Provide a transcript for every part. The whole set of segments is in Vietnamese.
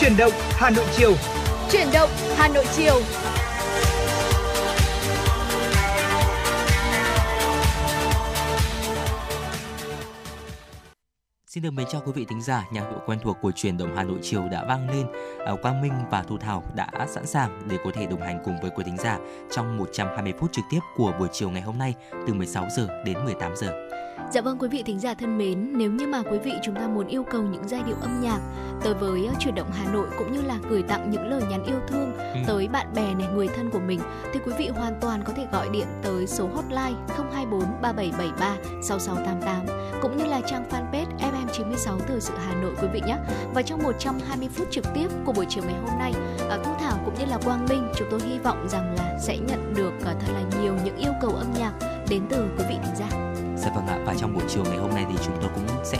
Chuyển động Hà Nội chiều. Chuyển động Hà Nội chiều. Xin được mến chào quý vị thính giả, nhạc cụ quen thuộc của truyền động Hà Nội chiều đã vang lên. À, Quang Minh và Thu Thảo đã sẵn sàng để có thể đồng hành cùng với quý thính giả trong 120 phút trực tiếp của buổi chiều ngày hôm nay từ 16 giờ đến 18 giờ. Dạ vâng quý vị thính giả thân mến, nếu như mà quý vị chúng ta muốn yêu cầu những giai điệu âm nhạc tới với uh, chuyển động Hà Nội cũng như là gửi tặng những lời nhắn yêu thương ừ. tới bạn bè này, người thân của mình thì quý vị hoàn toàn có thể gọi điện tới số hotline 024 3773 6688 cũng như là trang fanpage FM96 Thời sự Hà Nội quý vị nhé. Và trong 120 phút trực tiếp của buổi chiều ngày hôm nay, uh, Thu Thảo cũng như là Quang Minh chúng tôi hy vọng rằng là sẽ nhận được uh, thật là nhiều những yêu cầu âm nhạc đến từ quý vị thính giả. Dạ vâng ạ và trong buổi chiều ngày hôm nay thì chúng tôi cũng sẽ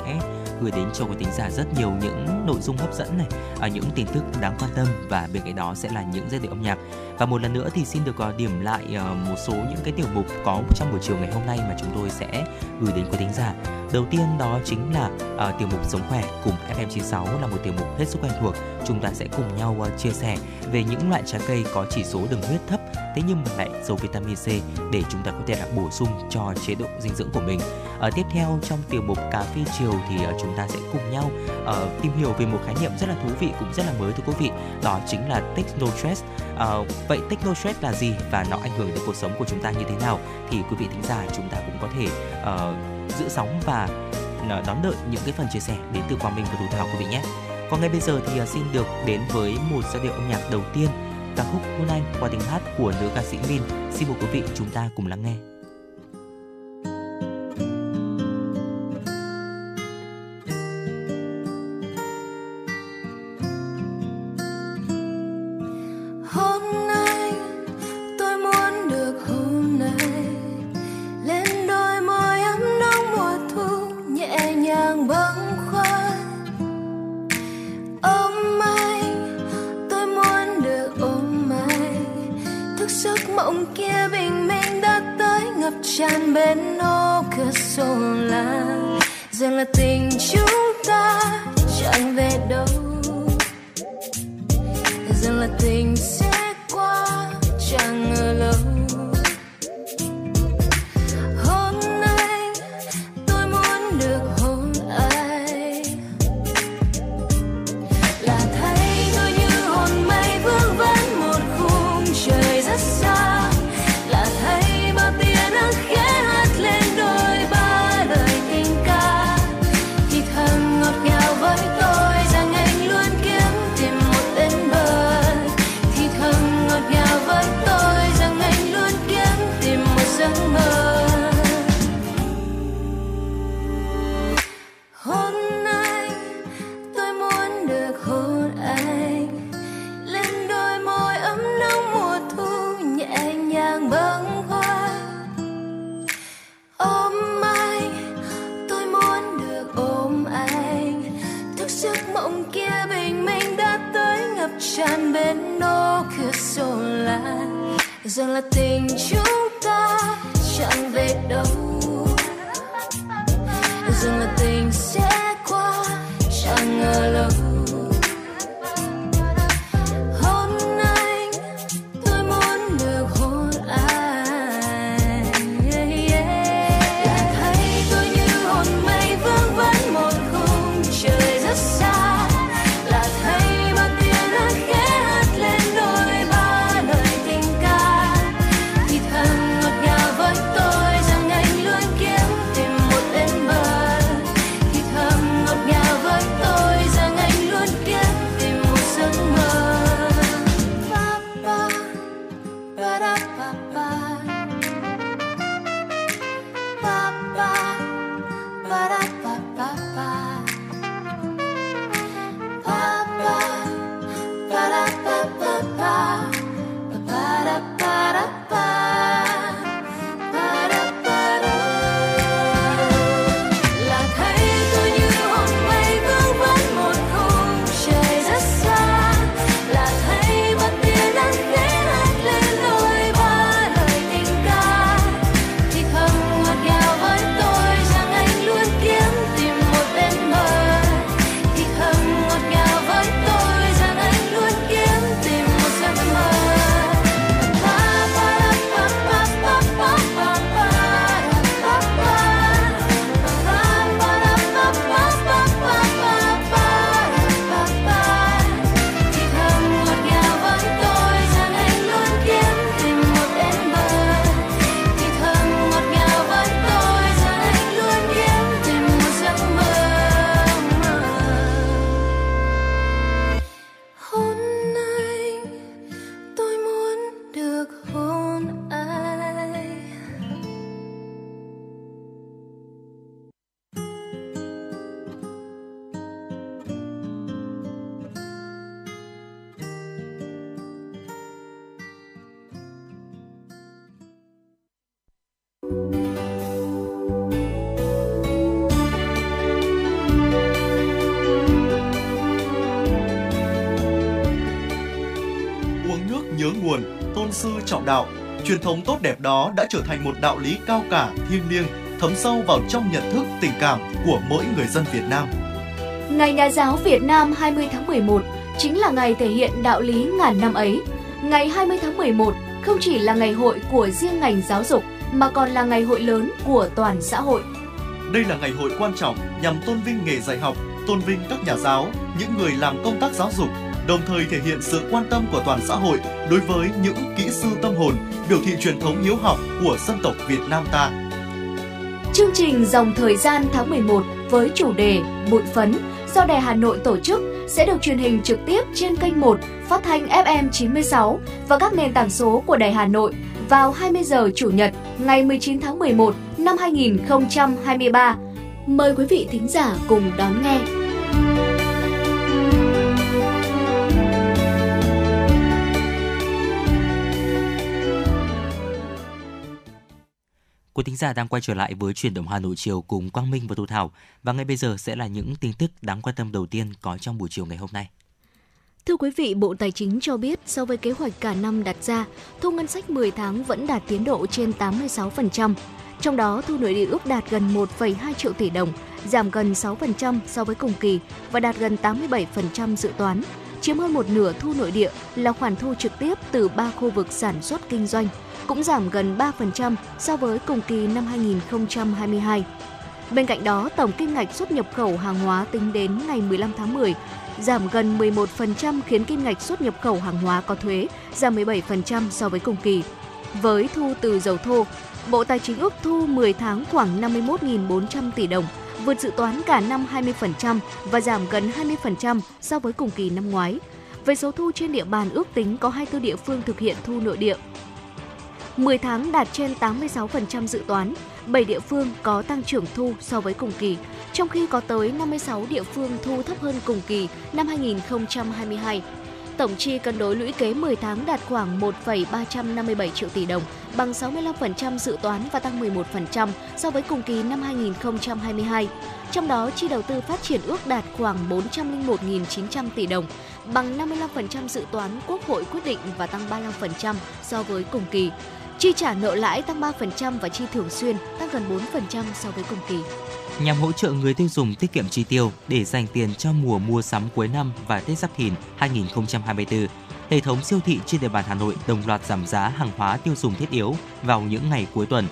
gửi đến cho quý tính giả rất nhiều những nội dung hấp dẫn này, à, những tin tức đáng quan tâm và bên cạnh đó sẽ là những giai điệu âm nhạc. Và một lần nữa thì xin được ờ, điểm lại ờ, một số những cái tiểu mục có trong buổi chiều ngày hôm nay mà chúng tôi sẽ gửi đến quý thính giả. Đầu tiên đó chính là uh, tiểu mục sống khỏe cùng FM96 là một tiểu mục hết sức quen thuộc. Chúng ta sẽ cùng nhau uh, chia sẻ về những loại trái cây có chỉ số đường huyết thấp thế nhưng mà lại giàu vitamin C để chúng ta có thể là bổ sung cho chế độ dinh dưỡng của mình. Ở tiếp theo trong tiểu mục cà phê chiều thì uh, chúng ta sẽ cùng nhau uh, tìm hiểu về một khái niệm rất là thú vị cũng rất là mới thưa quý vị, đó chính là techno stress. Uh, vậy techno stress là gì và nó ảnh hưởng đến cuộc sống của chúng ta như thế nào thì quý vị thính giả chúng ta cũng có thể uh, giữ sóng và ờ, đón đợi những cái phần chia sẻ đến từ Quang Minh và Thu Thảo quý vị nhé. Còn ngay bây giờ thì ờ, xin được đến với một giai điệu âm nhạc đầu tiên ca khúc Hôn Anh qua tiếng hát của nữ ca sĩ Min. Xin mời quý vị chúng ta cùng lắng nghe. Thống tốt đẹp đó đã trở thành một đạo lý cao cả, thiêng liêng, thấm sâu vào trong nhận thức, tình cảm của mỗi người dân Việt Nam. Ngày Nhà giáo Việt Nam 20 tháng 11 chính là ngày thể hiện đạo lý ngàn năm ấy. Ngày 20 tháng 11 không chỉ là ngày hội của riêng ngành giáo dục mà còn là ngày hội lớn của toàn xã hội. Đây là ngày hội quan trọng nhằm tôn vinh nghề dạy học, tôn vinh các nhà giáo, những người làm công tác giáo dục, đồng thời thể hiện sự quan tâm của toàn xã hội đối với những kỹ sư tâm hồn, biểu thị truyền thống hiếu học của dân tộc Việt Nam ta. Chương trình Dòng Thời gian tháng 11 với chủ đề Bụi Phấn do Đài Hà Nội tổ chức sẽ được truyền hình trực tiếp trên kênh 1 phát thanh FM 96 và các nền tảng số của Đài Hà Nội vào 20 giờ Chủ nhật, ngày 19 tháng 11 năm 2023. Mời quý vị thính giả cùng đón nghe. Giả đang quay trở lại với chuyển động Hà Nội chiều cùng Quang Minh và Thu Thảo và ngay bây giờ sẽ là những tin tức đáng quan tâm đầu tiên có trong buổi chiều ngày hôm nay. Thưa quý vị, Bộ Tài chính cho biết so với kế hoạch cả năm đặt ra, thu ngân sách 10 tháng vẫn đạt tiến độ trên 86%. Trong đó, thu nội địa ước đạt gần 1,2 triệu tỷ đồng, giảm gần 6% so với cùng kỳ và đạt gần 87% dự toán. Chiếm hơn một nửa thu nội địa là khoản thu trực tiếp từ ba khu vực sản xuất kinh doanh, cũng giảm gần 3% so với cùng kỳ năm 2022. Bên cạnh đó, tổng kim ngạch xuất nhập khẩu hàng hóa tính đến ngày 15 tháng 10 giảm gần 11% khiến kim ngạch xuất nhập khẩu hàng hóa có thuế giảm 17% so với cùng kỳ. Với thu từ dầu thô, Bộ Tài chính ước thu 10 tháng khoảng 51.400 tỷ đồng, vượt dự toán cả năm 20% và giảm gần 20% so với cùng kỳ năm ngoái. Về số thu trên địa bàn ước tính có 24 địa phương thực hiện thu nội địa. 10 tháng đạt trên 86% dự toán, 7 địa phương có tăng trưởng thu so với cùng kỳ, trong khi có tới 56 địa phương thu thấp hơn cùng kỳ năm 2022. Tổng chi cân đối lũy kế 10 tháng đạt khoảng 1,357 triệu tỷ đồng, bằng 65% dự toán và tăng 11% so với cùng kỳ năm 2022. Trong đó, chi đầu tư phát triển ước đạt khoảng 401.900 tỷ đồng, bằng 55% dự toán Quốc hội quyết định và tăng 35% so với cùng kỳ. Chi trả nợ lãi tăng 3% và chi thường xuyên tăng gần 4% so với cùng kỳ. Nhằm hỗ trợ người tiêu dùng tiết kiệm chi tiêu để dành tiền cho mùa mua sắm cuối năm và Tết Giáp Thìn 2024, hệ thống siêu thị trên địa bàn Hà Nội đồng loạt giảm giá hàng hóa tiêu dùng thiết yếu vào những ngày cuối tuần.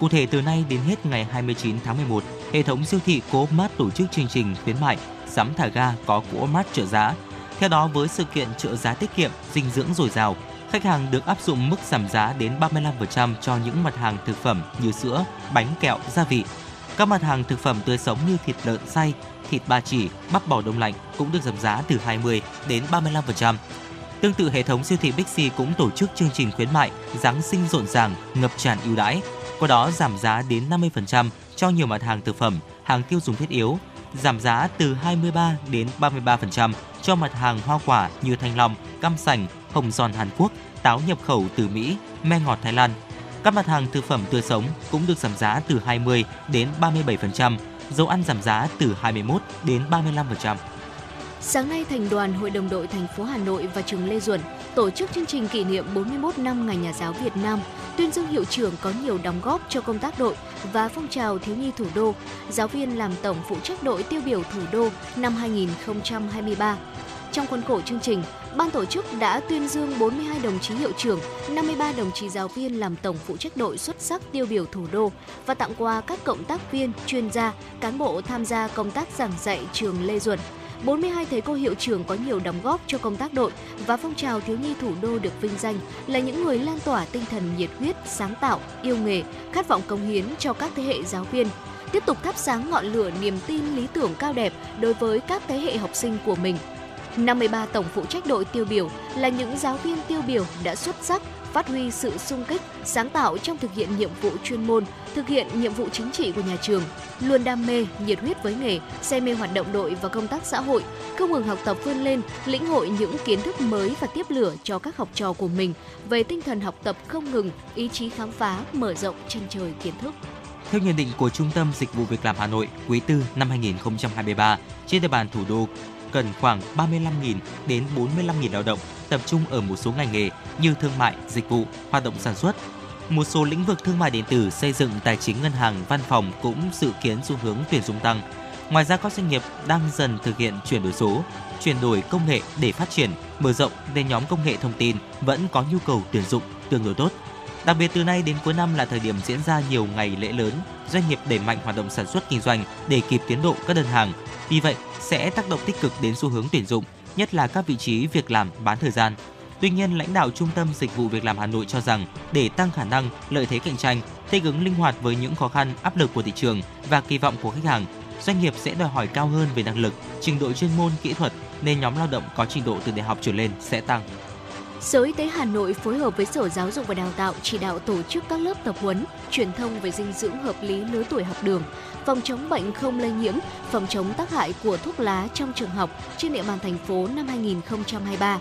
Cụ thể từ nay đến hết ngày 29 tháng 11, hệ thống siêu thị Coop Mart tổ chức chương trình khuyến mại sắm thả ga có Coop Mart trợ giá. Theo đó với sự kiện trợ giá tiết kiệm, dinh dưỡng dồi dào, khách hàng được áp dụng mức giảm giá đến 35% cho những mặt hàng thực phẩm như sữa, bánh kẹo, gia vị. Các mặt hàng thực phẩm tươi sống như thịt lợn xay, thịt ba chỉ, bắp bò đông lạnh cũng được giảm giá từ 20 đến 35%. Tương tự hệ thống siêu thị Bixi cũng tổ chức chương trình khuyến mại Giáng sinh rộn ràng, ngập tràn ưu đãi, qua đó giảm giá đến 50% cho nhiều mặt hàng thực phẩm, hàng tiêu dùng thiết yếu, giảm giá từ 23 đến 33% cho mặt hàng hoa quả như thanh long, cam sành, hồng giòn Hàn Quốc, táo nhập khẩu từ Mỹ, me ngọt Thái Lan. Các mặt hàng thực phẩm tươi sống cũng được giảm giá từ 20 đến 37%, dầu ăn giảm giá từ 21 đến 35%. Sáng nay, Thành đoàn Hội đồng đội thành phố Hà Nội và trường Lê Duẩn tổ chức chương trình kỷ niệm 41 năm Ngày Nhà giáo Việt Nam, tuyên dương hiệu trưởng có nhiều đóng góp cho công tác đội và phong trào thiếu nhi thủ đô, giáo viên làm tổng phụ trách đội tiêu biểu thủ đô năm 2023. Trong khuôn khổ chương trình, ban tổ chức đã tuyên dương 42 đồng chí hiệu trưởng, 53 đồng chí giáo viên làm tổng phụ trách đội xuất sắc tiêu biểu thủ đô và tặng quà các cộng tác viên, chuyên gia, cán bộ tham gia công tác giảng dạy trường Lê Duẩn. 42 thầy cô hiệu trưởng có nhiều đóng góp cho công tác đội và phong trào thiếu nhi thủ đô được vinh danh là những người lan tỏa tinh thần nhiệt huyết, sáng tạo, yêu nghề, khát vọng cống hiến cho các thế hệ giáo viên, tiếp tục thắp sáng ngọn lửa niềm tin lý tưởng cao đẹp đối với các thế hệ học sinh của mình. 53 tổng phụ trách đội tiêu biểu là những giáo viên tiêu biểu đã xuất sắc phát huy sự sung kích, sáng tạo trong thực hiện nhiệm vụ chuyên môn, thực hiện nhiệm vụ chính trị của nhà trường, luôn đam mê, nhiệt huyết với nghề, say mê hoạt động đội và công tác xã hội, không ngừng học tập vươn lên, lĩnh hội những kiến thức mới và tiếp lửa cho các học trò của mình về tinh thần học tập không ngừng, ý chí khám phá, mở rộng chân trời kiến thức. Theo nhận định của Trung tâm Dịch vụ Việc làm Hà Nội, quý tư năm 2023, trên địa bàn thủ đô cần khoảng 35.000 đến 45.000 lao động tập trung ở một số ngành nghề như thương mại, dịch vụ, hoạt động sản xuất. Một số lĩnh vực thương mại điện tử, xây dựng, tài chính, ngân hàng, văn phòng cũng dự kiến xu hướng tuyển dụng tăng. Ngoài ra các doanh nghiệp đang dần thực hiện chuyển đổi số, chuyển đổi công nghệ để phát triển, mở rộng nên nhóm công nghệ thông tin vẫn có nhu cầu tuyển dụng tương đối tốt. Đặc biệt từ nay đến cuối năm là thời điểm diễn ra nhiều ngày lễ lớn, doanh nghiệp đẩy mạnh hoạt động sản xuất kinh doanh để kịp tiến độ các đơn hàng. Vì vậy, sẽ tác động tích cực đến xu hướng tuyển dụng, nhất là các vị trí việc làm bán thời gian. Tuy nhiên, lãnh đạo Trung tâm Dịch vụ Việc làm Hà Nội cho rằng để tăng khả năng, lợi thế cạnh tranh, thích ứng linh hoạt với những khó khăn, áp lực của thị trường và kỳ vọng của khách hàng, doanh nghiệp sẽ đòi hỏi cao hơn về năng lực, trình độ chuyên môn, kỹ thuật nên nhóm lao động có trình độ từ đại học trở lên sẽ tăng. Sở Y tế Hà Nội phối hợp với Sở Giáo dục và Đào tạo chỉ đạo tổ chức các lớp tập huấn, truyền thông về dinh dưỡng hợp lý lứa tuổi học đường, phòng chống bệnh không lây nhiễm, phòng chống tác hại của thuốc lá trong trường học trên địa bàn thành phố năm 2023.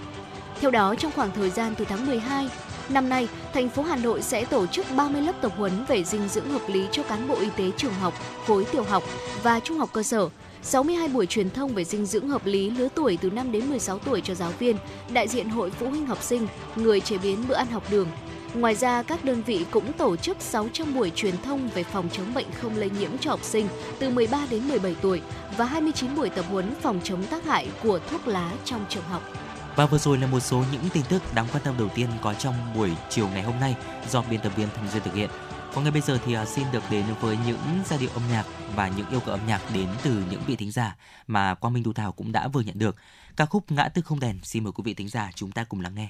Theo đó, trong khoảng thời gian từ tháng 12 Năm nay, thành phố Hà Nội sẽ tổ chức 30 lớp tập huấn về dinh dưỡng hợp lý cho cán bộ y tế trường học, khối tiểu học và trung học cơ sở, 62 buổi truyền thông về dinh dưỡng hợp lý lứa tuổi từ 5 đến 16 tuổi cho giáo viên, đại diện hội phụ huynh học sinh, người chế biến bữa ăn học đường. Ngoài ra, các đơn vị cũng tổ chức 600 buổi truyền thông về phòng chống bệnh không lây nhiễm cho học sinh từ 13 đến 17 tuổi và 29 buổi tập huấn phòng chống tác hại của thuốc lá trong trường học. Và vừa rồi là một số những tin tức đáng quan tâm đầu tiên có trong buổi chiều ngày hôm nay do biên tập viên Thanh Duyên thực hiện. Còn ngay bây giờ thì à, xin được đến với những giai điệu âm nhạc và những yêu cầu âm nhạc đến từ những vị thính giả mà Quang Minh Thu Thảo cũng đã vừa nhận được. Ca khúc Ngã tư không đèn, xin mời quý vị thính giả chúng ta cùng lắng nghe.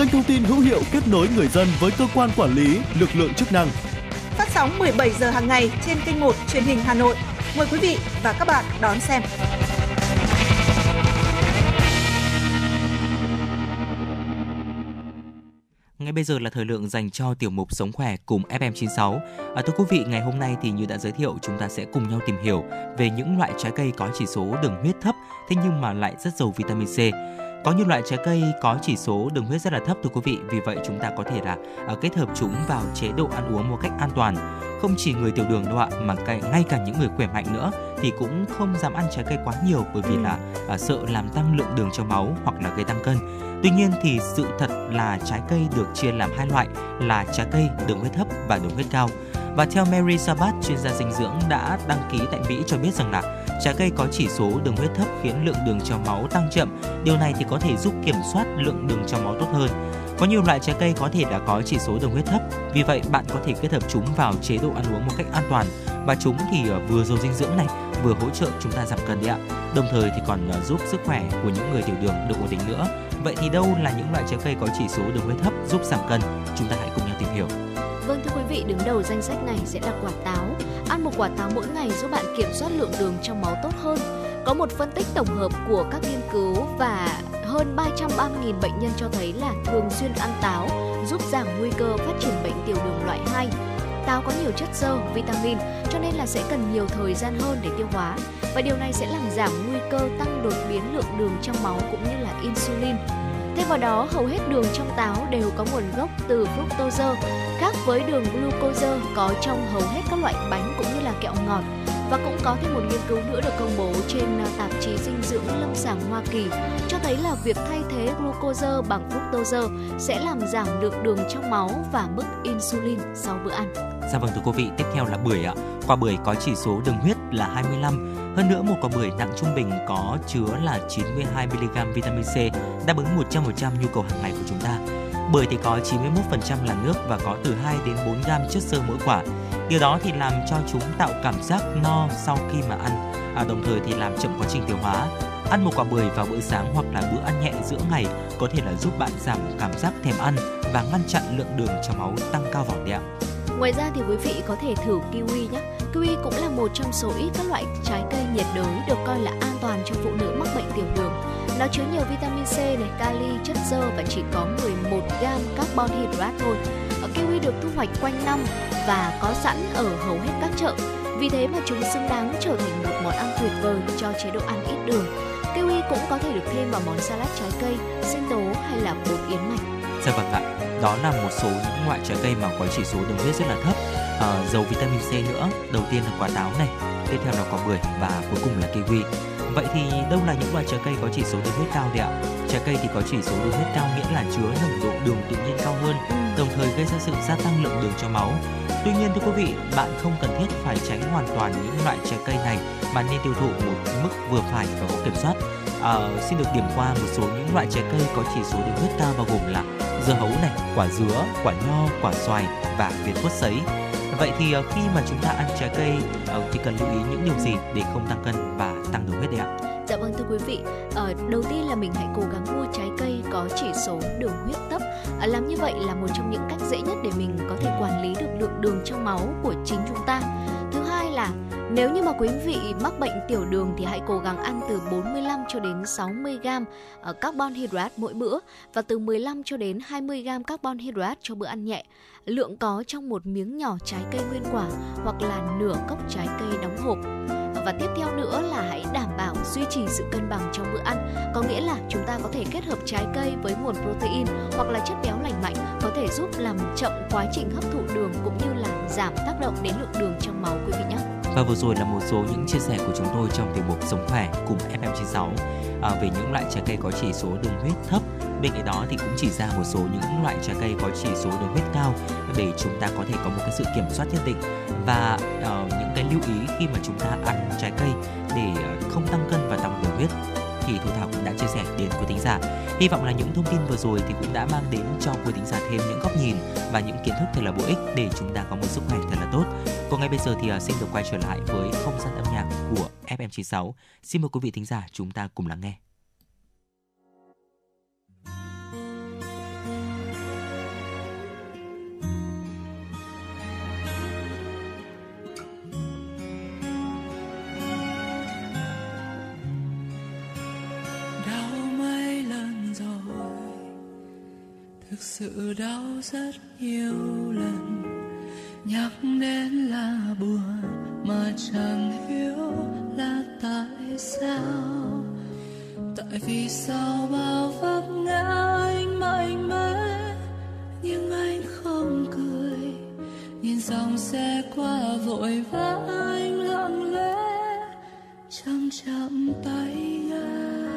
kênh thông tin hữu hiệu kết nối người dân với cơ quan quản lý, lực lượng chức năng. Phát sóng 17 giờ hàng ngày trên kênh 1 truyền hình Hà Nội. Mời quý vị và các bạn đón xem. Ngay bây giờ là thời lượng dành cho tiểu mục Sống khỏe cùng FM96. À, thưa quý vị, ngày hôm nay thì như đã giới thiệu, chúng ta sẽ cùng nhau tìm hiểu về những loại trái cây có chỉ số đường huyết thấp, thế nhưng mà lại rất giàu vitamin C. Có những loại trái cây có chỉ số đường huyết rất là thấp thưa quý vị, vì vậy chúng ta có thể là uh, kết hợp chúng vào chế độ ăn uống một cách an toàn. Không chỉ người tiểu đường đâu ạ, mà ngay cả những người khỏe mạnh nữa thì cũng không dám ăn trái cây quá nhiều bởi vì là uh, sợ làm tăng lượng đường trong máu hoặc là gây tăng cân. Tuy nhiên thì sự thật là trái cây được chia làm hai loại là trái cây đường huyết thấp và đường huyết cao. Và theo Mary Sabat, chuyên gia dinh dưỡng đã đăng ký tại Mỹ cho biết rằng là trái cây có chỉ số đường huyết thấp khiến lượng đường trong máu tăng chậm. Điều này thì có thể giúp kiểm soát lượng đường trong máu tốt hơn. Có nhiều loại trái cây có thể đã có chỉ số đường huyết thấp, vì vậy bạn có thể kết hợp chúng vào chế độ ăn uống một cách an toàn và chúng thì ờ, vừa giàu dinh dưỡng này, vừa hỗ trợ chúng ta giảm cân đấy ạ. Đồng thời thì còn ờ, giúp sức khỏe của những người tiểu đường được ổn định nữa. Vậy thì đâu là những loại trái cây có chỉ số đường huyết thấp giúp giảm cân? Chúng ta hãy cùng nhau tìm hiểu. Vâng thưa quý vị, đứng đầu danh sách này sẽ là quả táo. Ăn một quả táo mỗi ngày giúp bạn kiểm soát lượng đường trong máu tốt hơn. Có một phân tích tổng hợp của các nghiên cứu và hơn 330.000 bệnh nhân cho thấy là thường xuyên ăn táo giúp giảm nguy cơ phát triển bệnh tiểu đường loại 2. Táo có nhiều chất xơ, vitamin cho nên là sẽ cần nhiều thời gian hơn để tiêu hóa và điều này sẽ làm giảm nguy cơ tăng đột biến lượng đường trong máu cũng như là insulin. Thêm vào đó, hầu hết đường trong táo đều có nguồn gốc từ fructose, khác với đường glucose có trong hầu hết các loại bánh cũng như là kẹo ngọt. Và cũng có thêm một nghiên cứu nữa được công bố trên à, tạp chí dinh dưỡng lâm sàng Hoa Kỳ cho thấy là việc thay thế glucose bằng fructose sẽ làm giảm được đường trong máu và mức insulin sau bữa ăn. Dạ vâng thưa quý vị, tiếp theo là bưởi ạ. Quả bưởi có chỉ số đường huyết là 25. Hơn nữa một quả bưởi nặng trung bình có chứa là 92 mg vitamin C, đáp ứng 100% nhu cầu hàng ngày của chúng ta. Bưởi thì có 91% là nước và có từ 2 đến 4 gram chất xơ mỗi quả. Điều đó thì làm cho chúng tạo cảm giác no sau khi mà ăn, à, đồng thời thì làm chậm quá trình tiêu hóa. Ăn một quả bưởi vào bữa sáng hoặc là bữa ăn nhẹ giữa ngày có thể là giúp bạn giảm cảm giác thèm ăn và ngăn chặn lượng đường trong máu tăng cao vào đẹo. Ngoài ra thì quý vị có thể thử kiwi nhé. Kiwi cũng là một trong số ít các loại trái cây nhiệt đới được coi là an toàn cho phụ nữ mắc bệnh tiểu đường. Nó chứa nhiều vitamin C này, kali, chất xơ và chỉ có 11 gram carbon hydrate thôi. Ờ, kiwi được thu hoạch quanh năm và có sẵn ở hầu hết các chợ. Vì thế mà chúng xứng đáng trở thành một món ăn tuyệt vời cho chế độ ăn ít đường. Kiwi cũng có thể được thêm vào món salad trái cây, sinh tố hay là bột yến mạch. Dạ vâng ạ, đó là một số những loại trái cây mà có chỉ số đường huyết rất là thấp, ờ, à, giàu vitamin C nữa. Đầu tiên là quả táo này, tiếp theo là quả bưởi và cuối cùng là kiwi. Vậy thì đâu là những loại trái cây có chỉ số đường huyết cao đấy ạ? Trái cây thì có chỉ số đường huyết cao nghĩa là chứa nồng độ đường tự nhiên cao hơn, đồng thời gây ra sự gia tăng lượng đường trong máu. Tuy nhiên thưa quý vị, bạn không cần thiết phải tránh hoàn toàn những loại trái cây này mà nên tiêu thụ một mức vừa phải và có kiểm soát. À, xin được điểm qua một số những loại trái cây có chỉ số đường huyết cao bao gồm là dưa hấu này, quả dứa, quả nho, quả xoài và việt quất sấy. Vậy thì à, khi mà chúng ta ăn trái cây à, thì cần lưu ý những điều gì để không tăng cân và tăng đường huyết đấy ạ? Dạ vâng thưa quý vị, ờ, đầu tiên là mình hãy cố gắng mua trái cây có chỉ số đường huyết thấp. À, ờ, làm như vậy là một trong những cách dễ nhất để mình có thể quản lý được lượng đường trong máu của chính chúng ta. Thứ hai là nếu như mà quý vị mắc bệnh tiểu đường thì hãy cố gắng ăn từ 45 cho đến 60 gram ờ, carbon hydrate mỗi bữa và từ 15 cho đến 20 gram carbon hydrate cho bữa ăn nhẹ. Lượng có trong một miếng nhỏ trái cây nguyên quả hoặc là nửa cốc trái cây đóng hộp. Và tiếp theo nữa là hãy đảm bảo duy trì sự cân bằng trong bữa ăn. Có nghĩa là chúng ta có thể kết hợp trái cây với nguồn protein hoặc là chất béo lành mạnh, có thể giúp làm chậm quá trình hấp thụ đường cũng như là giảm tác động đến lượng đường trong máu, quý vị nhé. Và vừa rồi là một số những chia sẻ của chúng tôi trong tiểu mục Sống khỏe cùng FM96 à, về những loại trái cây có chỉ số đường huyết thấp bên cạnh đó thì cũng chỉ ra một số những loại trái cây có chỉ số đường huyết cao để chúng ta có thể có một cái sự kiểm soát nhất định. Và uh, những cái lưu ý khi mà chúng ta ăn trái cây để ờ, không tăng cân và tăng đường huyết thì Thu Thảo cũng đã chia sẻ đến quý thính giả. Hy vọng là những thông tin vừa rồi thì cũng đã mang đến cho quý thính giả thêm những góc nhìn và những kiến thức thật là bổ ích để chúng ta có một sức khỏe thật là tốt. Còn ngay bây giờ thì à, xin được quay trở lại với không gian âm nhạc của FM96. Xin mời quý vị thính giả chúng ta cùng lắng nghe. Thực sự đau rất nhiều lần. Nhắc đến là buồn, mà chẳng hiểu là tại sao. Tại vì sao bao vấp ngã anh mạnh mẽ, nhưng anh không cười. Nhìn dòng xe qua vội vã, anh lặng lẽ, chậm chậm tay ga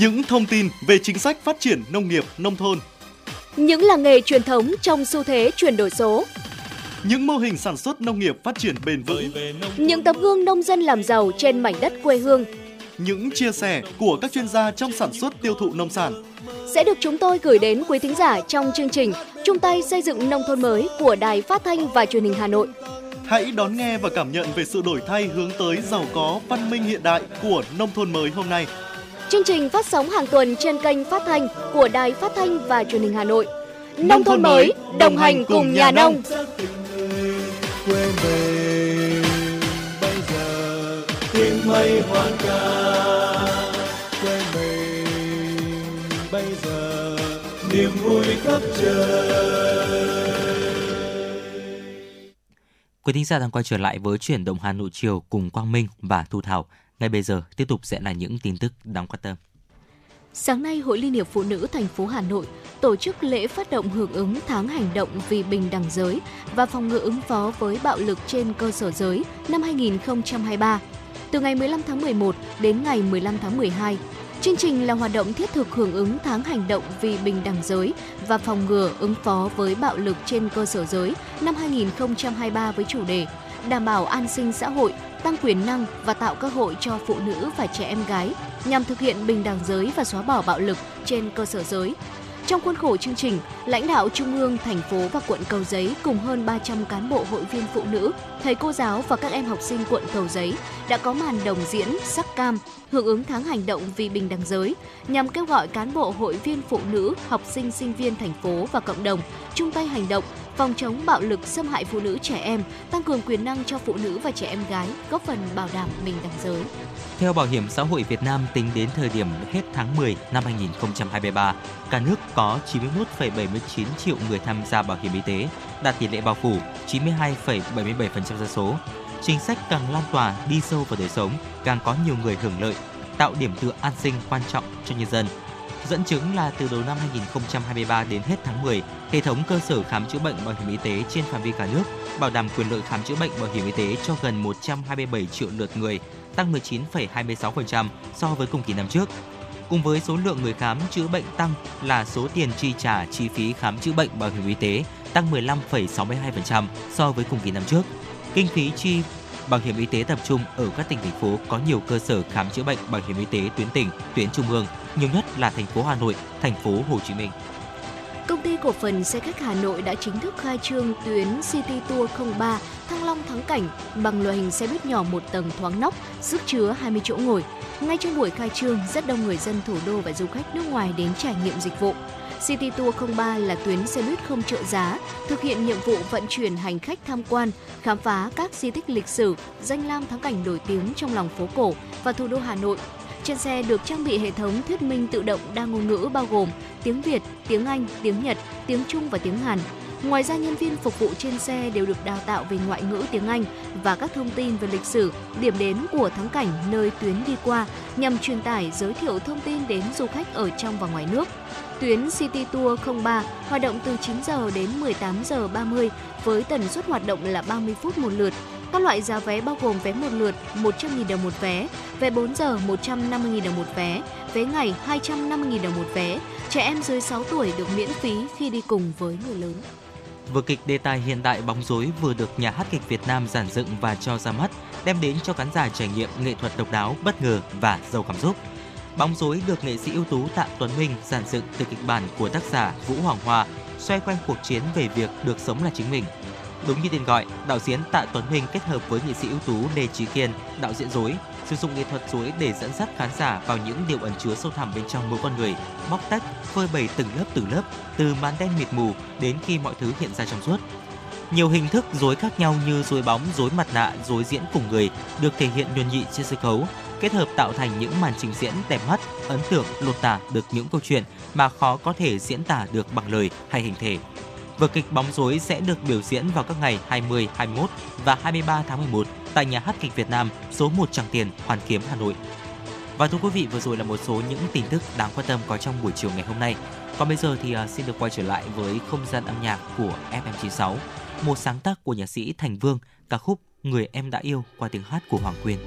những thông tin về chính sách phát triển nông nghiệp nông thôn, những làng nghề truyền thống trong xu thế chuyển đổi số, những mô hình sản xuất nông nghiệp phát triển bền vững, những tấm gương nông dân làm giàu trên mảnh đất quê hương, những chia sẻ của các chuyên gia trong sản xuất tiêu thụ nông sản. Sẽ được chúng tôi gửi đến quý thính giả trong chương trình chung tay xây dựng nông thôn mới của Đài Phát thanh và Truyền hình Hà Nội. Hãy đón nghe và cảm nhận về sự đổi thay hướng tới giàu có, văn minh hiện đại của nông thôn mới hôm nay. Chương trình phát sóng hàng tuần trên kênh phát thanh của Đài Phát thanh và Truyền hình Hà Nội. Nông, nông thôn mới, đồng hành cùng nhà nông. Quê mình bây giờ tiếng mây hoang ca quê mình bây giờ niềm vui khắp trời Quý thính giả đang quay trở lại với chuyển động Hà Nội chiều cùng Quang Minh và Thu Thảo. Ngay bây giờ tiếp tục sẽ là những tin tức đáng quan tâm. Sáng nay, Hội Liên hiệp Phụ nữ thành phố Hà Nội tổ chức lễ phát động hưởng ứng tháng hành động vì bình đẳng giới và phòng ngừa ứng phó với bạo lực trên cơ sở giới năm 2023. Từ ngày 15 tháng 11 đến ngày 15 tháng 12, Chương trình là hoạt động thiết thực hưởng ứng tháng hành động vì bình đẳng giới và phòng ngừa ứng phó với bạo lực trên cơ sở giới năm 2023 với chủ đề đảm bảo an sinh xã hội, tăng quyền năng và tạo cơ hội cho phụ nữ và trẻ em gái nhằm thực hiện bình đẳng giới và xóa bỏ bạo lực trên cơ sở giới. Trong khuôn khổ chương trình, lãnh đạo Trung ương, thành phố và quận Cầu Giấy cùng hơn 300 cán bộ hội viên phụ nữ, thầy cô giáo và các em học sinh quận Cầu Giấy đã có màn đồng diễn sắc cam hưởng ứng tháng hành động vì bình đẳng giới nhằm kêu gọi cán bộ hội viên phụ nữ, học sinh sinh viên thành phố và cộng đồng chung tay hành động phòng chống bạo lực xâm hại phụ nữ trẻ em, tăng cường quyền năng cho phụ nữ và trẻ em gái, góp phần bảo đảm bình đẳng giới. Theo Bảo hiểm xã hội Việt Nam tính đến thời điểm hết tháng 10 năm 2023, cả nước có 91,79 triệu người tham gia bảo hiểm y tế, đạt tỷ lệ bao phủ 92,77% dân số. Chính sách càng lan tỏa đi sâu vào đời sống, càng có nhiều người hưởng lợi, tạo điểm tựa an sinh quan trọng cho nhân dân. Dẫn chứng là từ đầu năm 2023 đến hết tháng 10, hệ thống cơ sở khám chữa bệnh bảo hiểm y tế trên phạm vi cả nước bảo đảm quyền lợi khám chữa bệnh bảo hiểm y tế cho gần 127 triệu lượt người, tăng 19,26% so với cùng kỳ năm trước. Cùng với số lượng người khám chữa bệnh tăng là số tiền chi trả chi phí khám chữa bệnh bảo hiểm y tế tăng 15,62% so với cùng kỳ năm trước. Kinh phí chi bảo hiểm y tế tập trung ở các tỉnh thành phố có nhiều cơ sở khám chữa bệnh bảo hiểm y tế tuyến tỉnh, tuyến trung ương, nhiều nhất là thành phố Hà Nội, thành phố Hồ Chí Minh. Công ty cổ phần xe khách Hà Nội đã chính thức khai trương tuyến City Tour 03 Thăng Long Thắng Cảnh bằng loại hình xe buýt nhỏ một tầng thoáng nóc, sức chứa 20 chỗ ngồi. Ngay trong buổi khai trương, rất đông người dân thủ đô và du khách nước ngoài đến trải nghiệm dịch vụ. City Tour 03 là tuyến xe buýt không trợ giá, thực hiện nhiệm vụ vận chuyển hành khách tham quan, khám phá các di tích lịch sử, danh lam thắng cảnh nổi tiếng trong lòng phố cổ và thủ đô Hà Nội trên xe được trang bị hệ thống thuyết minh tự động đa ngôn ngữ bao gồm tiếng Việt, tiếng Anh, tiếng Nhật, tiếng Trung và tiếng Hàn. Ngoài ra, nhân viên phục vụ trên xe đều được đào tạo về ngoại ngữ tiếng Anh và các thông tin về lịch sử, điểm đến của thắng cảnh nơi tuyến đi qua nhằm truyền tải giới thiệu thông tin đến du khách ở trong và ngoài nước. Tuyến City Tour 03 hoạt động từ 9 giờ đến 18 giờ 30 với tần suất hoạt động là 30 phút một lượt các loại giá vé bao gồm vé một lượt 100.000 đồng một vé, vé 4 giờ 150.000 đồng một vé, vé ngày 250.000 đồng một vé. Trẻ em dưới 6 tuổi được miễn phí khi đi cùng với người lớn. Vở kịch đề tài hiện đại bóng rối vừa được nhà hát kịch Việt Nam giản dựng và cho ra mắt, đem đến cho khán giả trải nghiệm nghệ thuật độc đáo, bất ngờ và giàu cảm xúc. Bóng rối được nghệ sĩ ưu tú Tạ Tuấn Minh giản dựng từ kịch bản của tác giả Vũ Hoàng Hoa, xoay quanh cuộc chiến về việc được sống là chính mình, Đúng như tên gọi, đạo diễn Tạ Tuấn Minh kết hợp với nghệ sĩ ưu tú Lê Chí Kiên, đạo diễn rối sử dụng nghệ thuật rối để dẫn dắt khán giả vào những điều ẩn chứa sâu thẳm bên trong mỗi con người, bóc tách, phơi bày từng lớp từng lớp, từ màn đen mịt mù đến khi mọi thứ hiện ra trong suốt. Nhiều hình thức rối khác nhau như rối bóng, rối mặt nạ, rối diễn cùng người được thể hiện nhuần nhị trên sân khấu, kết hợp tạo thành những màn trình diễn đẹp mắt, ấn tượng, lột tả được những câu chuyện mà khó có thể diễn tả được bằng lời hay hình thể. Vở kịch Bóng rối sẽ được biểu diễn vào các ngày 20, 21 và 23 tháng 11 tại nhà hát kịch Việt Nam số 1 Tràng Tiền, Hoàn Kiếm, Hà Nội. Và thưa quý vị, vừa rồi là một số những tin tức đáng quan tâm có trong buổi chiều ngày hôm nay. Còn bây giờ thì à, xin được quay trở lại với không gian âm nhạc của FM96, một sáng tác của nhạc sĩ Thành Vương, ca khúc Người em đã yêu qua tiếng hát của Hoàng Quyên.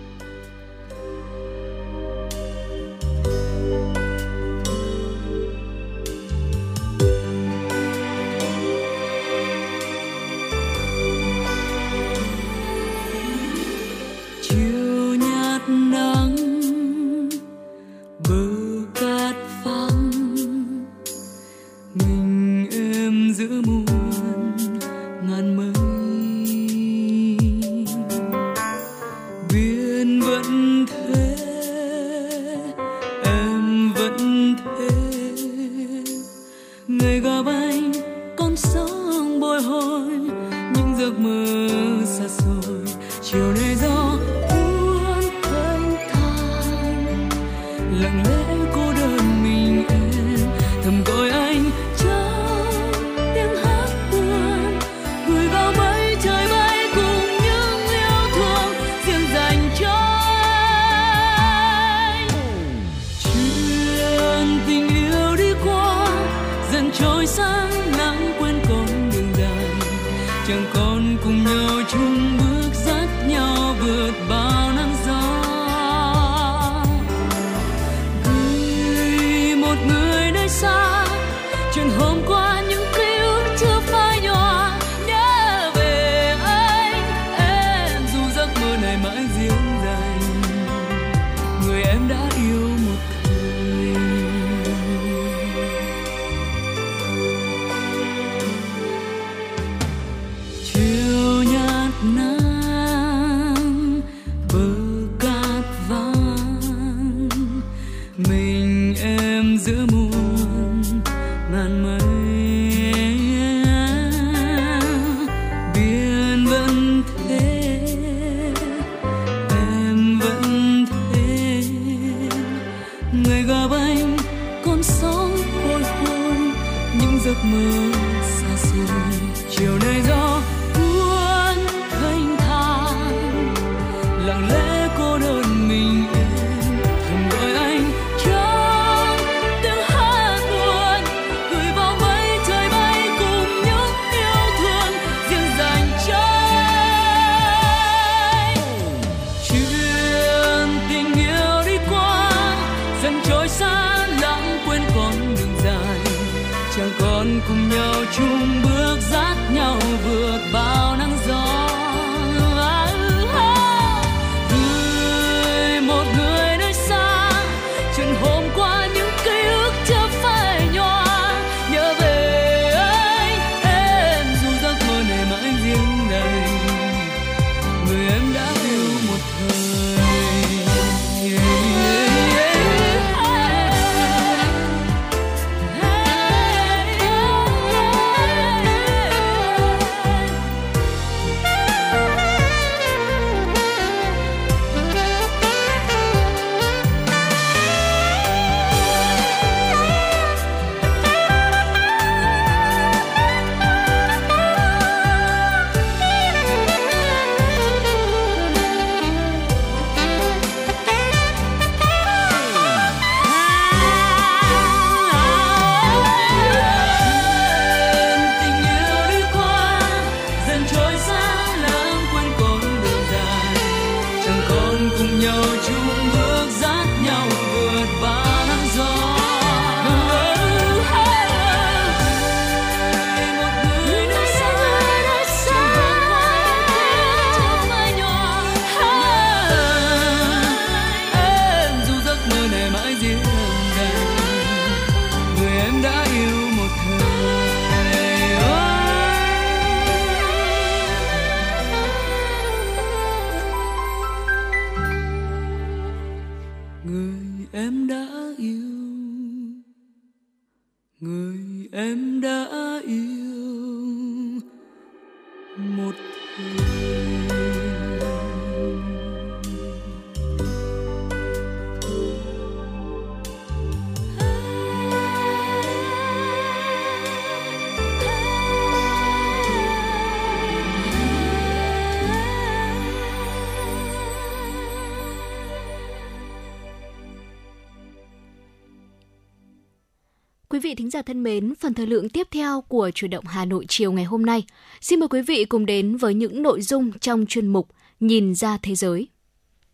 Vị thính giả thân mến, phần thời lượng tiếp theo của chủ động Hà Nội chiều ngày hôm nay. Xin mời quý vị cùng đến với những nội dung trong chuyên mục Nhìn ra thế giới.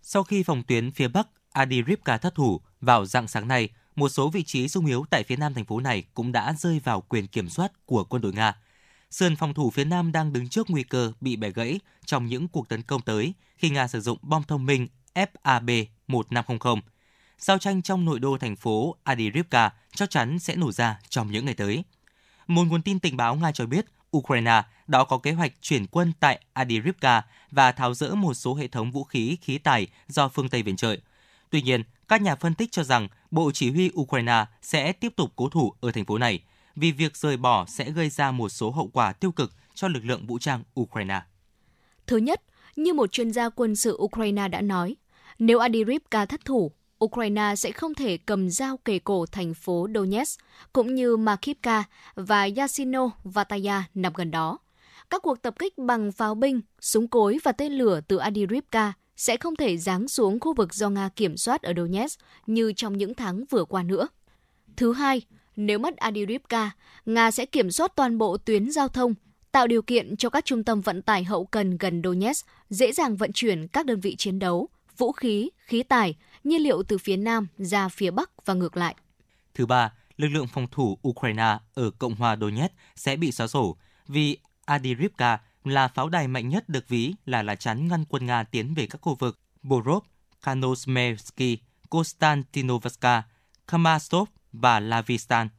Sau khi phòng tuyến phía Bắc Adi thất thủ vào dạng sáng nay, một số vị trí sung yếu tại phía nam thành phố này cũng đã rơi vào quyền kiểm soát của quân đội Nga. Sườn phòng thủ phía nam đang đứng trước nguy cơ bị bẻ gãy trong những cuộc tấn công tới khi Nga sử dụng bom thông minh FAB-1500. Giao tranh trong nội đô thành phố Adirivka chắc chắn sẽ nổ ra trong những ngày tới. Một nguồn tin tình báo Nga cho biết Ukraine đã có kế hoạch chuyển quân tại Adirivka và tháo rỡ một số hệ thống vũ khí khí tài do phương Tây viện trợ. Tuy nhiên, các nhà phân tích cho rằng Bộ Chỉ huy Ukraine sẽ tiếp tục cố thủ ở thành phố này vì việc rời bỏ sẽ gây ra một số hậu quả tiêu cực cho lực lượng vũ trang Ukraine. Thứ nhất, Như một chuyên gia quân sự Ukraine đã nói, nếu Adirivka thất thủ, Ukraine sẽ không thể cầm dao kề cổ thành phố Donetsk, cũng như Makivka và Yasino Vataya nằm gần đó. Các cuộc tập kích bằng pháo binh, súng cối và tên lửa từ Adirivka sẽ không thể giáng xuống khu vực do Nga kiểm soát ở Donetsk như trong những tháng vừa qua nữa. Thứ hai, nếu mất Adirivka, Nga sẽ kiểm soát toàn bộ tuyến giao thông, tạo điều kiện cho các trung tâm vận tải hậu cần gần Donetsk dễ dàng vận chuyển các đơn vị chiến đấu, vũ khí, khí tài, nhiên liệu từ phía Nam ra phía Bắc và ngược lại. Thứ ba, lực lượng phòng thủ Ukraine ở Cộng hòa Donetsk sẽ bị xóa sổ vì Adirivka là pháo đài mạnh nhất được ví là lá chắn ngăn quân Nga tiến về các khu vực Borov, Kanosmelsky, Konstantinovska, Kamastov và Lavistan.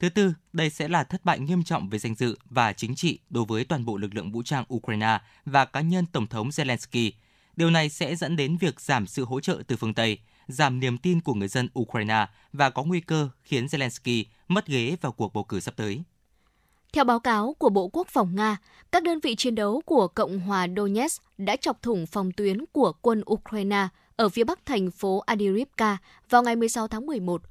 Thứ tư, đây sẽ là thất bại nghiêm trọng về danh dự và chính trị đối với toàn bộ lực lượng vũ trang Ukraine và cá nhân Tổng thống Zelensky. Điều này sẽ dẫn đến việc giảm sự hỗ trợ từ phương Tây, giảm niềm tin của người dân Ukraine và có nguy cơ khiến Zelensky mất ghế vào cuộc bầu cử sắp tới. Theo báo cáo của Bộ Quốc phòng Nga, các đơn vị chiến đấu của Cộng hòa Donetsk đã chọc thủng phòng tuyến của quân Ukraine ở phía bắc thành phố Adirivka vào ngày 16 tháng 11.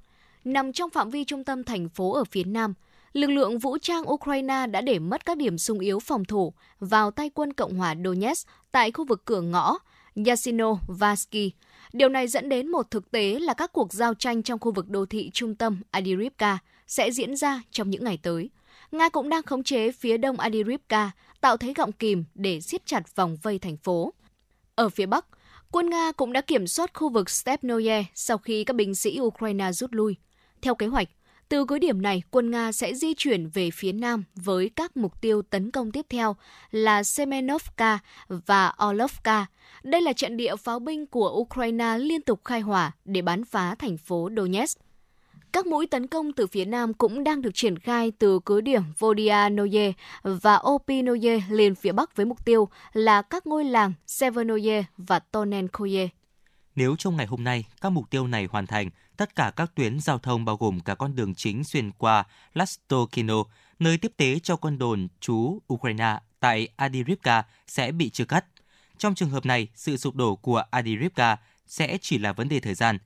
Nằm trong phạm vi trung tâm thành phố ở phía nam, lực lượng vũ trang Ukraine đã để mất các điểm sung yếu phòng thủ vào tay quân Cộng hòa Donetsk tại khu vực cửa ngõ Yasino Vasky. Điều này dẫn đến một thực tế là các cuộc giao tranh trong khu vực đô thị trung tâm Adirivka sẽ diễn ra trong những ngày tới. Nga cũng đang khống chế phía đông Adirivka, tạo thế gọng kìm để siết chặt vòng vây thành phố. Ở phía bắc, quân Nga cũng đã kiểm soát khu vực Stepnoye sau khi các binh sĩ Ukraine rút lui. Theo kế hoạch, từ cứ điểm này, quân Nga sẽ di chuyển về phía nam với các mục tiêu tấn công tiếp theo là Semenovka và Orlovka. Đây là trận địa pháo binh của Ukraine liên tục khai hỏa để bắn phá thành phố Donetsk. Các mũi tấn công từ phía Nam cũng đang được triển khai từ cứ điểm Vodianoye và Opinoye lên phía Bắc với mục tiêu là các ngôi làng Severnoye và Tonenkoye. Nếu trong ngày hôm nay các mục tiêu này hoàn thành, tất cả các tuyến giao thông bao gồm cả con đường chính xuyên qua Lastokino, nơi tiếp tế cho quân đồn trú Ukraine tại Adirivka sẽ bị chia cắt. Trong trường hợp này, sự sụp đổ của Adirivka sẽ chỉ là vấn đề thời gian.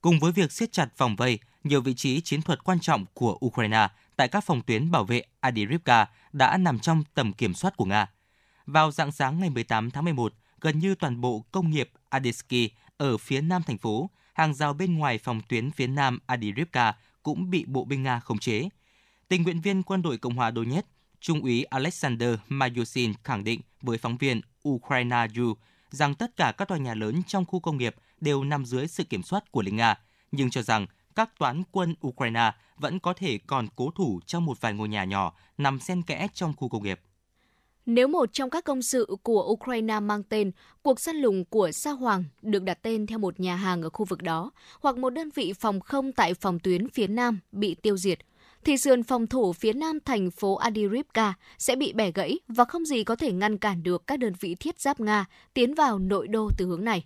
Cùng với việc siết chặt vòng vây, nhiều vị trí chiến thuật quan trọng của Ukraine tại các phòng tuyến bảo vệ Adirivka đã nằm trong tầm kiểm soát của Nga. Vào dạng sáng ngày 18 tháng 11, gần như toàn bộ công nghiệp Adesky ở phía nam thành phố, hàng rào bên ngoài phòng tuyến phía nam Adirivka cũng bị bộ binh Nga khống chế. Tình nguyện viên quân đội Cộng hòa Donetsk, Trung úy Alexander Mayusin khẳng định với phóng viên Ukraine U rằng tất cả các tòa nhà lớn trong khu công nghiệp đều nằm dưới sự kiểm soát của lính Nga, nhưng cho rằng các toán quân Ukraine vẫn có thể còn cố thủ trong một vài ngôi nhà nhỏ nằm xen kẽ trong khu công nghiệp. Nếu một trong các công sự của Ukraine mang tên Cuộc săn lùng của Sa Hoàng được đặt tên theo một nhà hàng ở khu vực đó, hoặc một đơn vị phòng không tại phòng tuyến phía Nam bị tiêu diệt, thì sườn phòng thủ phía nam thành phố Adirivka sẽ bị bẻ gãy và không gì có thể ngăn cản được các đơn vị thiết giáp Nga tiến vào nội đô từ hướng này.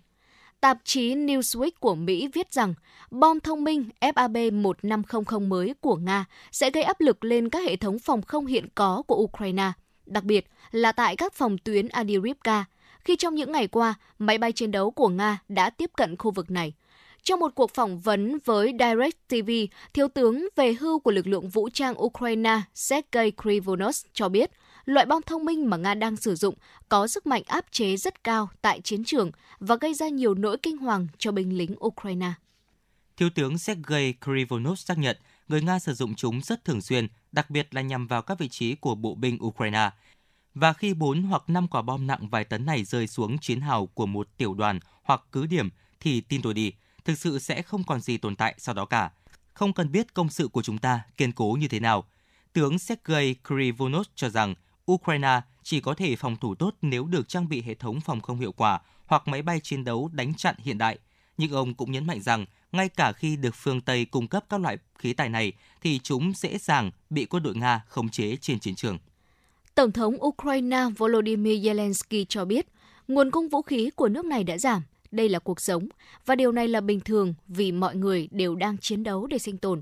Tạp chí Newsweek của Mỹ viết rằng bom thông minh FAB-1500 mới của Nga sẽ gây áp lực lên các hệ thống phòng không hiện có của Ukraine, đặc biệt là tại các phòng tuyến Adirivka, khi trong những ngày qua, máy bay chiến đấu của Nga đã tiếp cận khu vực này. Trong một cuộc phỏng vấn với Direct TV, Thiếu tướng về hưu của lực lượng vũ trang Ukraine Sergei Krivonos cho biết – loại bom thông minh mà Nga đang sử dụng có sức mạnh áp chế rất cao tại chiến trường và gây ra nhiều nỗi kinh hoàng cho binh lính Ukraine. Thiếu tướng Sergei Krivonos xác nhận người Nga sử dụng chúng rất thường xuyên, đặc biệt là nhằm vào các vị trí của bộ binh Ukraine. Và khi 4 hoặc 5 quả bom nặng vài tấn này rơi xuống chiến hào của một tiểu đoàn hoặc cứ điểm thì tin tôi đi, thực sự sẽ không còn gì tồn tại sau đó cả. Không cần biết công sự của chúng ta kiên cố như thế nào. Tướng Sergei Krivonov cho rằng Ukraine chỉ có thể phòng thủ tốt nếu được trang bị hệ thống phòng không hiệu quả hoặc máy bay chiến đấu đánh chặn hiện đại. Nhưng ông cũng nhấn mạnh rằng, ngay cả khi được phương Tây cung cấp các loại khí tài này, thì chúng dễ dàng bị quân đội Nga khống chế trên chiến trường. Tổng thống Ukraine Volodymyr Zelensky cho biết, nguồn cung vũ khí của nước này đã giảm. Đây là cuộc sống, và điều này là bình thường vì mọi người đều đang chiến đấu để sinh tồn.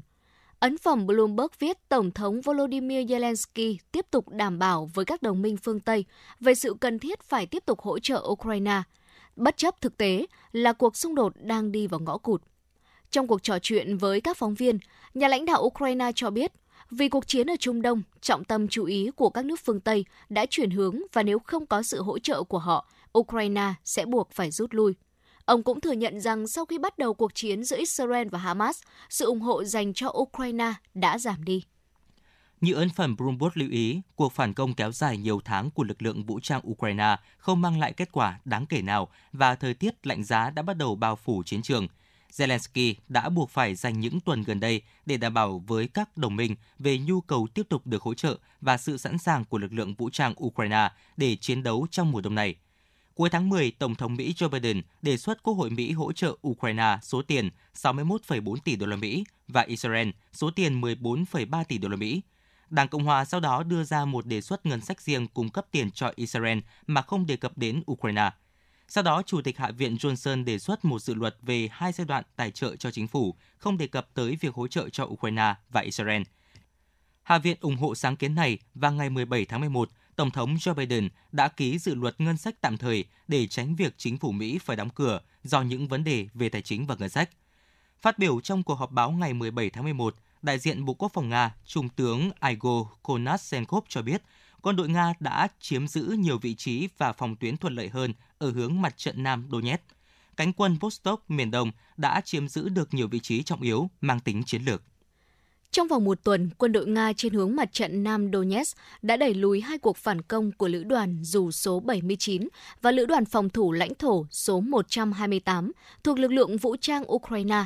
Ấn phẩm Bloomberg viết Tổng thống Volodymyr Zelensky tiếp tục đảm bảo với các đồng minh phương Tây về sự cần thiết phải tiếp tục hỗ trợ Ukraine, bất chấp thực tế là cuộc xung đột đang đi vào ngõ cụt. Trong cuộc trò chuyện với các phóng viên, nhà lãnh đạo Ukraine cho biết vì cuộc chiến ở Trung Đông, trọng tâm chú ý của các nước phương Tây đã chuyển hướng và nếu không có sự hỗ trợ của họ, Ukraine sẽ buộc phải rút lui. Ông cũng thừa nhận rằng sau khi bắt đầu cuộc chiến giữa Israel và Hamas, sự ủng hộ dành cho Ukraine đã giảm đi. Như ấn phẩm Bloomberg lưu ý, cuộc phản công kéo dài nhiều tháng của lực lượng vũ trang Ukraine không mang lại kết quả đáng kể nào và thời tiết lạnh giá đã bắt đầu bao phủ chiến trường. Zelensky đã buộc phải dành những tuần gần đây để đảm bảo với các đồng minh về nhu cầu tiếp tục được hỗ trợ và sự sẵn sàng của lực lượng vũ trang Ukraine để chiến đấu trong mùa đông này – Cuối tháng 10, Tổng thống Mỹ Joe Biden đề xuất Quốc hội Mỹ hỗ trợ Ukraine số tiền 61,4 tỷ đô la Mỹ và Israel số tiền 14,3 tỷ đô la Mỹ. Đảng Cộng hòa sau đó đưa ra một đề xuất ngân sách riêng cung cấp tiền cho Israel mà không đề cập đến Ukraine. Sau đó, Chủ tịch Hạ viện Johnson đề xuất một dự luật về hai giai đoạn tài trợ cho chính phủ, không đề cập tới việc hỗ trợ cho Ukraine và Israel. Hạ viện ủng hộ sáng kiến này và ngày 17 tháng 11, Tổng thống Joe Biden đã ký dự luật ngân sách tạm thời để tránh việc chính phủ Mỹ phải đóng cửa do những vấn đề về tài chính và ngân sách. Phát biểu trong cuộc họp báo ngày 17 tháng 11, đại diện Bộ Quốc phòng Nga, Trung tướng Igor Konashenkov cho biết, quân đội Nga đã chiếm giữ nhiều vị trí và phòng tuyến thuận lợi hơn ở hướng mặt trận Nam Donetsk. Cánh quân Vostok miền Đông đã chiếm giữ được nhiều vị trí trọng yếu mang tính chiến lược. Trong vòng một tuần, quân đội Nga trên hướng mặt trận Nam Donetsk đã đẩy lùi hai cuộc phản công của lữ đoàn dù số 79 và lữ đoàn phòng thủ lãnh thổ số 128 thuộc lực lượng vũ trang Ukraine.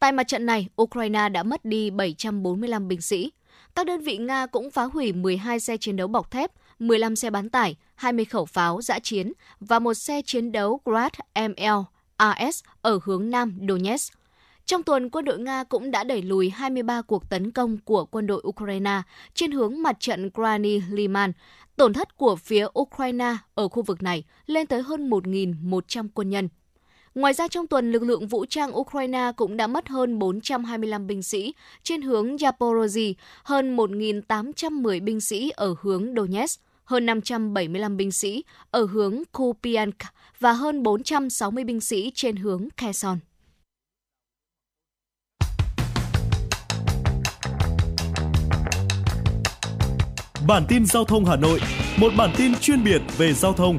Tại mặt trận này, Ukraine đã mất đi 745 binh sĩ. Các đơn vị Nga cũng phá hủy 12 xe chiến đấu bọc thép, 15 xe bán tải, 20 khẩu pháo giã chiến và một xe chiến đấu Grad ML AS ở hướng Nam Donetsk. Trong tuần, quân đội Nga cũng đã đẩy lùi 23 cuộc tấn công của quân đội Ukraine trên hướng mặt trận Grani Liman. Tổn thất của phía Ukraine ở khu vực này lên tới hơn 1.100 quân nhân. Ngoài ra trong tuần, lực lượng vũ trang Ukraine cũng đã mất hơn 425 binh sĩ trên hướng Zaporozhye, hơn 1.810 binh sĩ ở hướng Donetsk, hơn 575 binh sĩ ở hướng Kupiansk và hơn 460 binh sĩ trên hướng Kherson. Bản tin giao thông Hà Nội, một bản tin chuyên biệt về giao thông.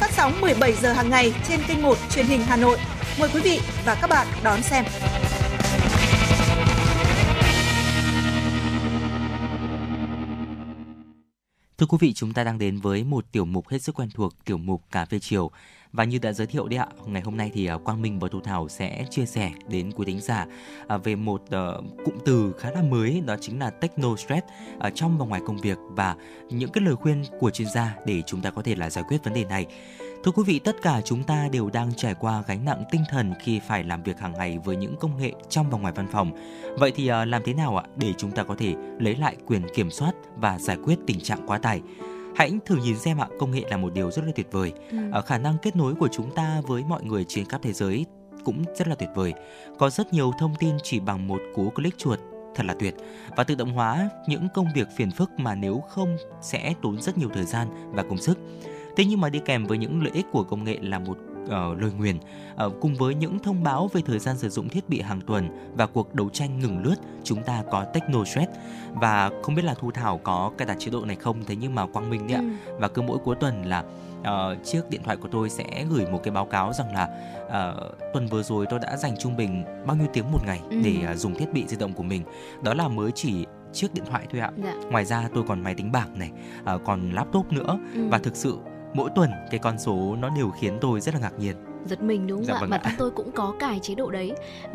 Phát sóng 17 giờ hàng ngày trên kênh 1 truyền hình Hà Nội. Mời quý vị và các bạn đón xem. Thưa quý vị, chúng ta đang đến với một tiểu mục hết sức quen thuộc, tiểu mục cà phê chiều. Và như đã giới thiệu đấy ạ, ngày hôm nay thì à, Quang Minh và Thu Thảo sẽ chia sẻ đến quý thính giả à, về một ờ, cụm từ khá là mới đó chính là techno stress ở trong và ngoài công việc và những cái lời khuyên của chuyên gia để chúng ta có thể là giải quyết vấn đề này. Thưa quý vị, tất cả chúng ta đều đang trải qua gánh nặng tinh thần khi phải làm việc hàng ngày với những công nghệ trong và ngoài văn phòng. Vậy thì làm thế nào ạ để chúng ta có thể lấy lại quyền kiểm soát và giải quyết tình trạng quá tải? Hãy thử nhìn xem ạ công nghệ là một điều rất là tuyệt vời. Ừ. ở khả năng kết nối của chúng ta với mọi người trên khắp thế giới cũng rất là tuyệt vời. Có rất nhiều thông tin chỉ bằng một cú click chuột thật là tuyệt. Và tự động hóa những công việc phiền phức mà nếu không sẽ tốn rất nhiều thời gian và công sức. Thế nhưng mà đi kèm với những lợi ích của công nghệ là một uh, lời nguyền uh, cùng với những thông báo về thời gian sử dụng thiết bị hàng tuần và cuộc đấu tranh ngừng lướt chúng ta có Techno Shred và không biết là Thu Thảo có cài đặt chế độ này không thế nhưng mà Quang Minh đấy ạ ừ. và cứ mỗi cuối tuần là uh, chiếc điện thoại của tôi sẽ gửi một cái báo cáo rằng là uh, tuần vừa rồi tôi đã dành trung bình bao nhiêu tiếng một ngày ừ. để uh, dùng thiết bị di động của mình đó là mới chỉ chiếc điện thoại thôi ạ. Dạ. Ngoài ra tôi còn máy tính bảng này, uh, còn laptop nữa ừ. và thực sự mỗi tuần cái con số nó đều khiến tôi rất là ngạc nhiên giật mình đúng không Dạ ạ? vâng Bản ạ. thân tôi cũng có cài chế độ đấy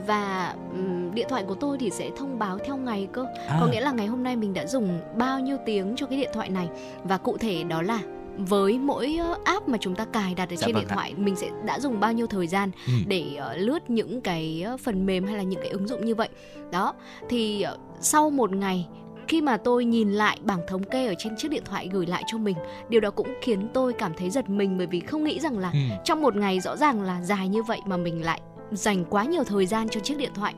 và ừm, điện thoại của tôi thì sẽ thông báo theo ngày cơ. À. Có nghĩa là ngày hôm nay mình đã dùng bao nhiêu tiếng cho cái điện thoại này và cụ thể đó là với mỗi app mà chúng ta cài đặt ở Dạ trên vâng điện ạ. thoại mình sẽ đã dùng bao nhiêu thời gian Ừ. để ờ, lướt những cái phần mềm hay là những cái ứng dụng như vậy đó thì ờ, sau một ngày khi mà tôi nhìn lại bảng thống kê ở trên chiếc điện thoại gửi lại cho mình điều đó cũng khiến tôi cảm thấy giật mình bởi vì không nghĩ rằng là Ừ. trong một ngày rõ ràng là dài như vậy mà mình lại dành quá nhiều thời gian cho chiếc điện thoại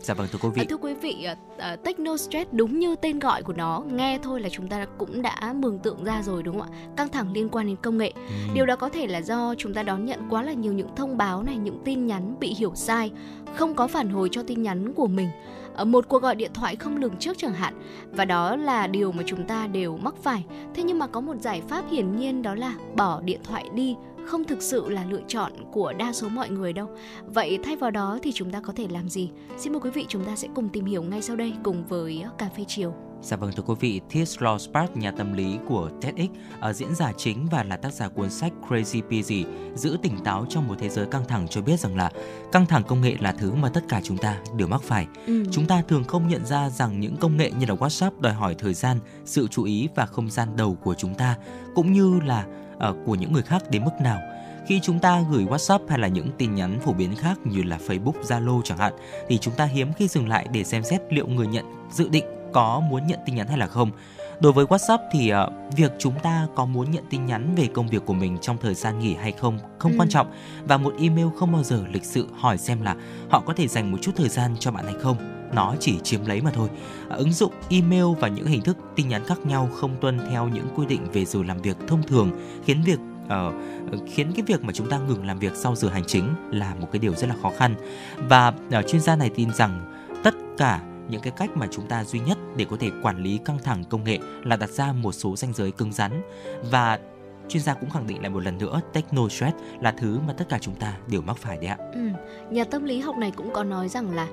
Dạ vâng thưa quý À, vị. thưa quý vị, uh, Techno Stress đúng như tên gọi của nó, nghe thôi là chúng ta cũng đã mường tượng ra rồi đúng không ạ? Căng thẳng liên quan đến công nghệ. Ừ. Điều đó có thể là do chúng ta đón nhận quá là nhiều những thông báo này, những tin nhắn bị hiểu sai, không có phản hồi cho tin nhắn của mình. Ở một cuộc gọi điện thoại không lường trước chẳng hạn và đó là điều mà chúng ta đều mắc phải. Thế nhưng mà có một giải pháp hiển nhiên đó là bỏ điện thoại đi không thực sự là lựa chọn của đa số mọi người đâu. Vậy thay vào đó thì chúng ta có thể làm gì? Xin mời quý vị chúng ta sẽ cùng tìm hiểu ngay sau đây cùng với ờ, cà phê chiều. Dạ vâng thưa quý vị, Thies Spark, nhà tâm lý của TEDx, ở diễn giả chính và là tác giả cuốn sách Crazy Busy, giữ tỉnh táo trong một thế giới căng thẳng cho biết rằng là căng thẳng công nghệ là thứ mà tất cả chúng ta đều mắc phải. Ừ. Chúng ta thường không nhận ra rằng những công nghệ như là WhatsApp đòi hỏi thời gian, sự chú ý và không gian đầu của chúng ta, cũng như là ờ, của những người khác đến mức nào. Khi chúng ta gửi WhatsApp hay là những tin nhắn phổ biến khác như là Facebook, Zalo chẳng hạn, thì chúng ta hiếm khi dừng lại để xem xét liệu người nhận dự định có muốn nhận tin nhắn hay là không. Đối với WhatsApp thì ờ, việc chúng ta có muốn nhận tin nhắn về công việc của mình trong thời gian nghỉ hay không không Ừ. quan trọng và một email không bao giờ lịch sự hỏi xem là họ có thể dành một chút thời gian cho bạn hay không. Nó chỉ chiếm lấy mà thôi. À, ứng dụng email và những hình thức tin nhắn khác nhau không tuân theo những quy định về giờ làm việc thông thường khiến việc ờ, khiến cái việc mà chúng ta ngừng làm việc sau giờ hành chính là một cái điều rất là khó khăn và uh, chuyên gia này tin rằng tất cả những cái cách mà chúng ta duy nhất để có thể quản lý căng thẳng công nghệ là đặt ra một số ranh giới cứng rắn và chuyên gia cũng khẳng định lại một lần nữa techno stress là thứ mà tất cả chúng ta đều mắc phải đấy ạ. Ừ. Nhà tâm lý học này cũng có nói rằng là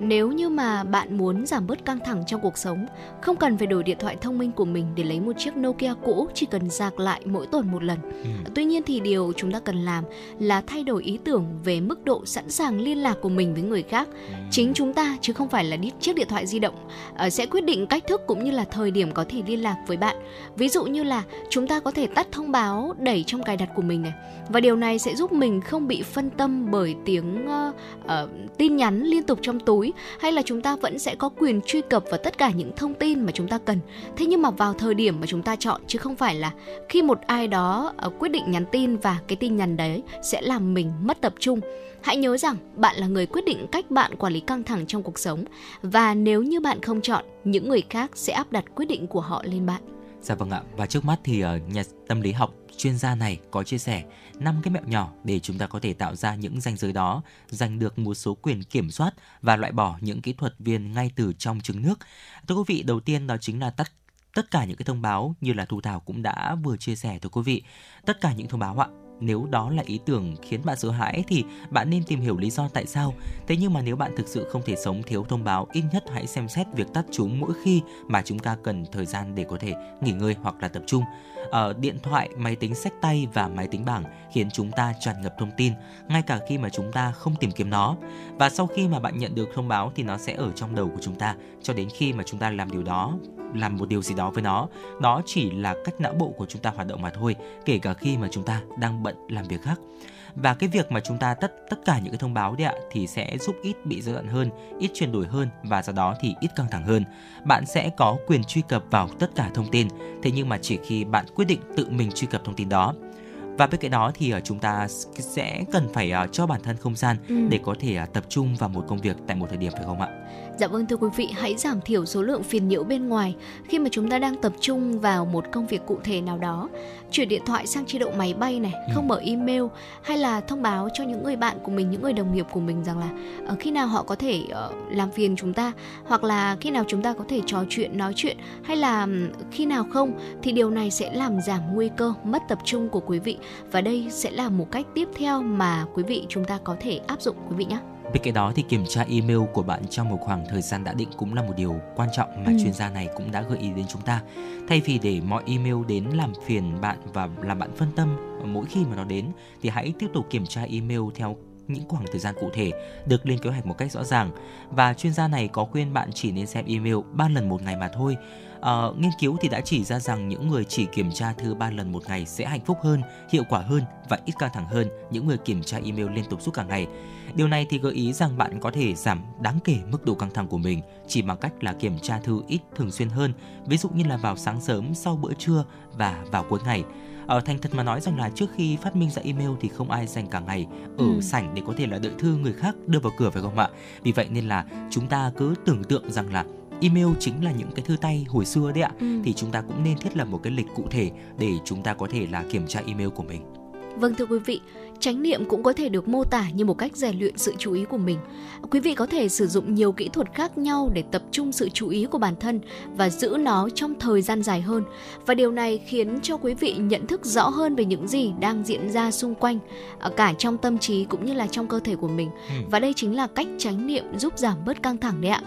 nếu như mà bạn muốn giảm bớt căng thẳng trong cuộc sống, không cần phải đổi điện thoại thông minh của mình để lấy một chiếc Nokia cũ, chỉ cần sạc lại mỗi tuần một lần. Ừ. Tuy nhiên thì điều chúng ta cần làm là thay đổi ý tưởng về mức độ sẵn sàng liên lạc của mình với người khác. Chính chúng ta chứ không phải là đi chiếc điện thoại di động ờ, sẽ quyết định cách thức cũng như là thời điểm có thể liên lạc với bạn. Ví dụ như là chúng ta có thể tắt thông báo đẩy trong cài đặt của mình này và điều này sẽ giúp mình không bị phân tâm bởi tiếng ờ, ờ, tin nhắn liên tục trong túi hay là chúng ta vẫn sẽ có quyền truy cập vào tất cả những thông tin mà chúng ta cần. Thế nhưng mà vào thời điểm mà chúng ta chọn chứ không phải là khi một ai đó ờ, quyết định nhắn tin và cái tin nhắn đấy sẽ làm mình mất tập trung. Hãy nhớ rằng bạn là người quyết định cách bạn quản lý căng thẳng trong cuộc sống và nếu như bạn không chọn, những người khác sẽ áp đặt quyết định của họ lên bạn. Dạ vâng ạ. Và trước mắt thì ờ, nhà tâm lý học chuyên gia này có chia sẻ năm cái mẹo nhỏ để chúng ta có thể tạo ra những ranh giới đó, giành được một số quyền kiểm soát và loại bỏ những kỹ thuật viên ngay từ trong trứng nước. Thưa quý vị, đầu tiên đó chính là tắt tất cả những cái thông báo như là Thu Thảo cũng đã vừa chia sẻ thưa quý vị. Tất cả những thông báo ạ, nếu đó là ý tưởng khiến bạn sợ hãi thì bạn nên tìm hiểu lý do tại sao. Thế nhưng mà nếu bạn thực sự không thể sống thiếu thông báo, ít nhất hãy xem xét việc tắt chúng mỗi khi mà chúng ta cần thời gian để có thể nghỉ ngơi hoặc là tập trung. Ở điện thoại, máy tính sách tay và máy tính bảng khiến chúng ta tràn ngập thông tin ngay cả khi mà chúng ta không tìm kiếm nó. Và sau khi mà bạn nhận được thông báo thì nó sẽ ở trong đầu của chúng ta cho đến khi mà chúng ta làm điều đó làm một điều gì đó với nó đó chỉ là cách não bộ của chúng ta hoạt động mà thôi kể cả khi mà chúng ta đang bận làm việc khác và cái việc mà chúng ta tất tất cả những cái thông báo đấy ạ thì sẽ giúp ít bị rối loạn hơn, ít chuyển đổi hơn và do đó thì ít căng thẳng hơn. Bạn sẽ có quyền truy cập vào tất cả thông tin, thế nhưng mà chỉ khi bạn quyết định tự mình truy cập thông tin đó. Và bên cạnh đó thì ờ, chúng ta sẽ cần phải ờ, cho bản thân không gian Ừ. để có thể ờ, tập trung vào một công việc tại một thời điểm phải không ạ? Dạ vâng thưa quý vị, hãy giảm thiểu số lượng phiền nhiễu bên ngoài khi mà chúng ta đang tập trung vào một công việc cụ thể nào đó. Chuyển điện thoại sang chế độ máy bay này, Ừ. không mở email hay là thông báo cho những người bạn của mình, những người đồng nghiệp của mình rằng là ờ, khi nào họ có thể ờ, làm phiền chúng ta hoặc là khi nào chúng ta có thể trò chuyện, nói chuyện hay là ừm, khi nào không thì điều này sẽ làm giảm nguy cơ mất tập trung của quý vị và đây sẽ là một cách tiếp theo mà quý vị chúng ta có thể áp dụng quý vị nhé. Bên cạnh đó thì kiểm tra email của bạn trong một khoảng thời gian đã định cũng là một điều quan trọng mà ừ. chuyên gia này cũng đã gợi ý đến chúng ta. Thay vì để mọi email đến làm phiền bạn và làm bạn phân tâm mỗi khi mà nó đến thì hãy tiếp tục kiểm tra email theo những khoảng thời gian cụ thể được lên kế hoạch một cách rõ ràng và chuyên gia này có khuyên bạn chỉ nên xem email 3 lần một ngày mà thôi À, nghiên cứu thì đã chỉ ra rằng những người chỉ kiểm tra thư 3 lần một ngày sẽ hạnh phúc hơn, hiệu quả hơn và ít căng thẳng hơn những người kiểm tra email liên tục suốt cả ngày. Điều này thì gợi ý rằng bạn có thể giảm đáng kể mức độ căng thẳng của mình chỉ bằng cách là kiểm tra thư ít thường xuyên hơn, ví dụ như là vào sáng sớm, sau bữa trưa và vào cuối ngày. Ở ờ, thành thật mà nói rằng là trước khi phát minh ra email thì không ai dành cả ngày ở ừ. sảnh để có thể là đợi thư người khác đưa vào cửa phải không ạ? Vì vậy nên là chúng ta cứ tưởng tượng rằng là email chính là những cái thư tay hồi xưa đấy ạ ừ. thì chúng ta cũng nên thiết lập một cái lịch cụ thể để chúng ta có thể là kiểm tra email của mình Vâng thưa quý vị, chánh niệm cũng có thể được mô tả như một cách rèn luyện sự chú ý của mình. Quý vị có thể sử dụng nhiều kỹ thuật khác nhau để tập trung sự chú ý của bản thân và giữ nó trong thời gian dài hơn. Và điều này khiến cho quý vị nhận thức rõ hơn về những gì đang diễn ra xung quanh, cả trong tâm trí cũng như là trong cơ thể của mình. Ừ. Và đây chính là cách chánh niệm giúp giảm bớt căng thẳng đấy ạ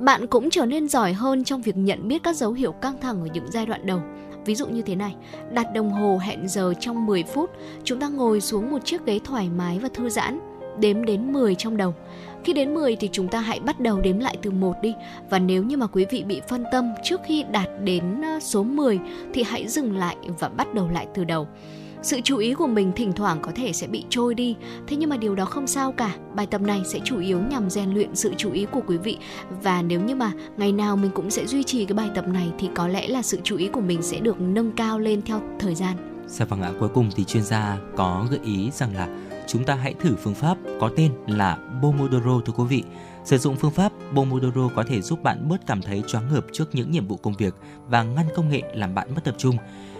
bạn cũng trở nên giỏi hơn trong việc nhận biết các dấu hiệu căng thẳng ở những giai đoạn đầu. Ví dụ như thế này, đặt đồng hồ hẹn giờ trong 10 phút, chúng ta ngồi xuống một chiếc ghế thoải mái và thư giãn, đếm đến 10 trong đầu. Khi đến 10 thì chúng ta hãy bắt đầu đếm lại từ 1 đi và nếu như mà quý vị bị phân tâm trước khi đạt đến ờ, số 10 thì hãy dừng lại và bắt đầu lại từ đầu sự chú ý của mình thỉnh thoảng có thể sẽ bị trôi đi. Thế nhưng mà điều đó không sao cả. Bài tập này sẽ chủ yếu nhằm rèn luyện sự chú ý của quý vị. Và nếu như mà ngày nào mình cũng sẽ duy trì cái bài tập này thì có lẽ là sự chú ý của mình sẽ được nâng cao lên theo thời gian. Dạ vâng ạ, cuối cùng thì chuyên gia có gợi ý rằng là chúng ta hãy thử phương pháp có tên là Pomodoro thưa quý vị. Sử dụng phương pháp Pomodoro có thể giúp bạn bớt cảm thấy choáng ngợp trước những nhiệm vụ công việc và ngăn công nghệ làm bạn mất tập trung.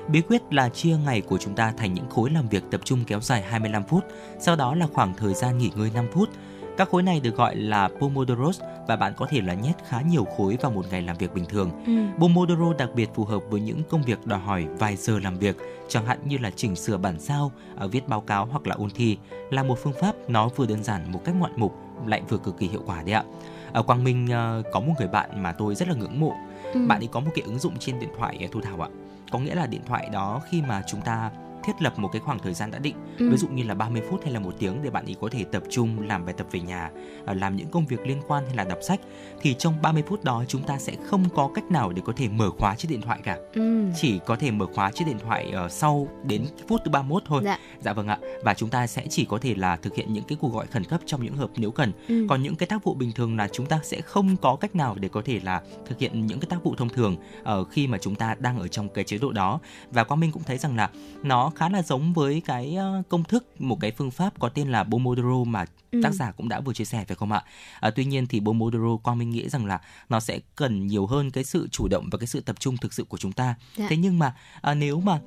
Bí quyết là chia ngày của chúng ta thành những khối làm việc tập trung kéo dài 25 phút, sau đó là khoảng thời gian nghỉ ngơi 5 phút. Các khối này được gọi là Pomodoros và bạn có thể là nhét khá nhiều khối vào một ngày làm việc bình thường. Ừ. Pomodoro đặc biệt phù hợp với những công việc đòi hỏi vài giờ làm việc, chẳng hạn như là chỉnh sửa bản sao, à, viết báo cáo hoặc là ôn thi, là một phương pháp nó vừa đơn giản một cách ngoạn mục lại vừa cực kỳ hiệu quả đấy ạ. Ở Quang Minh uh, có một người bạn mà tôi rất là ngưỡng mộ. Ừ. Bạn ấy có một cái ứng dụng trên điện thoại Thu Thảo ạ có nghĩa là điện thoại đó khi mà chúng ta thiết lập một cái khoảng thời gian đã định ừ. ví dụ như là 30 phút hay là một tiếng để bạn ấy có thể tập trung làm bài tập về nhà à, làm những công việc liên quan hay là đọc sách thì trong 30 phút đó chúng ta sẽ không có cách nào để có thể mở khóa chiếc điện thoại cả ừ. chỉ có thể mở khóa chiếc điện thoại uh, sau đến phút thứ 31 thôi dạ. dạ vâng ạ và chúng ta sẽ chỉ có thể là thực hiện những cái cuộc gọi khẩn cấp trong những hợp nếu cần ừ. còn những cái tác vụ bình thường là chúng ta sẽ không có cách nào để có thể là thực hiện những cái tác vụ thông thường uh, khi mà chúng ta đang ở trong cái chế độ đó và quang minh cũng thấy rằng là nó khá là giống với cái ờ, công thức một cái phương pháp có tên là Pomodoro mà ừ. tác giả cũng đã vừa chia sẻ phải không ạ? À, tuy nhiên thì Pomodoro Quang Minh nghĩ rằng là nó sẽ cần nhiều hơn cái sự chủ động và cái sự tập trung thực sự của chúng ta. Dạ. Thế nhưng mà à, nếu mà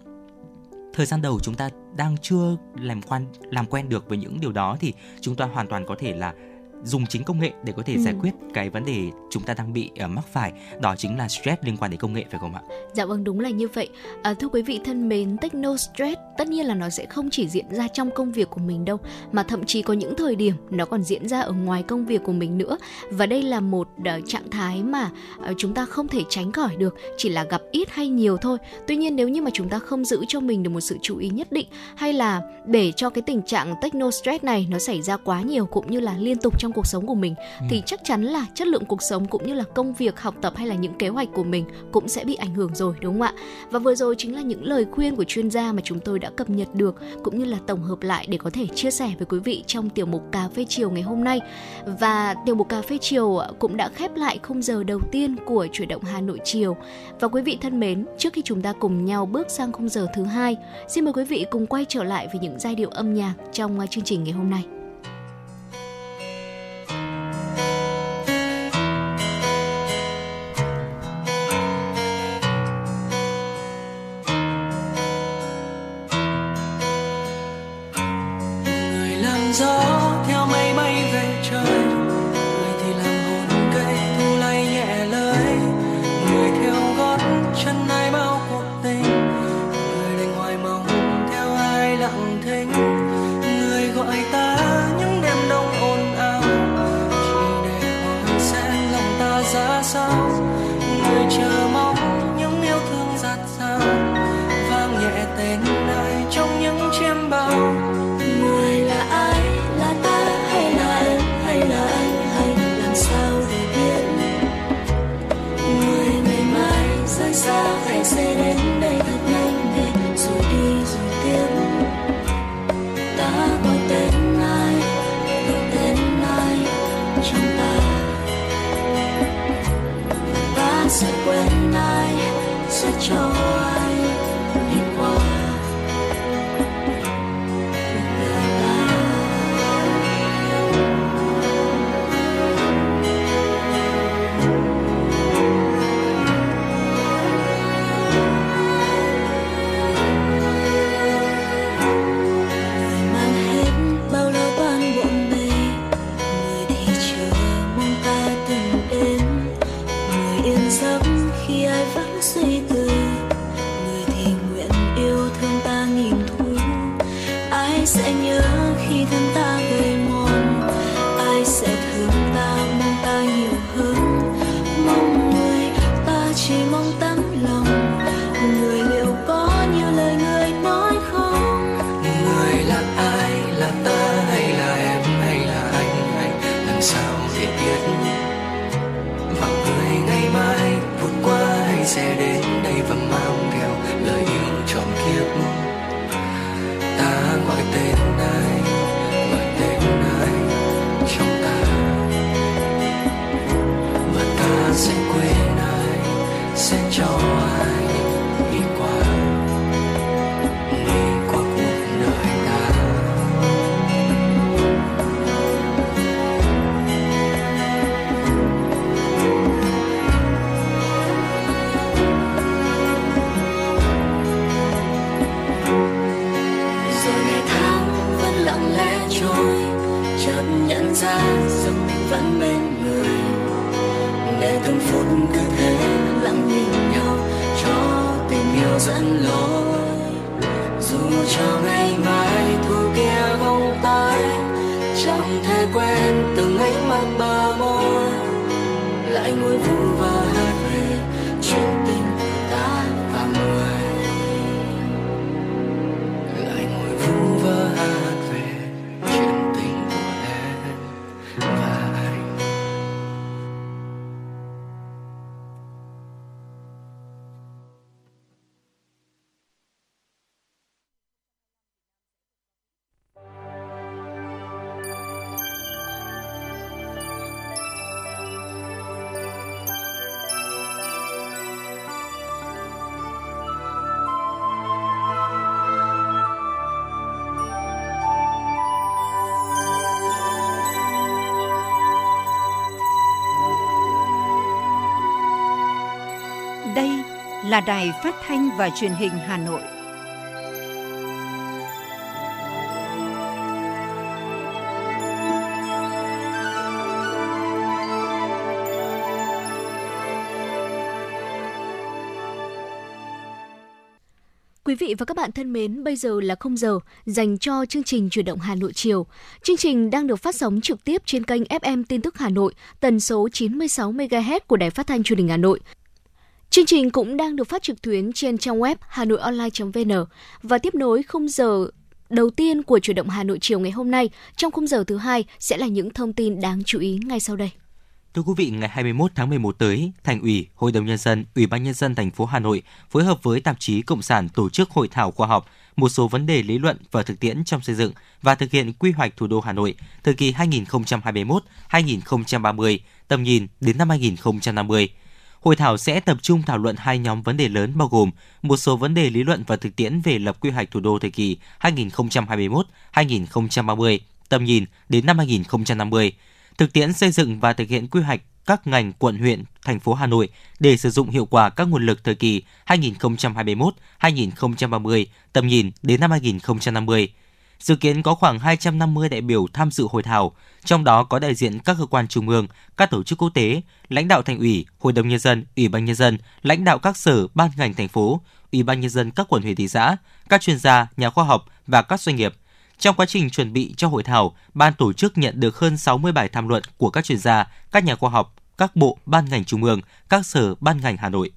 thời gian đầu chúng ta đang chưa làm quen làm quen được với những điều đó thì chúng ta hoàn toàn có thể là dùng chính công nghệ để có thể ừ. giải quyết cái vấn đề chúng ta đang bị uh, mắc phải đó chính là stress liên quan đến công nghệ phải không ạ? Dạ vâng đúng là như vậy. À, thưa quý vị thân mến, techno stress tất nhiên là nó sẽ không chỉ diễn ra trong công việc của mình đâu mà thậm chí có những thời điểm nó còn diễn ra ở ngoài công việc của mình nữa và đây là một uh, trạng thái mà uh, chúng ta không thể tránh khỏi được chỉ là gặp ít hay nhiều thôi. Tuy nhiên nếu như mà chúng ta không giữ cho mình được một sự chú ý nhất định hay là để cho cái tình trạng techno stress này nó xảy ra quá nhiều cũng như là liên tục trong cuộc sống của mình ừ. thì chắc chắn là chất lượng cuộc sống cũng như là công việc học tập hay là những kế hoạch của mình cũng sẽ bị ảnh hưởng rồi đúng không ạ? Và vừa rồi chính là những lời khuyên của chuyên gia mà chúng tôi đã cập nhật được cũng như là tổng hợp lại để có thể chia sẻ với quý vị trong tiểu mục cà phê chiều ngày hôm nay. Và tiểu mục cà phê chiều cũng đã khép lại khung giờ đầu tiên của chuyển động Hà Nội chiều. Và quý vị thân mến trước khi chúng ta cùng nhau bước sang khung giờ thứ hai xin mời quý vị cùng quay trở lại với những giai điệu âm nhạc trong chương trình ngày hôm nay là đài phát thanh và truyền hình Hà Nội. Quý vị và các bạn thân mến, bây giờ là không giờ dành cho chương trình chuyển động Hà Nội chiều. Chương trình đang được phát sóng trực tiếp trên kênh FM tin tức Hà Nội, tần số 96 MHz của Đài Phát thanh Truyền hình Hà Nội. Chương trình cũng đang được phát trực tuyến trên trang web hanoionline.vn và tiếp nối khung giờ đầu tiên của chuyển động Hà Nội chiều ngày hôm nay. Trong khung giờ thứ hai sẽ là những thông tin đáng chú ý ngay sau đây. Thưa quý vị, ngày 21 tháng 11 tới, Thành ủy, Hội đồng nhân dân, Ủy ban nhân dân thành phố Hà Nội phối hợp với tạp chí Cộng sản tổ chức hội thảo khoa học một số vấn đề lý luận và thực tiễn trong xây dựng và thực hiện quy hoạch thủ đô Hà Nội thời kỳ 2021-2030, tầm nhìn đến năm 2050. Hội thảo sẽ tập trung thảo luận hai nhóm vấn đề lớn bao gồm một số vấn đề lý luận và thực tiễn về lập quy hoạch thủ đô thời kỳ 2021-2030, tầm nhìn đến năm 2050, thực tiễn xây dựng và thực hiện quy hoạch các ngành quận huyện, thành phố Hà Nội để sử dụng hiệu quả các nguồn lực thời kỳ 2021-2030, tầm nhìn đến năm 2050. Dự kiến có khoảng 250 đại biểu tham dự hội thảo, trong đó có đại diện các cơ quan trung ương, các tổ chức quốc tế, lãnh đạo thành ủy, hội đồng nhân dân, ủy ban nhân dân, lãnh đạo các sở, ban ngành thành phố, ủy ban nhân dân các quận huyện thị xã, các chuyên gia, nhà khoa học và các doanh nghiệp. Trong quá trình chuẩn bị cho hội thảo, ban tổ chức nhận được hơn 60 bài tham luận của các chuyên gia, các nhà khoa học, các bộ, ban ngành trung ương, các sở, ban ngành Hà Nội.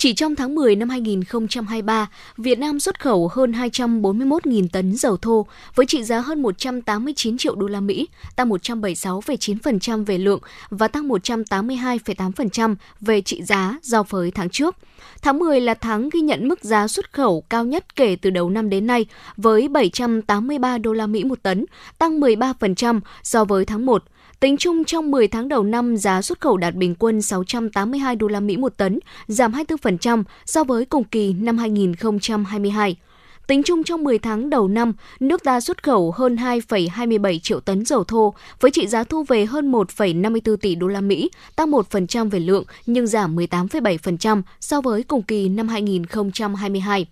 Chỉ trong tháng 10 năm 2023, Việt Nam xuất khẩu hơn 241.000 tấn dầu thô với trị giá hơn 189 triệu đô la Mỹ, tăng 176,9% về lượng và tăng 182,8% về trị giá so với tháng trước. Tháng 10 là tháng ghi nhận mức giá xuất khẩu cao nhất kể từ đầu năm đến nay với 783 đô la Mỹ một tấn, tăng 13% so với tháng 1. Tính chung trong 10 tháng đầu năm, giá xuất khẩu đạt bình quân 682 đô la Mỹ một tấn, giảm 24% so với cùng kỳ năm 2022. Tính chung trong 10 tháng đầu năm, nước ta xuất khẩu hơn 2,27 triệu tấn dầu thô với trị giá thu về hơn 1,54 tỷ đô la Mỹ, tăng 1% về lượng nhưng giảm 18,7% so với cùng kỳ năm 2022.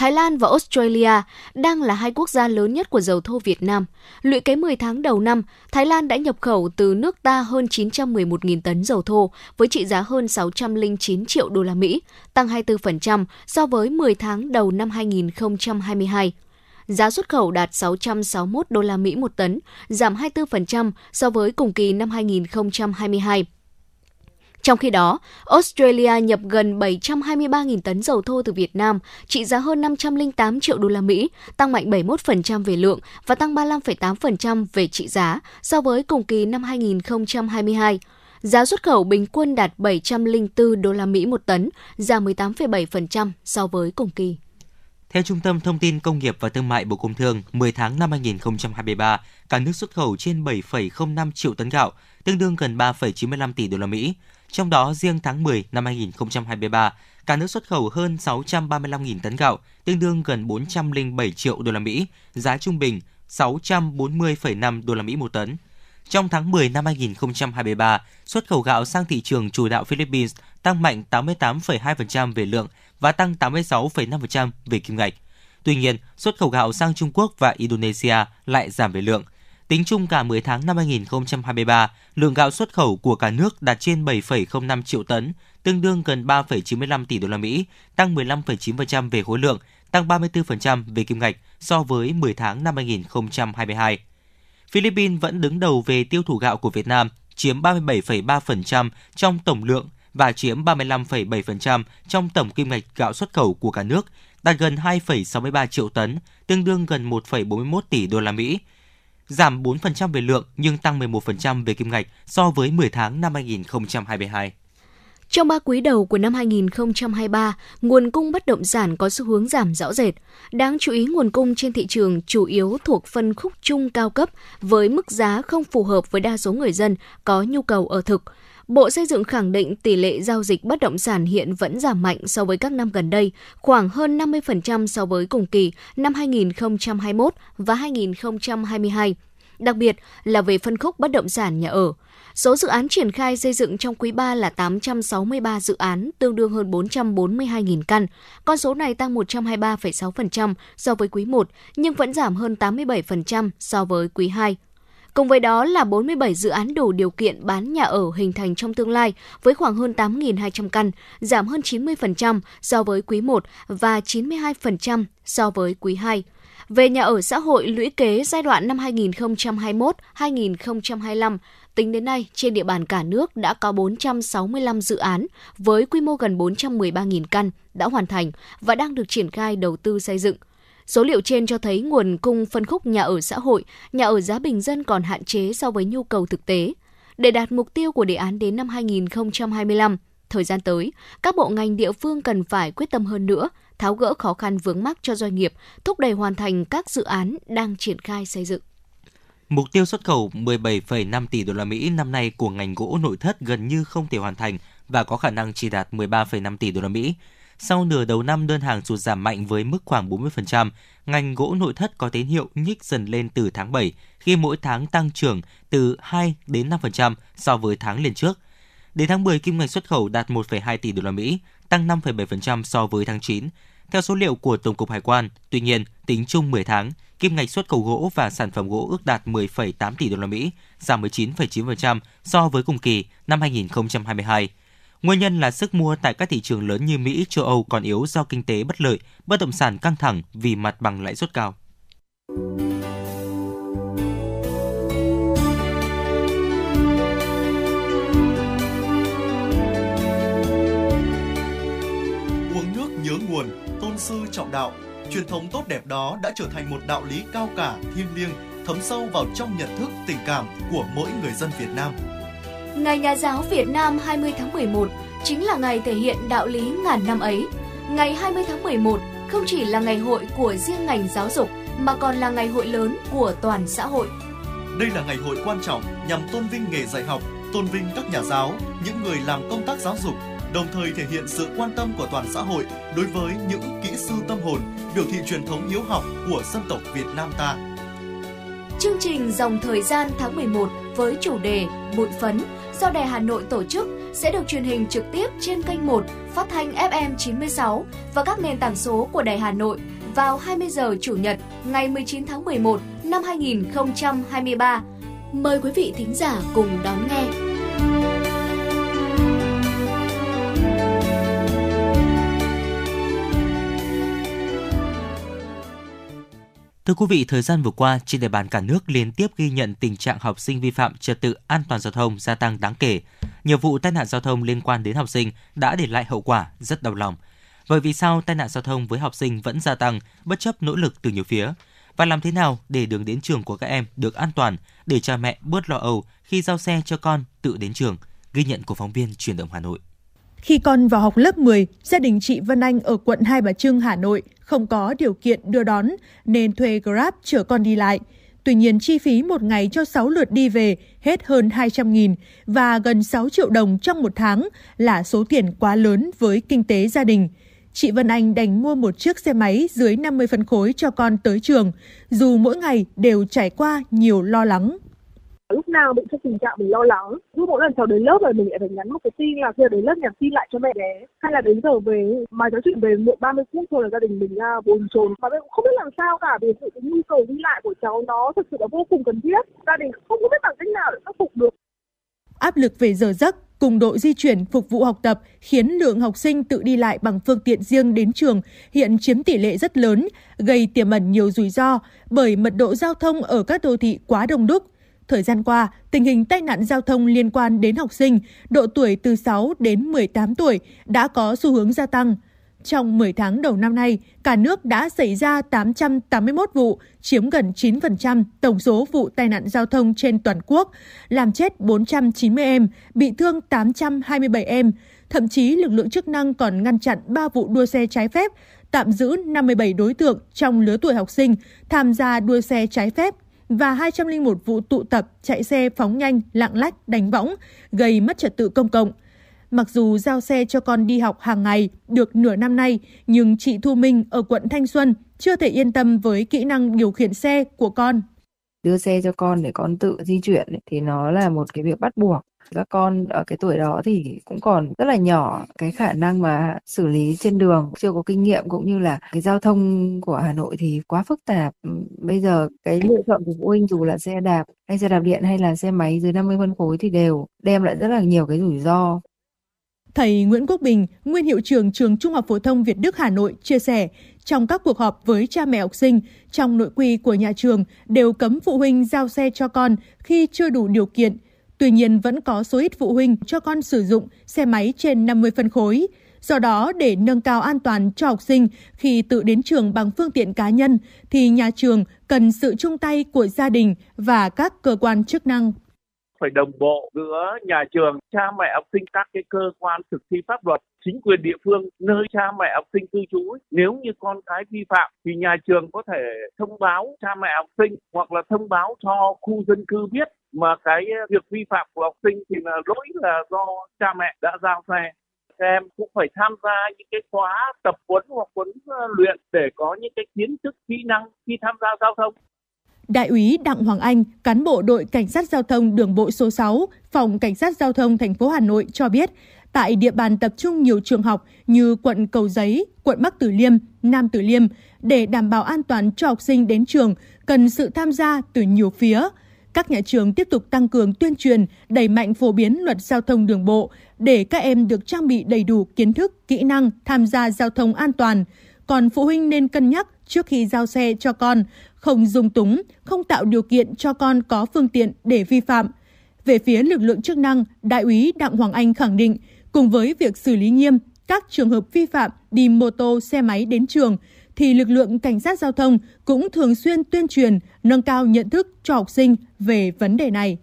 Thái Lan và Australia đang là hai quốc gia lớn nhất của dầu thô Việt Nam. Lũy kế 10 tháng đầu năm, Thái Lan đã nhập khẩu từ nước ta hơn 911.000 tấn dầu thô với trị giá hơn 609 triệu đô la Mỹ, tăng 24% so với 10 tháng đầu năm 2022 giá xuất khẩu đạt 661 đô la Mỹ một tấn, giảm 24% so với cùng kỳ năm 2022. Trong khi đó, Australia nhập gần 723.000 tấn dầu thô từ Việt Nam, trị giá hơn 508 triệu đô la Mỹ, tăng mạnh 71% về lượng và tăng 35,8% về trị giá so với cùng kỳ năm 2022. Giá xuất khẩu bình quân đạt 704 đô la Mỹ một tấn, giảm 18,7% so với cùng kỳ. Theo Trung tâm Thông tin Công nghiệp và Thương mại Bộ Công Thương, 10 tháng năm 2023, cả nước xuất khẩu trên 7,05 triệu tấn gạo, tương đương gần 3,95 tỷ đô la Mỹ. Trong đó, riêng tháng 10 năm 2023, cả nước xuất khẩu hơn 635.000 tấn gạo, tương đương gần 407 triệu đô la Mỹ, giá trung bình 640,5 đô la Mỹ một tấn. Trong tháng 10 năm 2023, xuất khẩu gạo sang thị trường chủ đạo Philippines tăng mạnh 88,2% về lượng và tăng 86,5% về kim ngạch. Tuy nhiên, xuất khẩu gạo sang Trung Quốc và Indonesia lại giảm về lượng – Tính chung cả 10 tháng năm 2023, lượng gạo xuất khẩu của cả nước đạt trên 7,05 triệu tấn, tương đương gần 3,95 tỷ đô la Mỹ, tăng 15,9% về khối lượng, tăng 34% về kim ngạch so với 10 tháng năm 2022. Philippines vẫn đứng đầu về tiêu thụ gạo của Việt Nam, chiếm 37,3% trong tổng lượng và chiếm 35,7% trong tổng kim ngạch gạo xuất khẩu của cả nước, đạt gần 2,63 triệu tấn, tương đương gần 1,41 tỷ đô la Mỹ, giảm 4% về lượng nhưng tăng 11% về kim ngạch so với 10 tháng năm 2022. Trong 3 quý đầu của năm 2023, nguồn cung bất động sản có xu hướng giảm rõ rệt. Đáng chú ý nguồn cung trên thị trường chủ yếu thuộc phân khúc trung cao cấp với mức giá không phù hợp với đa số người dân có nhu cầu ở thực. Bộ Xây dựng khẳng định tỷ lệ giao dịch bất động sản hiện vẫn giảm mạnh so với các năm gần đây, khoảng hơn 50% so với cùng kỳ năm 2021 và 2022 đặc biệt là về phân khúc bất động sản nhà ở. Số dự án triển khai xây dựng trong quý 3 là 863 dự án, tương đương hơn 442.000 căn. Con số này tăng 123,6% so với quý 1, nhưng vẫn giảm hơn 87% so với quý 2. Cùng với đó là 47 dự án đủ điều kiện bán nhà ở hình thành trong tương lai với khoảng hơn 8.200 căn, giảm hơn 90% so với quý 1 và 92% so với quý 2. Về nhà ở xã hội lũy kế giai đoạn năm 2021-2025, tính đến nay trên địa bàn cả nước đã có 465 dự án với quy mô gần 413.000 căn đã hoàn thành và đang được triển khai đầu tư xây dựng. Số liệu trên cho thấy nguồn cung phân khúc nhà ở xã hội, nhà ở giá bình dân còn hạn chế so với nhu cầu thực tế. Để đạt mục tiêu của đề án đến năm 2025, thời gian tới, các bộ ngành địa phương cần phải quyết tâm hơn nữa, tháo gỡ khó khăn vướng mắc cho doanh nghiệp, thúc đẩy hoàn thành các dự án đang triển khai xây dựng. Mục tiêu xuất khẩu 17,5 tỷ đô la Mỹ năm nay của ngành gỗ nội thất gần như không thể hoàn thành và có khả năng chỉ đạt 13,5 tỷ đô la Mỹ. Sau nửa đầu năm đơn hàng sụt giảm mạnh với mức khoảng 40%, ngành gỗ nội thất có tín hiệu nhích dần lên từ tháng 7 khi mỗi tháng tăng trưởng từ 2 đến 5% so với tháng liền trước. Đến tháng 10, kim ngạch xuất khẩu đạt 1,2 tỷ đô la Mỹ, tăng 5,7% so với tháng 9. Theo số liệu của Tổng cục Hải quan, tuy nhiên, tính chung 10 tháng, kim ngạch xuất khẩu gỗ và sản phẩm gỗ ước đạt 10,8 tỷ đô la Mỹ, giảm 19,9% so với cùng kỳ năm 2022. Nguyên nhân là sức mua tại các thị trường lớn như Mỹ, châu Âu còn yếu do kinh tế bất lợi, bất động sản căng thẳng vì mặt bằng lãi suất cao. Uống nước nhớ nguồn, tôn sư trọng đạo, truyền thống tốt đẹp đó đã trở thành một đạo lý cao cả, thiêng liêng, thấm sâu vào trong nhận thức, tình cảm của mỗi người dân Việt Nam. Ngày Nhà giáo Việt Nam 20 tháng 11 chính là ngày thể hiện đạo lý ngàn năm ấy. Ngày 20 tháng 11 không chỉ là ngày hội của riêng ngành giáo dục mà còn là ngày hội lớn của toàn xã hội. Đây là ngày hội quan trọng nhằm tôn vinh nghề dạy học, tôn vinh các nhà giáo, những người làm công tác giáo dục, đồng thời thể hiện sự quan tâm của toàn xã hội đối với những kỹ sư tâm hồn, biểu thị truyền thống hiếu học của dân tộc Việt Nam ta. Chương trình Dòng thời gian tháng 11 với chủ đề Bụi phấn do Đài Hà Nội tổ chức sẽ được truyền hình trực tiếp trên kênh 1 phát thanh FM 96 và các nền tảng số của Đài Hà Nội vào 20 giờ Chủ nhật, ngày 19 tháng 11 năm 2023. Mời quý vị thính giả cùng đón nghe. Thưa quý vị, thời gian vừa qua, trên địa bàn cả nước liên tiếp ghi nhận tình trạng học sinh vi phạm trật tự an toàn giao thông gia tăng đáng kể. Nhiều vụ tai nạn giao thông liên quan đến học sinh đã để lại hậu quả rất đau lòng. Vậy vì sao tai nạn giao thông với học sinh vẫn gia tăng bất chấp nỗ lực từ nhiều phía? Và làm thế nào để đường đến trường của các em được an toàn, để cha mẹ bớt lo âu khi giao xe cho con tự đến trường? Ghi nhận của phóng viên truyền động Hà Nội. Khi con vào học lớp 10, gia đình chị Vân Anh ở quận Hai Bà Trưng, Hà Nội không có điều kiện đưa đón nên thuê Grab chở con đi lại. Tuy nhiên chi phí một ngày cho 6 lượt đi về hết hơn 200 nghìn và gần 6 triệu đồng trong một tháng là số tiền quá lớn với kinh tế gia đình. Chị Vân Anh đành mua một chiếc xe máy dưới 50 phân khối cho con tới trường, dù mỗi ngày đều trải qua nhiều lo lắng lúc nào bị trong tình trạng mình lo lắng cứ mỗi lần cháu đến lớp rồi mình lại phải nhắn một cái tin là khi đến lớp nhắn tin lại cho mẹ bé. Hay là đến giờ về mà nói chuyện về muộn 30 phút thôi là gia đình mình ra bồn chồn. Mà cũng không biết làm sao cả vì sự cái nhu cầu đi lại của cháu nó thực sự là vô cùng cần thiết. Gia đình không có biết bằng cách nào để khắc phục được. Áp lực về giờ giấc cùng độ di chuyển phục vụ học tập khiến lượng học sinh tự đi lại bằng phương tiện riêng đến trường hiện chiếm tỷ lệ rất lớn, gây tiềm ẩn nhiều rủi ro bởi mật độ giao thông ở các đô thị quá đông đúc. Thời gian qua, tình hình tai nạn giao thông liên quan đến học sinh độ tuổi từ 6 đến 18 tuổi đã có xu hướng gia tăng. Trong 10 tháng đầu năm nay, cả nước đã xảy ra 881 vụ, chiếm gần 9% tổng số vụ tai nạn giao thông trên toàn quốc, làm chết 490 em, bị thương 827 em. Thậm chí lực lượng chức năng còn ngăn chặn 3 vụ đua xe trái phép, tạm giữ 57 đối tượng trong lứa tuổi học sinh tham gia đua xe trái phép và 201 vụ tụ tập chạy xe phóng nhanh, lạng lách, đánh võng, gây mất trật tự công cộng. Mặc dù giao xe cho con đi học hàng ngày được nửa năm nay, nhưng chị Thu Minh ở quận Thanh Xuân chưa thể yên tâm với kỹ năng điều khiển xe của con. Đưa xe cho con để con tự di chuyển thì nó là một cái việc bắt buộc các con ở cái tuổi đó thì cũng còn rất là nhỏ cái khả năng mà xử lý trên đường chưa có kinh nghiệm cũng như là cái giao thông của Hà Nội thì quá phức tạp. Ừ, bây giờ cái lựa chọn của phụ huynh dù là xe đạp hay xe đạp điện hay là xe máy dưới 50 phân khối thì đều đem lại rất là nhiều cái rủi ro. Thầy Nguyễn Quốc Bình, nguyên hiệu trưởng trường Trung học phổ thông Việt Đức Hà Nội chia sẻ, trong các cuộc họp với cha mẹ học sinh, trong nội quy của nhà trường đều cấm phụ huynh giao xe cho con khi chưa đủ điều kiện. Tuy nhiên vẫn có số ít phụ huynh cho con sử dụng xe máy trên 50 phân khối. Do đó, để nâng cao an toàn cho học sinh khi tự đến trường bằng phương tiện cá nhân, thì nhà trường cần sự chung tay của gia đình và các cơ quan chức năng phải đồng bộ giữa nhà trường, cha mẹ học sinh, các cái cơ quan thực thi pháp luật, chính quyền địa phương nơi cha mẹ học sinh cư trú. Nếu như con cái vi phạm thì nhà trường có thể thông báo cha mẹ học sinh hoặc là thông báo cho khu dân cư biết mà cái việc vi phạm của học sinh thì là lỗi là do cha mẹ đã giao xe các em cũng phải tham gia những cái khóa tập huấn hoặc huấn luyện để có những cái kiến thức kỹ năng khi tham gia giao thông Đại úy Đặng Hoàng Anh, cán bộ đội cảnh sát giao thông đường bộ số 6, phòng cảnh sát giao thông thành phố Hà Nội cho biết, tại địa bàn tập trung nhiều trường học như quận Cầu Giấy, quận Bắc Từ Liêm, Nam Từ Liêm, để đảm bảo an toàn cho học sinh đến trường, cần sự tham gia từ nhiều phía. Các nhà trường tiếp tục tăng cường tuyên truyền, đẩy mạnh phổ biến luật giao thông đường bộ để các em được trang bị đầy đủ kiến thức, kỹ năng tham gia giao thông an toàn. Còn phụ huynh nên cân nhắc trước khi giao xe cho con, không dùng túng, không tạo điều kiện cho con có phương tiện để vi phạm. Về phía lực lượng chức năng, Đại úy Đặng Hoàng Anh khẳng định, cùng với việc xử lý nghiêm các trường hợp vi phạm đi mô tô, xe máy đến trường, thì lực lượng cảnh sát giao thông cũng thường xuyên tuyên truyền, nâng cao nhận thức cho học sinh về vấn đề này.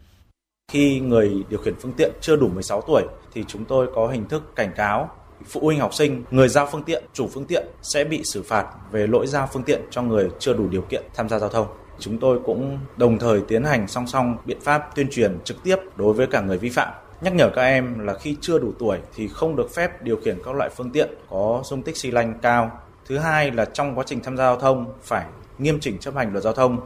Khi người điều khiển phương tiện chưa đủ 16 tuổi thì chúng tôi có hình thức cảnh cáo phụ huynh học sinh, người giao phương tiện, chủ phương tiện sẽ bị xử phạt về lỗi giao phương tiện cho người chưa đủ điều kiện tham gia giao thông. Chúng tôi cũng đồng thời tiến hành song song biện pháp tuyên truyền trực tiếp đối với cả người vi phạm nhắc nhở các em là khi chưa đủ tuổi thì không được phép điều khiển các loại phương tiện có dung tích xi lanh cao. Thứ hai là trong quá trình tham gia giao thông phải nghiêm chỉnh chấp hành luật giao thông.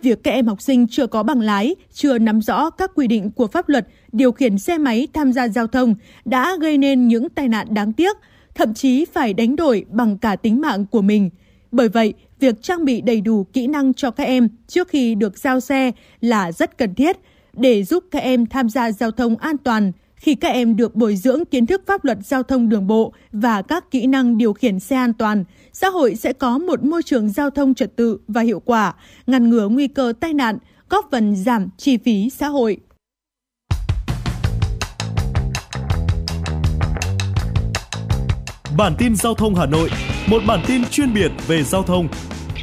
Việc các em học sinh chưa có bằng lái, chưa nắm rõ các quy định của pháp luật điều khiển xe máy tham gia giao thông đã gây nên những tai nạn đáng tiếc, thậm chí phải đánh đổi bằng cả tính mạng của mình. Bởi vậy, việc trang bị đầy đủ kỹ năng cho các em trước khi được giao xe là rất cần thiết để giúp các em tham gia giao thông an toàn. Khi các em được bồi dưỡng kiến thức pháp luật giao thông đường bộ và các kỹ năng điều khiển xe an toàn, xã hội sẽ có một môi trường giao thông trật tự và hiệu quả, ngăn ngừa nguy cơ tai nạn, góp phần giảm chi phí xã hội. Bản tin giao thông Hà Nội, một bản tin chuyên biệt về giao thông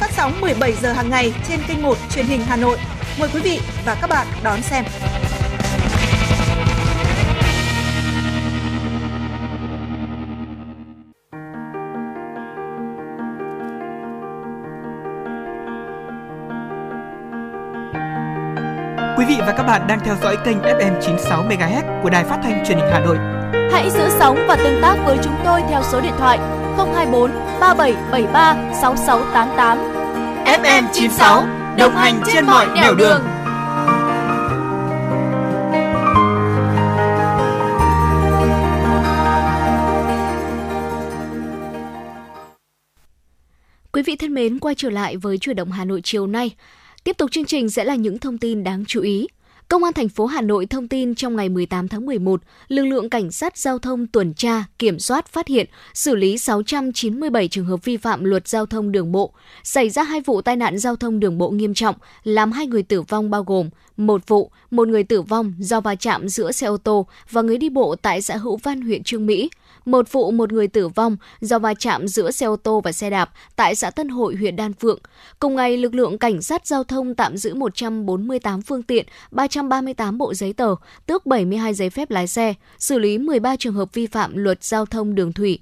phát sóng 17 giờ hàng ngày trên kênh 1 truyền hình Hà Nội. Mời quý vị và các bạn đón xem. Quý vị và các bạn đang theo dõi kênh FM 96 MHz của đài phát thanh truyền hình Hà Nội. Hãy giữ sóng và tương tác với chúng tôi theo số điện thoại 024 3773 6688. FM 96 đồng hành trên mọi nẻo đường. đường. Quý vị thân mến, quay trở lại với chuyển động Hà Nội chiều nay. Tiếp tục chương trình sẽ là những thông tin đáng chú ý. Công an thành phố Hà Nội thông tin trong ngày 18 tháng 11, lực lượng cảnh sát giao thông tuần tra, kiểm soát phát hiện, xử lý 697 trường hợp vi phạm luật giao thông đường bộ, xảy ra hai vụ tai nạn giao thông đường bộ nghiêm trọng, làm hai người tử vong bao gồm một vụ, một người tử vong do va chạm giữa xe ô tô và người đi bộ tại xã Hữu Văn, huyện Trương Mỹ, một vụ một người tử vong do va chạm giữa xe ô tô và xe đạp tại xã Tân Hội, huyện Đan Phượng. Cùng ngày, lực lượng cảnh sát giao thông tạm giữ 148 phương tiện, 338 bộ giấy tờ, tước 72 giấy phép lái xe, xử lý 13 trường hợp vi phạm luật giao thông đường thủy.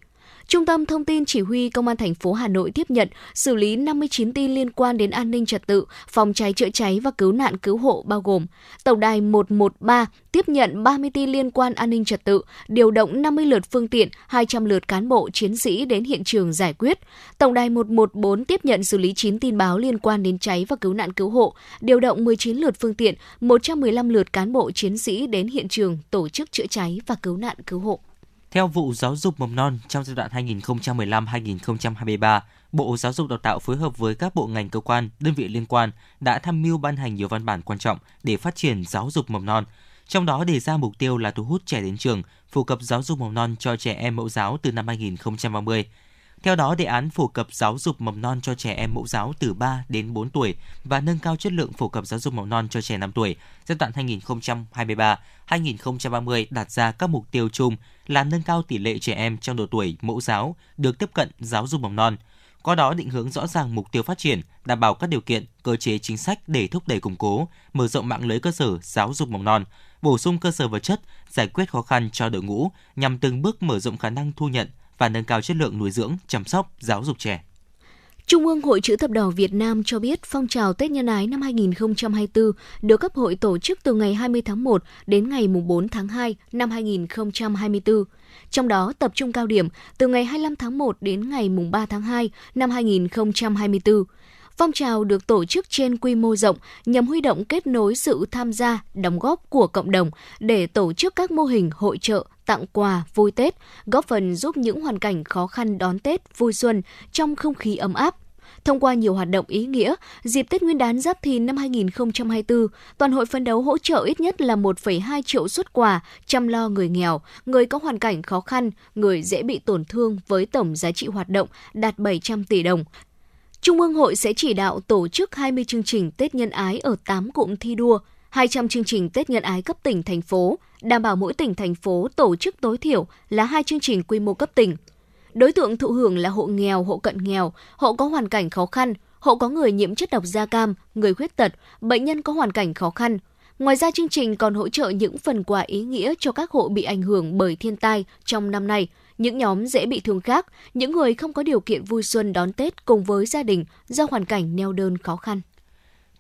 Trung tâm Thông tin Chỉ huy Công an thành phố Hà Nội tiếp nhận, xử lý 59 tin liên quan đến an ninh trật tự, phòng cháy chữa cháy và cứu nạn cứu hộ bao gồm Tổng đài 113 tiếp nhận 30 tin liên quan an ninh trật tự, điều động 50 lượt phương tiện, 200 lượt cán bộ chiến sĩ đến hiện trường giải quyết. Tổng đài 114 tiếp nhận xử lý 9 tin báo liên quan đến cháy và cứu nạn cứu hộ, điều động 19 lượt phương tiện, 115 lượt cán bộ chiến sĩ đến hiện trường tổ chức chữa cháy và cứu nạn cứu hộ. Theo vụ giáo dục mầm non trong giai đoạn 2015-2023, Bộ Giáo dục Đào tạo phối hợp với các bộ ngành cơ quan, đơn vị liên quan đã tham mưu ban hành nhiều văn bản quan trọng để phát triển giáo dục mầm non. Trong đó đề ra mục tiêu là thu hút trẻ đến trường, phổ cập giáo dục mầm non cho trẻ em mẫu giáo từ năm 2030. Theo đó, đề án phổ cập giáo dục mầm non cho trẻ em mẫu giáo từ 3 đến 4 tuổi và nâng cao chất lượng phổ cập giáo dục mầm non cho trẻ 5 tuổi giai đoạn 2023-2030 đặt ra các mục tiêu chung là nâng cao tỷ lệ trẻ em trong độ tuổi mẫu giáo được tiếp cận giáo dục mầm non. Qua đó định hướng rõ ràng mục tiêu phát triển, đảm bảo các điều kiện, cơ chế chính sách để thúc đẩy củng cố, mở rộng mạng lưới cơ sở giáo dục mầm non, bổ sung cơ sở vật chất, giải quyết khó khăn cho đội ngũ nhằm từng bước mở rộng khả năng thu nhận, và nâng cao chất lượng nuôi dưỡng, chăm sóc, giáo dục trẻ. Trung ương Hội Chữ Thập Đỏ Việt Nam cho biết phong trào Tết Nhân ái năm 2024 được cấp hội tổ chức từ ngày 20 tháng 1 đến ngày 4 tháng 2 năm 2024. Trong đó tập trung cao điểm từ ngày 25 tháng 1 đến ngày 3 tháng 2 năm 2024. Phong trào được tổ chức trên quy mô rộng nhằm huy động kết nối sự tham gia, đóng góp của cộng đồng để tổ chức các mô hình hội trợ, tặng quà vui Tết, góp phần giúp những hoàn cảnh khó khăn đón Tết vui xuân trong không khí ấm áp. Thông qua nhiều hoạt động ý nghĩa, dịp Tết Nguyên đán Giáp Thìn năm 2024, toàn hội phấn đấu hỗ trợ ít nhất là 1,2 triệu xuất quà chăm lo người nghèo, người có hoàn cảnh khó khăn, người dễ bị tổn thương với tổng giá trị hoạt động đạt 700 tỷ đồng, Trung ương hội sẽ chỉ đạo tổ chức 20 chương trình Tết nhân ái ở 8 cụm thi đua, 200 chương trình Tết nhân ái cấp tỉnh, thành phố, đảm bảo mỗi tỉnh, thành phố tổ chức tối thiểu là hai chương trình quy mô cấp tỉnh. Đối tượng thụ hưởng là hộ nghèo, hộ cận nghèo, hộ có hoàn cảnh khó khăn, hộ có người nhiễm chất độc da cam, người khuyết tật, bệnh nhân có hoàn cảnh khó khăn. Ngoài ra chương trình còn hỗ trợ những phần quà ý nghĩa cho các hộ bị ảnh hưởng bởi thiên tai trong năm nay, những nhóm dễ bị thương khác, những người không có điều kiện vui xuân đón Tết cùng với gia đình do hoàn cảnh neo đơn khó khăn.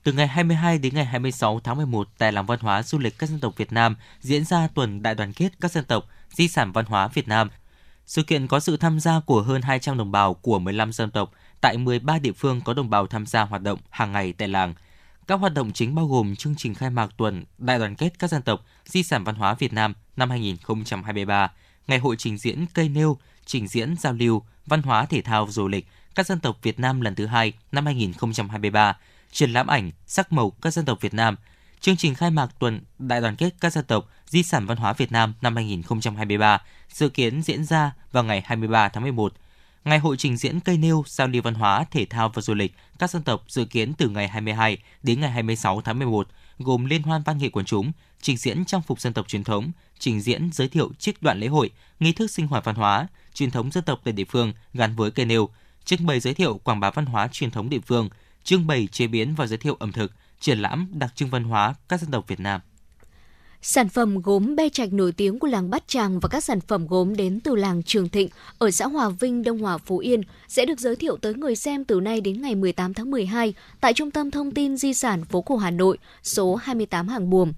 Từ ngày 22 đến ngày 26 tháng 11 tại Làng Văn hóa Du lịch các dân tộc Việt Nam diễn ra tuần đại đoàn kết các dân tộc, di sản văn hóa Việt Nam. Sự kiện có sự tham gia của hơn 200 đồng bào của 15 dân tộc tại 13 địa phương có đồng bào tham gia hoạt động hàng ngày tại làng. Các hoạt động chính bao gồm chương trình khai mạc tuần Đại đoàn kết các dân tộc, di sản văn hóa Việt Nam năm 2023, ngày hội trình diễn cây nêu, trình diễn giao lưu, văn hóa thể thao du lịch các dân tộc Việt Nam lần thứ hai năm 2023, triển lãm ảnh sắc màu các dân tộc Việt Nam, chương trình khai mạc tuần Đại đoàn kết các dân tộc Di sản văn hóa Việt Nam năm 2023 dự kiến diễn ra vào ngày 23 tháng 11. Ngày hội trình diễn cây nêu giao lưu văn hóa, thể thao và du lịch các dân tộc dự kiến từ ngày 22 đến ngày 26 tháng 11, gồm liên hoan văn nghệ quần chúng, trình diễn trang phục dân tộc truyền thống, trình diễn giới thiệu trích đoạn lễ hội, nghi thức sinh hoạt văn hóa, truyền thống dân tộc tại địa phương gắn với cây nêu, trưng bày giới thiệu quảng bá văn hóa truyền thống địa phương, trưng bày chế biến và giới thiệu ẩm thực, triển lãm đặc trưng văn hóa các dân tộc Việt Nam. Sản phẩm gốm be trạch nổi tiếng của làng Bát Tràng và các sản phẩm gốm đến từ làng Trường Thịnh ở xã Hòa Vinh, Đông Hòa, Phú Yên sẽ được giới thiệu tới người xem từ nay đến ngày 18 tháng 12 tại Trung tâm Thông tin Di sản Phố Cổ Hà Nội, số 28 Hàng Buồm.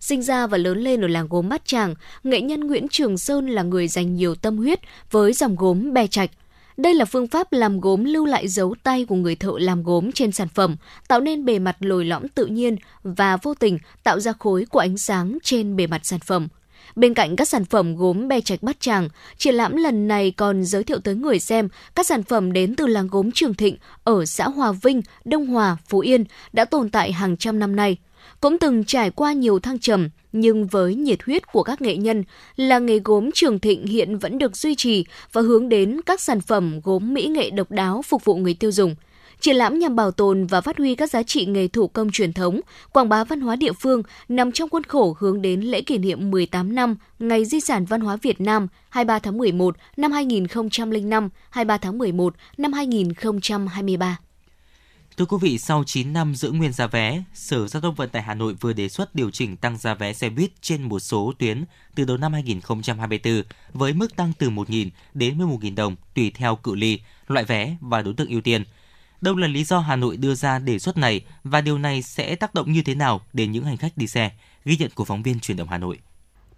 Sinh ra và lớn lên ở làng gốm Bát Tràng, nghệ nhân Nguyễn Trường Sơn là người dành nhiều tâm huyết với dòng gốm be trạch – đây là phương pháp làm gốm lưu lại dấu tay của người thợ làm gốm trên sản phẩm, tạo nên bề mặt lồi lõm tự nhiên và vô tình tạo ra khối của ánh sáng trên bề mặt sản phẩm. Bên cạnh các sản phẩm gốm be trạch bát tràng, triển lãm lần này còn giới thiệu tới người xem các sản phẩm đến từ làng gốm Trường Thịnh ở xã Hòa Vinh, Đông Hòa, Phú Yên đã tồn tại hàng trăm năm nay. Cũng từng trải qua nhiều thăng trầm, nhưng với nhiệt huyết của các nghệ nhân, làng nghề gốm Trường Thịnh hiện vẫn được duy trì và hướng đến các sản phẩm gốm mỹ nghệ độc đáo phục vụ người tiêu dùng. Triển lãm nhằm bảo tồn và phát huy các giá trị nghề thủ công truyền thống, quảng bá văn hóa địa phương nằm trong khuôn khổ hướng đến lễ kỷ niệm 18 năm Ngày Di sản Văn hóa Việt Nam 23 tháng 11 năm 2005, 23 tháng 11 năm 2023. Thưa quý vị, sau 9 năm giữ nguyên giá vé, Sở Giao thông Vận tải Hà Nội vừa đề xuất điều chỉnh tăng giá vé xe buýt trên một số tuyến từ đầu năm 2024 với mức tăng từ 1.000 đến 11.000 đồng tùy theo cự ly, loại vé và đối tượng ưu tiên. Đâu là lý do Hà Nội đưa ra đề xuất này và điều này sẽ tác động như thế nào đến những hành khách đi xe? Ghi nhận của phóng viên truyền động Hà Nội.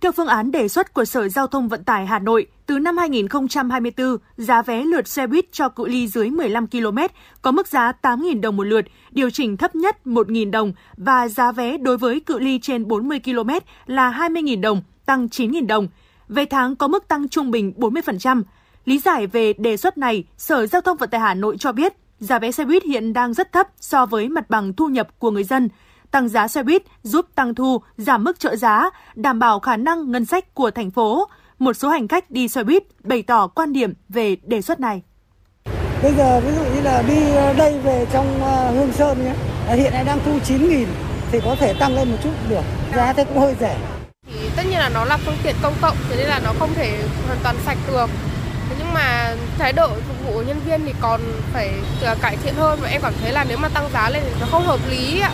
Theo phương án đề xuất của Sở Giao thông Vận tải Hà Nội, từ năm 2024, giá vé lượt xe buýt cho cự ly dưới 15 km có mức giá 8.000 đồng một lượt, điều chỉnh thấp nhất 1.000 đồng và giá vé đối với cự ly trên 40 km là 20.000 đồng, tăng 9.000 đồng. Về tháng có mức tăng trung bình 40%. Lý giải về đề xuất này, Sở Giao thông Vận tải Hà Nội cho biết giá vé xe buýt hiện đang rất thấp so với mặt bằng thu nhập của người dân – tăng giá xe buýt giúp tăng thu, giảm mức trợ giá, đảm bảo khả năng ngân sách của thành phố. Một số hành khách đi xe buýt bày tỏ quan điểm về đề xuất này. Bây giờ ví dụ như là đi đây về trong ờ, Hương Sơn nhé, hiện nay đang thu 9 nghìn thì có thể tăng lên một chút được, giá thế cũng hơi rẻ. Thì tất nhiên là nó là phương tiện công cộng, thế nên là nó không thể hoàn toàn sạch được. Thế nhưng mà thái độ phục vụ của nhân viên thì còn phải cải thiện hơn và em cảm thấy là nếu mà tăng giá lên thì nó không hợp lý ạ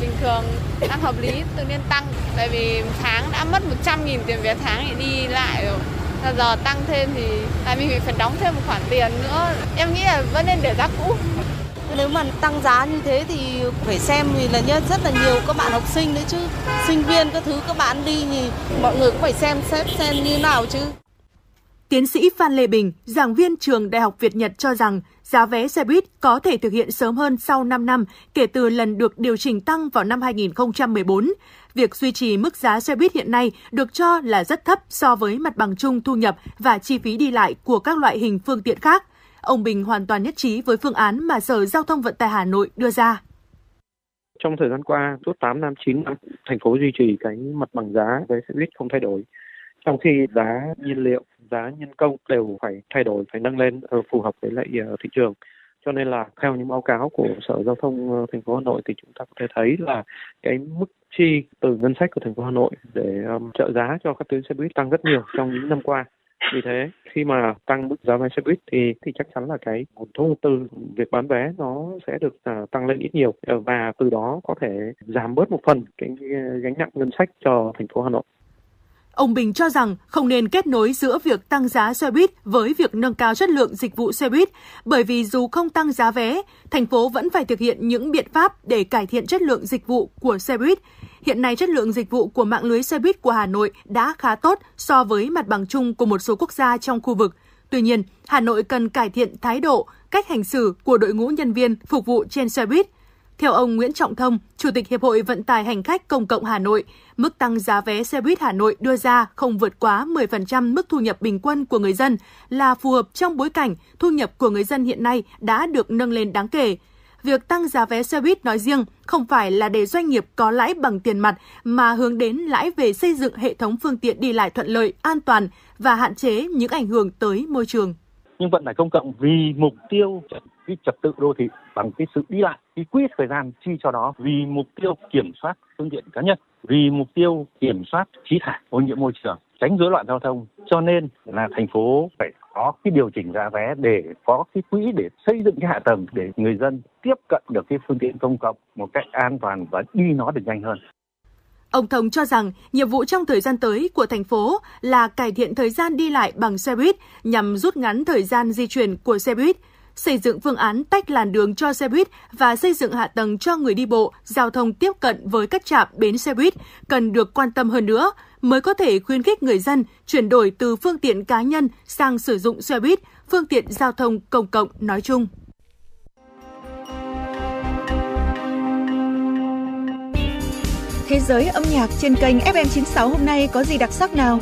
bình thường đang hợp lý tự nhiên tăng. Tại vì tháng đã mất 100 nghìn tiền vé tháng để đi lại rồi. Bây giờ tăng thêm thì tại vì mình phải đóng thêm một khoản tiền nữa. Em nghĩ là vẫn nên để giá cũ. Nếu mà tăng giá như thế thì phải xem vì là nhất rất là nhiều các bạn học sinh đấy chứ. Sinh viên các thứ các bạn đi thì mọi người cũng phải xem xét xem như nào chứ. Tiến sĩ Phan Lê Bình, giảng viên trường Đại học Việt Nhật cho rằng giá vé xe buýt có thể thực hiện sớm hơn sau 5 năm kể từ lần được điều chỉnh tăng vào năm 2014. Việc duy trì mức giá xe buýt hiện nay được cho là rất thấp so với mặt bằng chung thu nhập và chi phí đi lại của các loại hình phương tiện khác. Ông Bình hoàn toàn nhất trí với phương án mà Sở Giao thông Vận tải Hà Nội đưa ra. Trong thời gian qua, suốt 8 năm, 9 năm, thành phố duy trì cái mặt bằng giá vé xe buýt không thay đổi. Trong khi giá nhiên liệu giá nhân công đều phải thay đổi phải nâng lên ờ, phù hợp với lại ờ, thị trường. Cho nên là theo những báo cáo của sở giao thông ờ, thành phố hà nội thì chúng ta có thể thấy là cái mức chi từ ngân sách của thành phố hà nội để um, trợ giá cho các tuyến xe buýt tăng rất nhiều trong những năm qua. Vì thế khi mà tăng mức giá vé xe buýt thì thì chắc chắn là cái nguồn thu từ việc bán vé nó sẽ được uh, tăng lên ít nhiều. Và từ đó có thể giảm bớt một phần cái gánh nặng ngân sách cho thành phố hà nội. Ông Bình cho rằng không nên kết nối giữa việc tăng giá xe buýt với việc nâng cao chất lượng dịch vụ xe buýt, bởi vì dù không tăng giá vé, thành phố vẫn phải thực hiện những biện pháp để cải thiện chất lượng dịch vụ của xe buýt. Hiện nay chất lượng dịch vụ của mạng lưới xe buýt của Hà Nội đã khá tốt so với mặt bằng chung của một số quốc gia trong khu vực. Tuy nhiên, Hà Nội cần cải thiện thái độ, cách hành xử của đội ngũ nhân viên phục vụ trên xe buýt. Theo ông Nguyễn Trọng Thông, Chủ tịch Hiệp hội Vận tải Hành khách Công cộng Hà Nội, mức tăng giá vé xe buýt Hà Nội đưa ra không vượt quá 10% mức thu nhập bình quân của người dân là phù hợp trong bối cảnh thu nhập của người dân hiện nay đã được nâng lên đáng kể. Việc tăng giá vé xe buýt nói riêng không phải là để doanh nghiệp có lãi bằng tiền mặt mà hướng đến lãi về xây dựng hệ thống phương tiện đi lại thuận lợi, an toàn và hạn chế những ảnh hưởng tới môi trường. nhưng vận tải công cộng vì mục tiêu cái trật tự đô thị bằng cái sự đi lại cái quỹ thời gian chi cho đó vì mục tiêu kiểm soát phương tiện cá nhân vì mục tiêu kiểm soát khí thải ô nhiễm môi trường tránh rối loạn giao thông. Cho nên là thành phố phải có cái điều chỉnh giá vé để có cái quỹ để xây dựng cái hạ tầng để người dân tiếp cận được cái phương tiện công cộng một cách an toàn và đi nó được nhanh hơn. Ông Thông cho rằng nhiệm vụ trong thời gian tới của thành phố là cải thiện thời gian đi lại bằng xe buýt nhằm rút ngắn thời gian di chuyển của xe buýt, xây dựng phương án tách làn đường cho xe buýt và xây dựng hạ tầng cho người đi bộ, giao thông tiếp cận với các trạm bến xe buýt cần được quan tâm hơn nữa mới có thể khuyến khích người dân chuyển đổi từ phương tiện cá nhân sang sử dụng xe buýt, phương tiện giao thông công cộng nói chung. Thế giới âm nhạc trên kênh FM96 hôm nay có gì đặc sắc nào?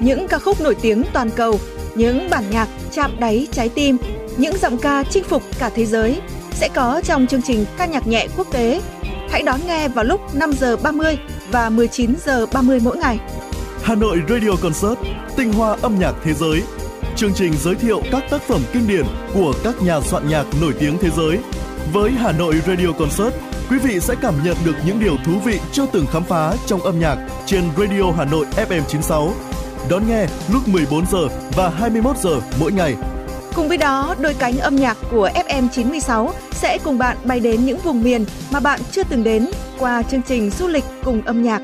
Những ca khúc nổi tiếng toàn cầu, những bản nhạc chạm đáy trái tim, những giọng ca chinh phục cả thế giới sẽ có trong chương trình ca nhạc nhẹ quốc tế. Hãy đón nghe vào lúc 5 giờ 30 và 19 giờ 30 mỗi ngày. Hà Nội Radio Concert, tinh hoa âm nhạc thế giới. Chương trình giới thiệu các tác phẩm kinh điển của các nhà soạn nhạc nổi tiếng thế giới. Với Hà Nội Radio Concert, quý vị sẽ cảm nhận được những điều thú vị chưa từng khám phá trong âm nhạc trên Radio Hà Nội FM 96. Đón nghe lúc 14 giờ và 21 giờ mỗi ngày. Cùng với đó, đôi cánh âm nhạc của FM96 sẽ cùng bạn bay đến những vùng miền mà bạn chưa từng đến qua chương trình du lịch cùng âm nhạc.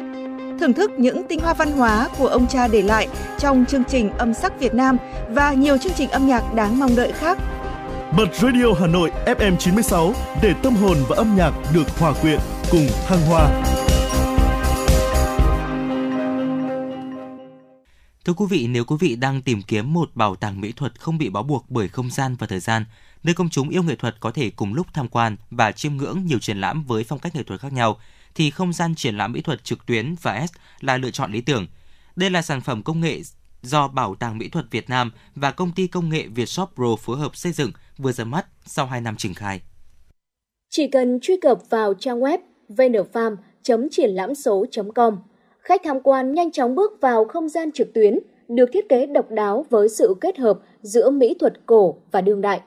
Thưởng thức những tinh hoa văn hóa của ông cha để lại trong chương trình âm sắc Việt Nam và nhiều chương trình âm nhạc đáng mong đợi khác. Bật Radio Hà Nội FM 96 để tâm hồn và âm nhạc được hòa quyện cùng thăng hoa. Thưa quý vị, nếu quý vị đang tìm kiếm một bảo tàng mỹ thuật không bị bó buộc bởi không gian và thời gian, nơi công chúng yêu nghệ thuật có thể cùng lúc tham quan và chiêm ngưỡng nhiều triển lãm với phong cách nghệ thuật khác nhau, thì không gian triển lãm mỹ thuật trực tuyến và S là lựa chọn lý tưởng. Đây là sản phẩm công nghệ do Bảo tàng Mỹ thuật Việt Nam và công ty công nghệ Vietshop Pro phối hợp xây dựng vừa ra mắt sau 2 năm triển khai. Chỉ cần truy cập vào trang web vnfarm.triển-lãm-số.com, khách tham quan nhanh chóng bước vào không gian trực tuyến được thiết kế độc đáo với sự kết hợp giữa mỹ thuật cổ và đương đại.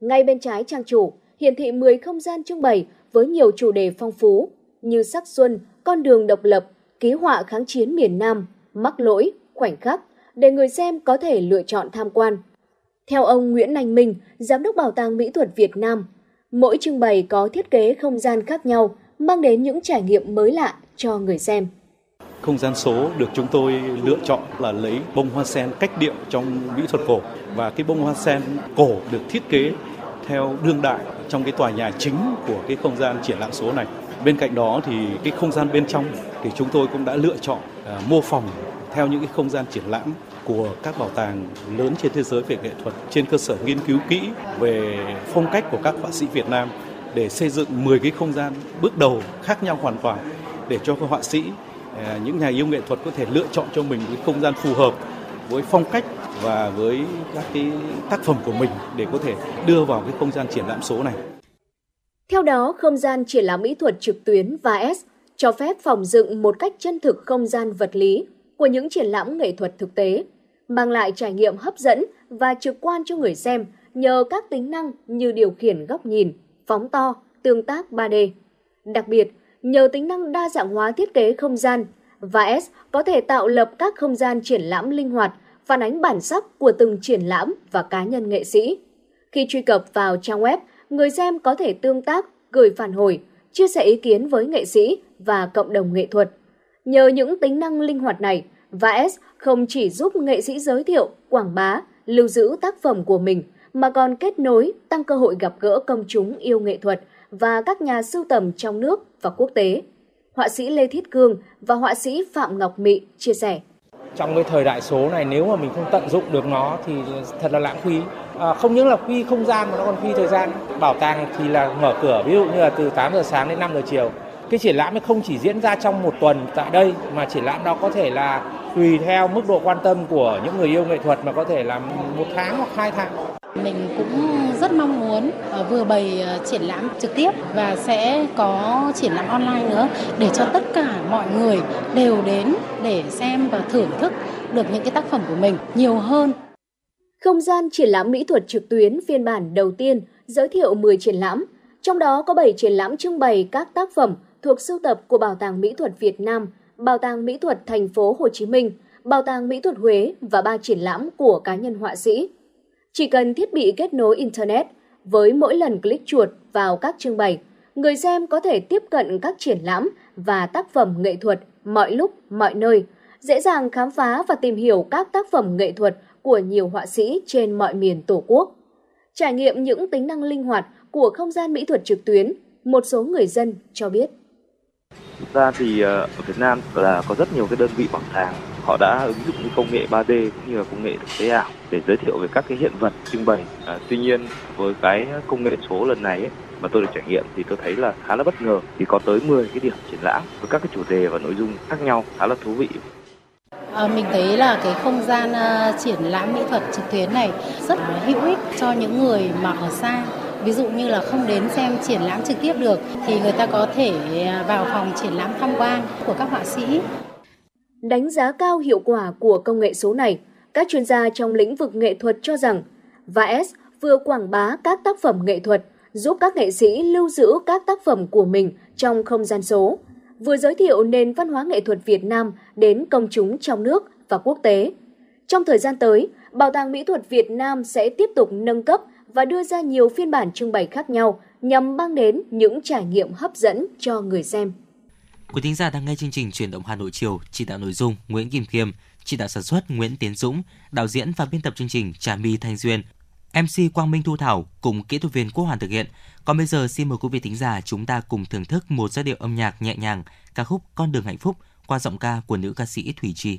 Ngay bên trái trang chủ, hiển thị 10 không gian trưng bày với nhiều chủ đề phong phú như sắc xuân, con đường độc lập, ký họa kháng chiến miền Nam, mắc lỗi, khoảnh khắc để người xem có thể lựa chọn tham quan. Theo ông Nguyễn Anh Minh, Giám đốc Bảo tàng Mỹ thuật Việt Nam, mỗi trưng bày có thiết kế không gian khác nhau, mang đến những trải nghiệm mới lạ cho người xem. Không gian số được chúng tôi lựa chọn là lấy bông hoa sen cách điệu trong mỹ thuật cổ và cái bông hoa sen cổ được thiết kế theo đương đại trong cái tòa nhà chính của cái không gian triển lãm số này. Bên cạnh đó thì cái không gian bên trong thì chúng tôi cũng đã lựa chọn à, mô phỏng theo những cái không gian triển lãm của các bảo tàng lớn trên thế giới về nghệ thuật trên cơ sở nghiên cứu kỹ về phong cách của các họa sĩ Việt Nam để xây dựng 10 cái không gian bước đầu khác nhau hoàn toàn để cho các họa sĩ Ờ, những nhà yêu nghệ thuật có thể lựa chọn cho mình cái không gian phù hợp với phong cách và với các cái tác phẩm của mình để có thể đưa vào cái không gian triển lãm số này. Theo đó, không gian triển lãm mỹ thuật trực tuyến và S cho phép phòng dựng một cách chân thực không gian vật lý của những triển lãm nghệ thuật thực tế, mang lại trải nghiệm hấp dẫn và trực quan cho người xem nhờ các tính năng như điều khiển góc nhìn, phóng to, tương tác 3D. Đặc biệt, nhờ tính năng đa dạng hóa thiết kế không gian, VAS có thể tạo lập các không gian triển lãm linh hoạt, phản ánh bản sắc của từng triển lãm và cá nhân nghệ sĩ. Khi truy cập vào trang web, người xem có thể tương tác, gửi phản hồi, chia sẻ ý kiến với nghệ sĩ và cộng đồng nghệ thuật. Nhờ những tính năng linh hoạt này, VAS không chỉ giúp nghệ sĩ giới thiệu, quảng bá, lưu giữ tác phẩm của mình, mà còn kết nối, tăng cơ hội gặp gỡ công chúng yêu nghệ thuật và các nhà sưu tầm trong nước và quốc tế. Họa sĩ Lê Thiết Cương và họa sĩ Phạm Ngọc Mị chia sẻ. Trong cái thời đại số này nếu mà mình không tận dụng được nó thì thật là lãng phí. À, không những là phi không gian mà nó còn phi thời gian. Bảo tàng thì là mở cửa ví dụ như là từ 8 giờ sáng đến 5 giờ chiều. Cái triển lãm ấy không chỉ diễn ra trong một tuần tại đây mà triển lãm đó có thể là tùy theo mức độ quan tâm của những người yêu nghệ thuật mà có thể là một tháng hoặc hai tháng. Mình cũng rất mong muốn ờ, vừa bày ờ, triển lãm trực tiếp và sẽ có triển lãm online nữa để cho tất cả mọi người đều đến để xem và thưởng thức được những cái tác phẩm của mình nhiều hơn. Không gian triển lãm mỹ thuật trực tuyến phiên bản đầu tiên giới thiệu 10 triển lãm, trong đó có 7 triển lãm trưng bày các tác phẩm thuộc sưu tập của Bảo tàng Mỹ thuật Việt Nam, Bảo tàng Mỹ thuật Thành phố Hồ Chí Minh, Bảo tàng Mỹ thuật Huế và ba triển lãm của cá nhân họa sĩ. Chỉ cần thiết bị kết nối Internet, với mỗi lần click chuột vào các trưng bày, người xem có thể tiếp cận các triển lãm và tác phẩm nghệ thuật mọi lúc, mọi nơi, dễ dàng khám phá và tìm hiểu các tác phẩm nghệ thuật của nhiều họa sĩ trên mọi miền Tổ quốc. Trải nghiệm những tính năng linh hoạt của không gian mỹ thuật trực tuyến, một số người dân cho biết. Thực ra thì ờ, ở Việt Nam là có rất nhiều cái đơn vị bảo tàng họ đã ứng dụng những công nghệ 3D cũng như là công nghệ thực tế ảo để giới thiệu về các cái hiện vật trưng bày. À, tuy nhiên với cái công nghệ số lần này ấy, mà tôi được trải nghiệm thì tôi thấy là khá là bất ngờ vì có tới 10 cái điểm triển lãm với các cái chủ đề và nội dung khác nhau khá là thú vị. À, mình thấy là cái không gian uh, triển lãm mỹ thuật trực tuyến này rất là hữu ích cho những người mà ở xa ví dụ như là không đến xem triển lãm trực tiếp được thì người ta có thể à, vào phòng triển lãm tham quan của các họa sĩ Đánh giá cao hiệu quả của công nghệ số này, các chuyên gia trong lĩnh vực nghệ thuật cho rằng VAS vừa quảng bá các tác phẩm nghệ thuật, giúp các nghệ sĩ lưu giữ các tác phẩm của mình trong không gian số, vừa giới thiệu nền văn hóa nghệ thuật Việt Nam đến công chúng trong nước và quốc tế. Trong thời gian tới, Bảo tàng Mỹ thuật Việt Nam sẽ tiếp tục nâng cấp và đưa ra nhiều phiên bản trưng bày khác nhau nhằm mang đến những trải nghiệm hấp dẫn cho người xem. Quý thính giả đang nghe chương trình Chuyển động Hà Nội chiều, chỉ đạo nội dung Nguyễn Kim Khiêm, chỉ đạo sản xuất Nguyễn Tiến Dũng, đạo diễn và biên tập chương trình Trà My Thanh Duyên, MC Quang Minh Thu Thảo cùng kỹ thuật viên Quốc Hoàn thực hiện. Còn bây giờ xin mời quý vị thính giả chúng ta cùng thưởng thức một giai điệu âm nhạc nhẹ nhàng, ca khúc Con đường hạnh phúc qua giọng ca của nữ ca sĩ Thủy Trì.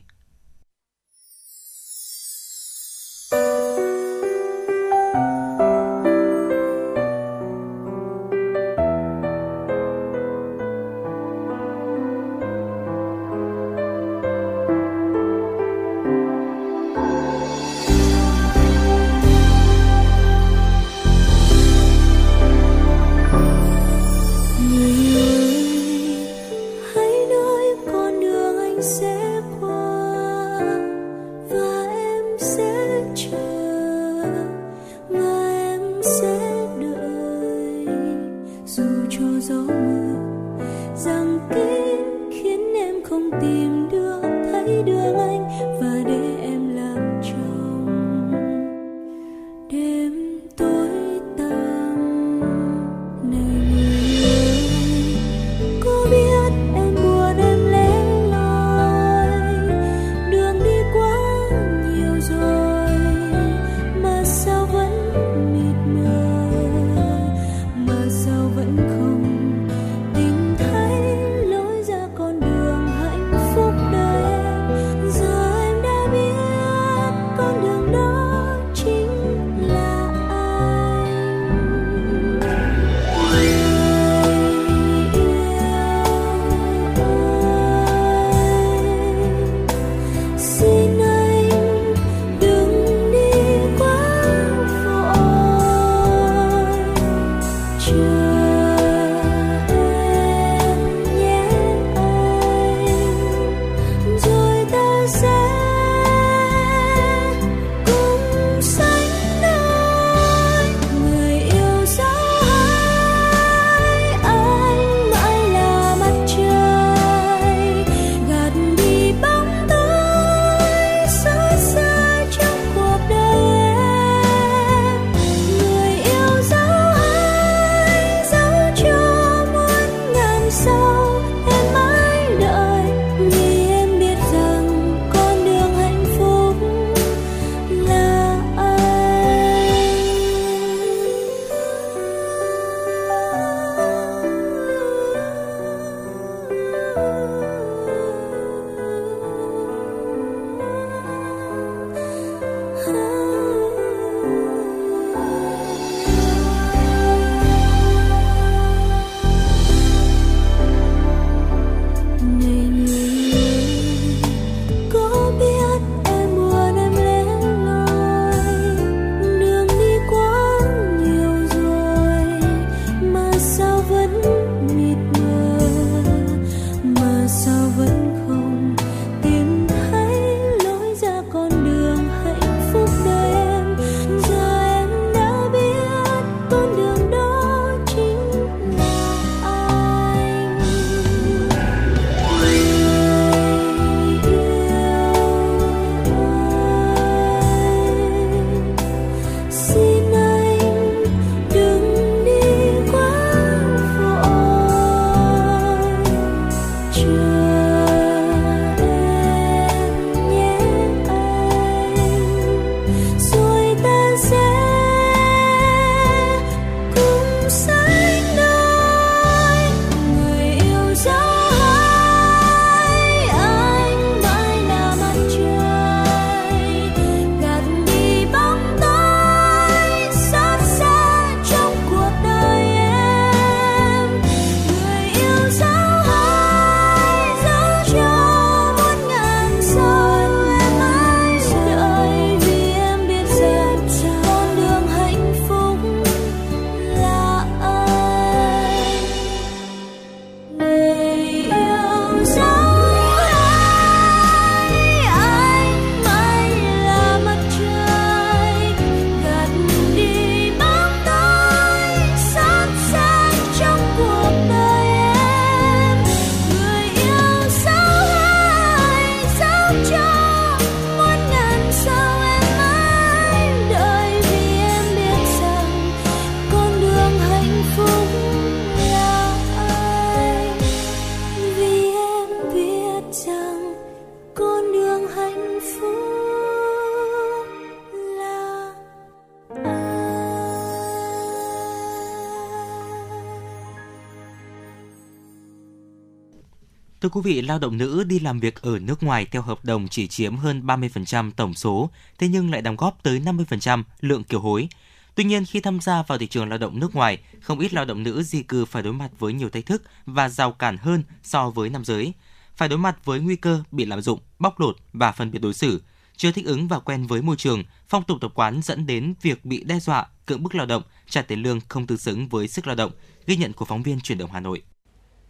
Vị, lao động nữ đi làm việc ở nước ngoài theo hợp đồng chỉ chiếm hơn 30% tổng số, thế nhưng lại đóng góp tới 50% lượng kiều hối. Tuy nhiên, khi tham gia vào thị trường lao động nước ngoài, không ít lao động nữ di cư phải đối mặt với nhiều thách thức và rào cản hơn so với nam giới. Phải đối mặt với nguy cơ bị lạm dụng, bóc lột và phân biệt đối xử, chưa thích ứng và quen với môi trường, phong tục tập quán dẫn đến việc bị đe dọa, cưỡng bức lao động, trả tiền lương không tương xứng với sức lao động, ghi nhận của phóng viên truyền động Hà Nội.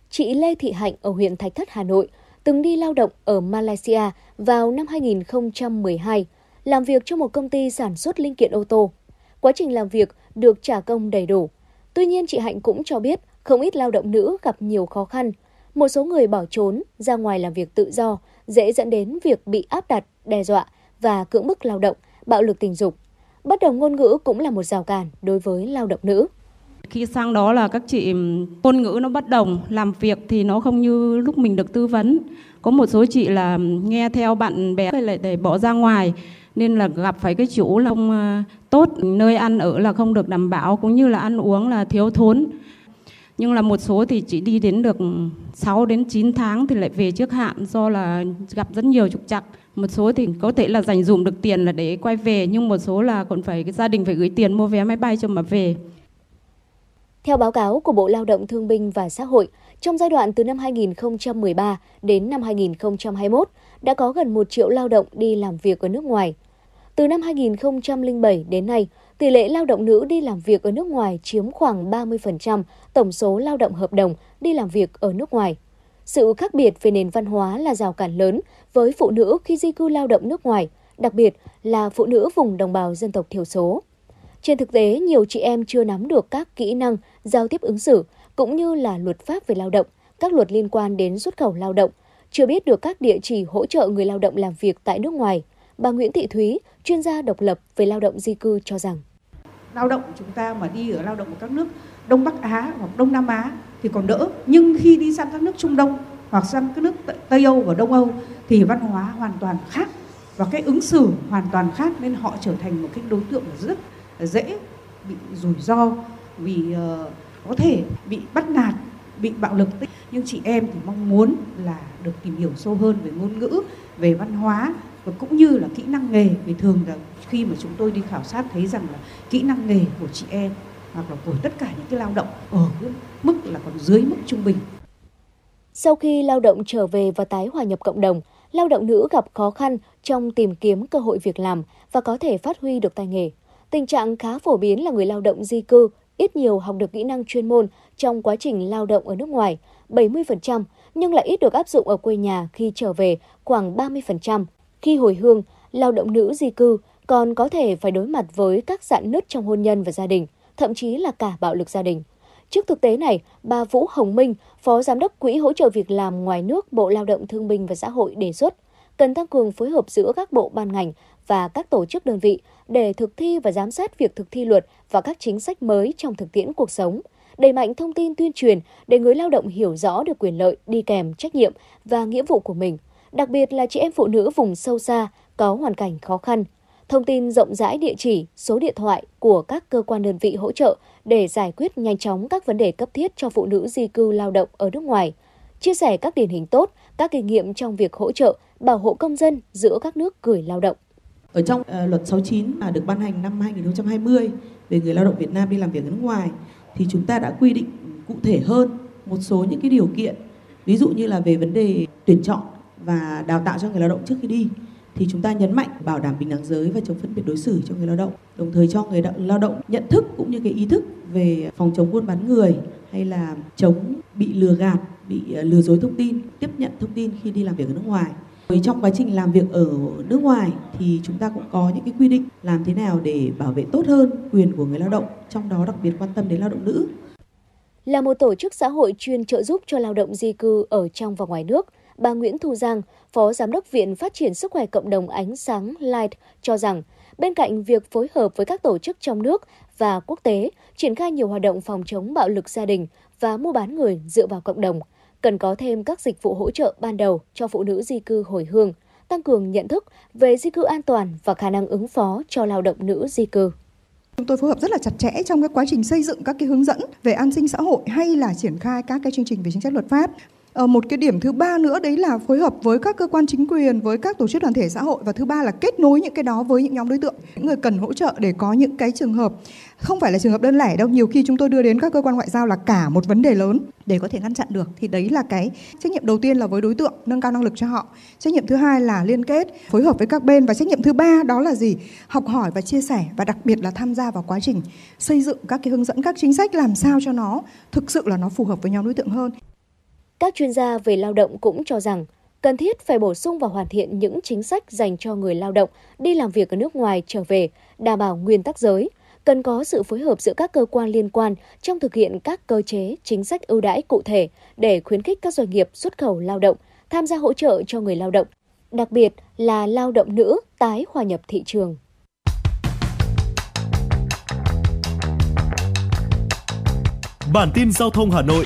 Chị Lê Thị Hạnh ở huyện Thạch Thất, Hà Nội từng đi lao động ở Malaysia vào năm 2012, làm việc cho một công ty sản xuất linh kiện ô tô. Quá trình làm việc được trả công đầy đủ. Tuy nhiên chị Hạnh cũng cho biết không ít lao động nữ gặp nhiều khó khăn. Một số người bỏ trốn ra ngoài làm việc tự do, dễ dẫn đến việc bị áp đặt, đe dọa và cưỡng bức lao động, bạo lực tình dục. Bất đồng ngôn ngữ cũng là một rào cản đối với lao động nữ. Khi sang đó là các chị ngôn ngữ nó bất đồng, làm việc thì nó không như lúc mình được tư vấn. Có một số chị là nghe theo bạn bè lại để bỏ ra ngoài nên là gặp phải cái chủ là không ờ, tốt, nơi ăn ở là không được đảm bảo cũng như là ăn uống là thiếu thốn. Nhưng là một số thì chỉ đi đến được 6 đến 9 tháng thì lại về trước hạn do là gặp rất nhiều trục trặc. Một số thì có thể là dành dụm được tiền là để quay về nhưng một số là còn phải cái gia đình phải gửi tiền mua vé máy bay cho mà về. Theo báo cáo của Bộ Lao động Thương binh và Xã hội, trong giai đoạn từ năm 2013 đến năm 2021, đã có gần 1 triệu lao động đi làm việc ở nước ngoài. Từ năm 2007 đến nay, tỷ lệ lao động nữ đi làm việc ở nước ngoài chiếm khoảng 30% tổng số lao động hợp đồng đi làm việc ở nước ngoài. Sự khác biệt về nền văn hóa là rào cản lớn với phụ nữ khi di cư lao động nước ngoài, đặc biệt là phụ nữ vùng đồng bào dân tộc thiểu số. Trên thực tế, nhiều chị em chưa nắm được các kỹ năng giao tiếp ứng xử cũng như là luật pháp về lao động, các luật liên quan đến xuất khẩu lao động, chưa biết được các địa chỉ hỗ trợ người lao động làm việc tại nước ngoài. Bà Nguyễn Thị Thúy, chuyên gia độc lập về lao động di cư cho rằng. Lao động của chúng ta mà đi ở lao động ở các nước Đông Bắc Á hoặc Đông Nam Á thì còn đỡ. Nhưng khi đi sang các nước Trung Đông hoặc sang các nước Tây Âu và Đông Âu thì văn hóa hoàn toàn khác và cái ứng xử hoàn toàn khác nên họ trở thành một cái đối tượng rất dễ bị rủi ro vì uh, có thể bị bắt nạt bị bạo lực nhưng chị em thì mong muốn là được tìm hiểu sâu hơn về ngôn ngữ về văn hóa và cũng như là kỹ năng nghề vì thường là khi mà chúng tôi đi khảo sát thấy rằng là kỹ năng nghề của chị em hoặc là của tất cả những cái lao động ở mức là còn dưới mức trung bình. Sau khi lao động trở về và tái hòa nhập cộng đồng, lao động nữ gặp khó khăn trong tìm kiếm cơ hội việc làm và có thể phát huy được tay nghề. Tình trạng khá phổ biến là người lao động di cư ít nhiều học được kỹ năng chuyên môn trong quá trình lao động ở nước ngoài, 70%, nhưng lại ít được áp dụng ở quê nhà khi trở về khoảng 30%. Khi hồi hương, lao động nữ di cư còn có thể phải đối mặt với các dạn nứt trong hôn nhân và gia đình, thậm chí là cả bạo lực gia đình. Trước thực tế này, bà Vũ Hồng Minh, Phó Giám đốc Quỹ hỗ trợ việc làm ngoài nước Bộ Lao động Thương binh và Xã hội đề xuất cần tăng cường phối hợp giữa các bộ ban ngành và các tổ chức đơn vị để thực thi và giám sát việc thực thi luật và các chính sách mới trong thực tiễn cuộc sống, đẩy mạnh thông tin tuyên truyền để người lao động hiểu rõ được quyền lợi đi kèm trách nhiệm và nghĩa vụ của mình, đặc biệt là chị em phụ nữ vùng sâu xa có hoàn cảnh khó khăn. Thông tin rộng rãi địa chỉ, số điện thoại của các cơ quan đơn vị hỗ trợ để giải quyết nhanh chóng các vấn đề cấp thiết cho phụ nữ di cư lao động ở nước ngoài. Chia sẻ các điển hình tốt, các kinh nghiệm trong việc hỗ trợ, bảo hộ công dân giữa các nước gửi lao động. Ở trong uh, luật 69 mà được ban hành năm 2020 về người lao động Việt Nam đi làm việc ở nước ngoài thì chúng ta đã quy định cụ thể hơn một số những cái điều kiện. Ví dụ như là về vấn đề tuyển chọn và đào tạo cho người lao động trước khi đi thì chúng ta nhấn mạnh bảo đảm bình đẳng giới và chống phân biệt đối xử cho người lao động đồng thời cho người lao động nhận thức cũng như cái ý thức về phòng chống buôn bán người hay là chống bị lừa gạt bị ờ, lừa dối thông tin tiếp nhận thông tin khi đi làm việc ở nước ngoài trong quá trình làm việc ở nước ngoài thì chúng ta cũng có những cái quy định làm thế nào để bảo vệ tốt hơn quyền của người lao động, trong đó đặc biệt quan tâm đến lao động nữ. Là một tổ chức xã hội chuyên trợ giúp cho lao động di cư ở trong và ngoài nước, bà Nguyễn Thu Giang, Phó Giám đốc Viện Phát triển Sức khỏe Cộng đồng Ánh sáng Light cho rằng, bên cạnh việc phối hợp với các tổ chức trong nước và quốc tế, triển khai nhiều hoạt động phòng chống bạo lực gia đình và mua bán người dựa vào cộng đồng – cần có thêm các dịch vụ hỗ trợ ban đầu cho phụ nữ di cư hồi hương, tăng cường nhận thức về di cư an toàn và khả năng ứng phó cho lao động nữ di cư. Chúng tôi phối hợp rất là chặt chẽ trong cái quá trình xây dựng các cái hướng dẫn về an sinh xã hội hay là triển khai các cái chương trình về chính sách luật pháp. Ờ, một cái điểm thứ ba nữa đấy là phối hợp với các cơ quan chính quyền, với các tổ chức đoàn thể xã hội và thứ ba là kết nối những cái đó với những nhóm đối tượng, những người cần hỗ trợ để có những cái trường hợp không phải là trường hợp đơn lẻ đâu. Nhiều khi chúng tôi đưa đến các cơ quan ngoại giao là cả một vấn đề lớn. Để có thể ngăn chặn được thì đấy là cái trách nhiệm đầu tiên là với đối tượng nâng cao năng lực cho họ. Trách nhiệm thứ hai là liên kết phối hợp với các bên và trách nhiệm thứ ba đó là gì? Học hỏi và chia sẻ và đặc biệt là tham gia vào quá trình xây dựng các cái hướng dẫn các chính sách làm sao cho nó thực sự là nó phù hợp với nhóm đối tượng hơn các chuyên gia về lao động cũng cho rằng cần thiết phải bổ sung và hoàn thiện những chính sách dành cho người lao động đi làm việc ở nước ngoài trở về, đảm bảo nguyên tắc giới, cần có sự phối hợp giữa các cơ quan liên quan trong thực hiện các cơ chế, chính sách ưu đãi cụ thể để khuyến khích các doanh nghiệp xuất khẩu lao động tham gia hỗ trợ cho người lao động, đặc biệt là lao động nữ tái hòa nhập thị trường. Bản tin giao thông Hà Nội,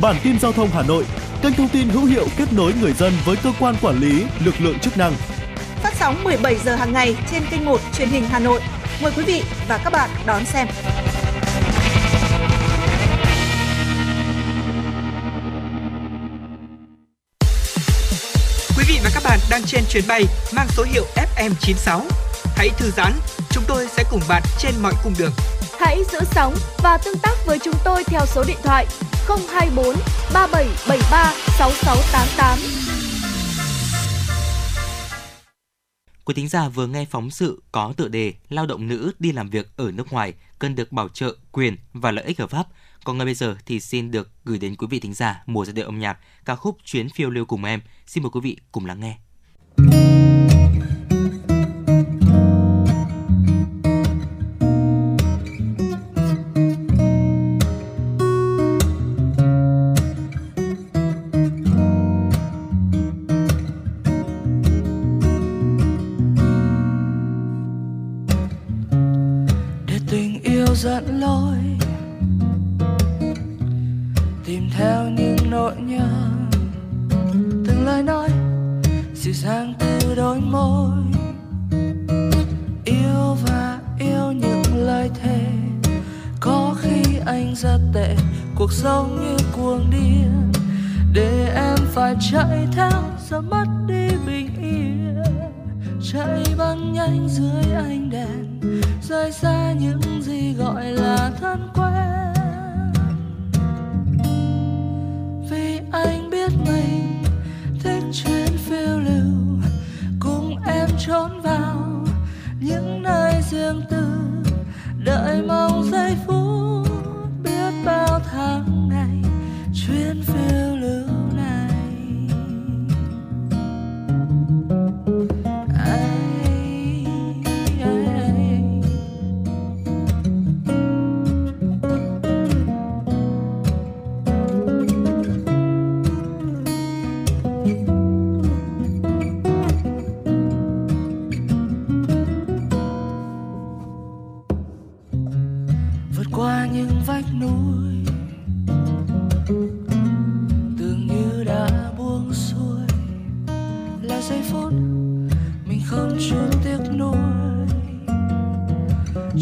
Bản tin giao thông Hà Nội, kênh thông tin hữu hiệu kết nối người dân với cơ quan quản lý, lực lượng chức năng. Phát sóng 17 giờ hàng ngày trên kênh 1 truyền hình Hà Nội. Mời quý vị và các bạn đón xem. Quý vị và các bạn đang trên chuyến bay mang số hiệu FM96. Hãy thư giãn, chúng tôi sẽ cùng bạn trên mọi cung đường. Hãy giữ sóng và tương tác với chúng tôi theo số điện thoại 024 3773 6688. Quý thính giả vừa nghe phóng sự có tựa đề Lao động nữ đi làm việc ở nước ngoài cần được bảo trợ quyền và lợi ích hợp pháp. Còn ngay bây giờ thì xin được gửi đến quý vị thính giả mùa giai điệu âm nhạc ca khúc Chuyến phiêu lưu cùng em. Xin mời quý vị cùng lắng nghe. Sang từ đôi môi. Yêu và yêu những lời thề, có khi anh rất tệ, cuộc sống như cuồng điên. Để em phải chạy theo giờ mất đi bình yên. Chạy băng nhanh dưới ánh đèn, rời xa những gì gọi là thân quen. Vì anh biết mình thích chuyến phiêu lưu trốn vào những nơi riêng tư. Đợi mong giây phút biết bao tháng ngày, chuyến phiêu núi. Tưởng như đã buông xuôi, là giây phút mình không chút tiếc nuối.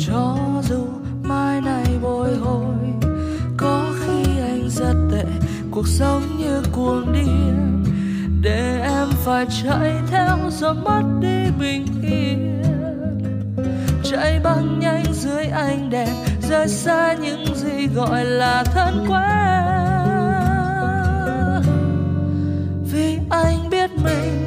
Cho dù mai này bồi hồi, có khi anh rất tệ, cuộc sống như cuồng điên. Để em phải chạy theo rồi mất đi bình yên. Chạy băng nhanh dưới ánh đèn rời xa những gì gọi là thân quen. Vì anh biết mình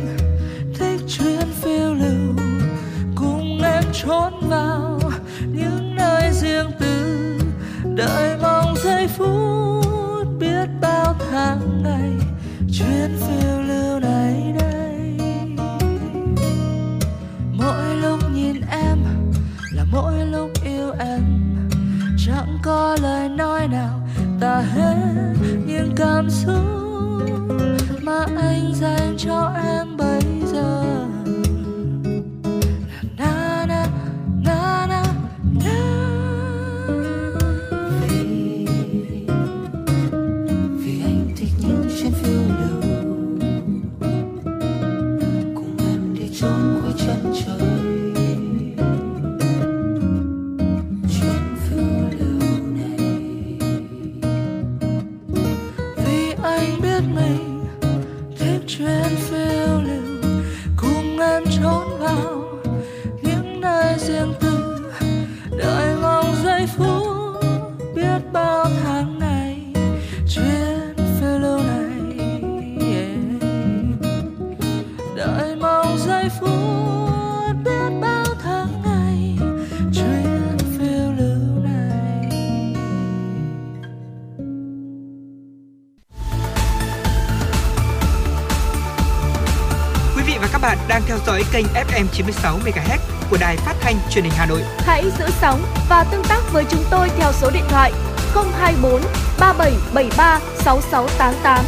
dõi kênh FM 96 MHz của đài phát thanh truyền hình Hà Nội. Hãy giữ sóng và tương tác với chúng tôi theo số điện thoại 024 3773 6688.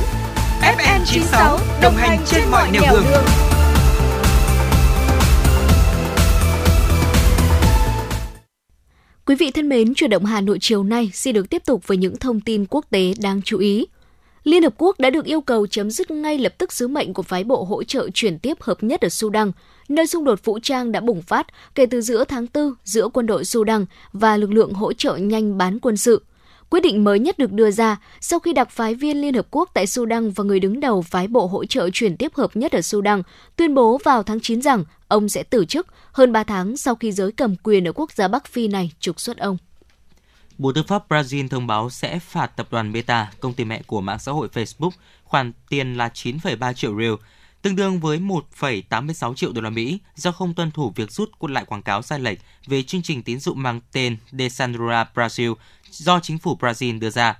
FM 96 đồng hành trên mọi nẻo đường. đường. Quý vị thân mến, chuyển động Hà Nội chiều nay xin được tiếp tục với những thông tin quốc tế đáng chú ý. Liên Hợp Quốc đã được yêu cầu chấm dứt ngay lập tức sứ mệnh của phái bộ hỗ trợ chuyển tiếp hợp nhất ở Sudan, nơi xung đột vũ trang đã bùng phát kể từ giữa tháng 4 giữa quân đội Sudan và lực lượng hỗ trợ nhanh bán quân sự. Quyết định mới nhất được đưa ra sau khi đặc phái viên Liên Hợp Quốc tại Sudan và người đứng đầu phái bộ hỗ trợ chuyển tiếp hợp nhất ở Sudan tuyên bố vào tháng 9 rằng ông sẽ từ chức hơn 3 tháng sau khi giới cầm quyền ở quốc gia Bắc Phi này trục xuất ông. Bộ Tư pháp Brazil thông báo sẽ phạt tập đoàn Meta, công ty mẹ của mạng xã hội Facebook, khoản tiền là 9,3 triệu real, tương đương với 1,86 triệu đô la Mỹ do không tuân thủ việc rút lại quảng cáo sai lệch về chương trình tín dụng mang tên Desandra Brazil do chính phủ Brazil đưa ra.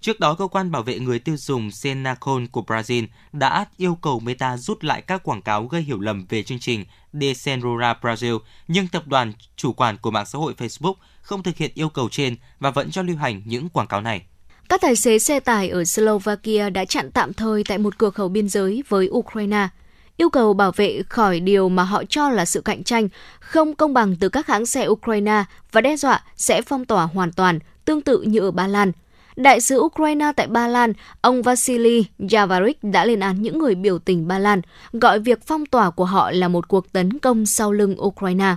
Trước đó, cơ quan bảo vệ người tiêu dùng Senacon của Brazil đã yêu cầu Meta rút lại các quảng cáo gây hiểu lầm về chương trình Desandra Brazil, nhưng tập đoàn chủ quản của mạng xã hội Facebook không thực hiện yêu cầu trên và vẫn cho lưu hành những quảng cáo này. Các tài xế xe tải ở Slovakia đã chặn tạm thời tại một cửa khẩu biên giới với Ukraine, yêu cầu bảo vệ khỏi điều mà họ cho là sự cạnh tranh không công bằng từ các hãng xe Ukraine và đe dọa sẽ phong tỏa hoàn toàn, tương tự như ở Ba Lan. Đại sứ Ukraine tại Ba Lan, ông Vasily Yavarik đã lên án những người biểu tình Ba Lan, gọi việc phong tỏa của họ là một cuộc tấn công sau lưng Ukraine.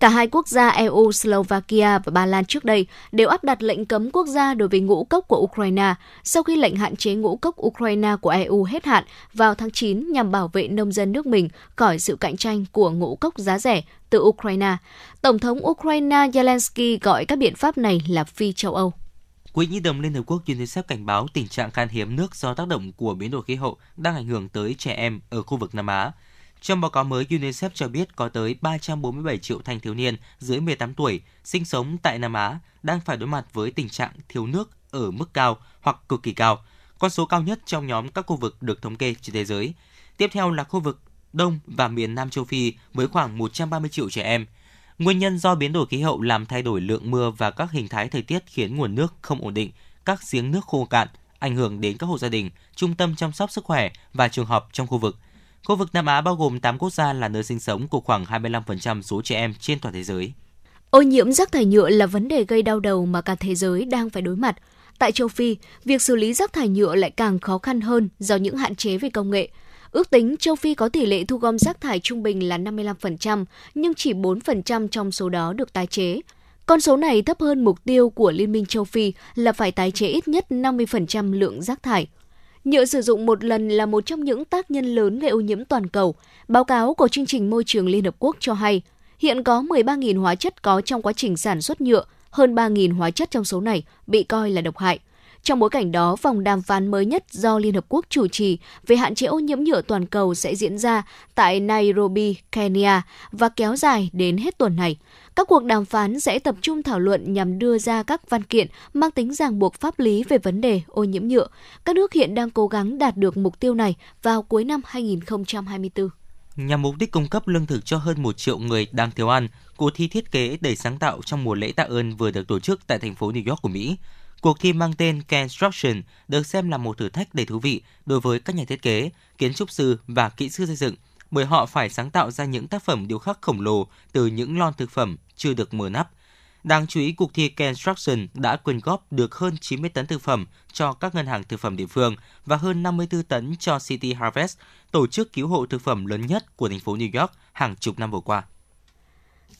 Cả hai quốc gia EU, Slovakia và Ba Lan trước đây đều áp đặt lệnh cấm quốc gia đối với ngũ cốc của Ukraine sau khi lệnh hạn chế ngũ cốc Ukraine của EU hết hạn vào tháng 9 nhằm bảo vệ nông dân nước mình khỏi sự cạnh tranh của ngũ cốc giá rẻ từ Ukraine. Tổng thống Ukraine Zelensky gọi các biện pháp này là phi châu Âu. Quỹ Nhi đồng Liên Hợp Quốc UNICEF cảnh báo tình trạng khan hiếm nước do tác động của biến đổi khí hậu đang ảnh hưởng tới trẻ em ở khu vực Nam Á. Trong báo cáo mới, UNICEF cho biết có tới 347 triệu thanh thiếu niên dưới 18 tuổi sinh sống tại Nam Á đang phải đối mặt với tình trạng thiếu nước ở mức cao hoặc cực kỳ cao, con số cao nhất trong nhóm các khu vực được thống kê trên thế giới. Tiếp theo là khu vực Đông và miền Nam châu Phi với khoảng 130 triệu trẻ em. Nguyên nhân do biến đổi khí hậu làm thay đổi lượng mưa và các hình thái thời tiết khiến nguồn nước không ổn định, các giếng nước khô cạn, ảnh hưởng đến các hộ gia đình, trung tâm chăm sóc sức khỏe và trường học trong khu vực – Khu vực Nam Á bao gồm 8 quốc gia là nơi sinh sống của khoảng 25% số trẻ em trên toàn thế giới. Ô nhiễm rác thải nhựa là vấn đề gây đau đầu mà cả thế giới đang phải đối mặt. Tại châu Phi, việc xử lý rác thải nhựa lại càng khó khăn hơn do những hạn chế về công nghệ. Ước tính châu Phi có tỷ lệ thu gom rác thải trung bình là 55%, nhưng chỉ 4% trong số đó được tái chế. Con số này thấp hơn mục tiêu của Liên minh châu Phi là phải tái chế ít nhất 50% lượng rác thải. Nhựa sử dụng một lần là một trong những tác nhân lớn gây ô nhiễm toàn cầu. Báo cáo của chương trình môi trường Liên Hợp Quốc cho hay, hiện có 13.000 hóa chất có trong quá trình sản xuất nhựa, hơn 3.000 hóa chất trong số này bị coi là độc hại. Trong bối cảnh đó, vòng đàm phán mới nhất do Liên Hợp Quốc chủ trì về hạn chế ô nhiễm nhựa toàn cầu sẽ diễn ra tại Nairobi, Kenya và kéo dài đến hết tuần này. Các cuộc đàm phán sẽ tập trung thảo luận nhằm đưa ra các văn kiện mang tính ràng buộc pháp lý về vấn đề ô nhiễm nhựa. Các nước hiện đang cố gắng đạt được mục tiêu này vào cuối năm 2024. Nhằm mục đích cung cấp lương thực cho hơn một triệu người đang thiếu ăn, cuộc thi thiết kế đầy sáng tạo trong mùa lễ tạ ơn vừa được tổ chức tại thành phố New York của Mỹ. Cuộc thi mang tên Construction được xem là một thử thách đầy thú vị đối với các nhà thiết kế, kiến trúc sư và kỹ sư xây dựng, bởi họ phải sáng tạo ra những tác phẩm điêu khắc khổng lồ từ những lon thực phẩm chưa được mở nắp. Đáng chú ý, cuộc thi Construction đã quyên góp được hơn 90 tấn thực phẩm cho các ngân hàng thực phẩm địa phương và hơn 54 tấn cho City Harvest, tổ chức cứu hộ thực phẩm lớn nhất của thành phố New York hàng chục năm vừa qua.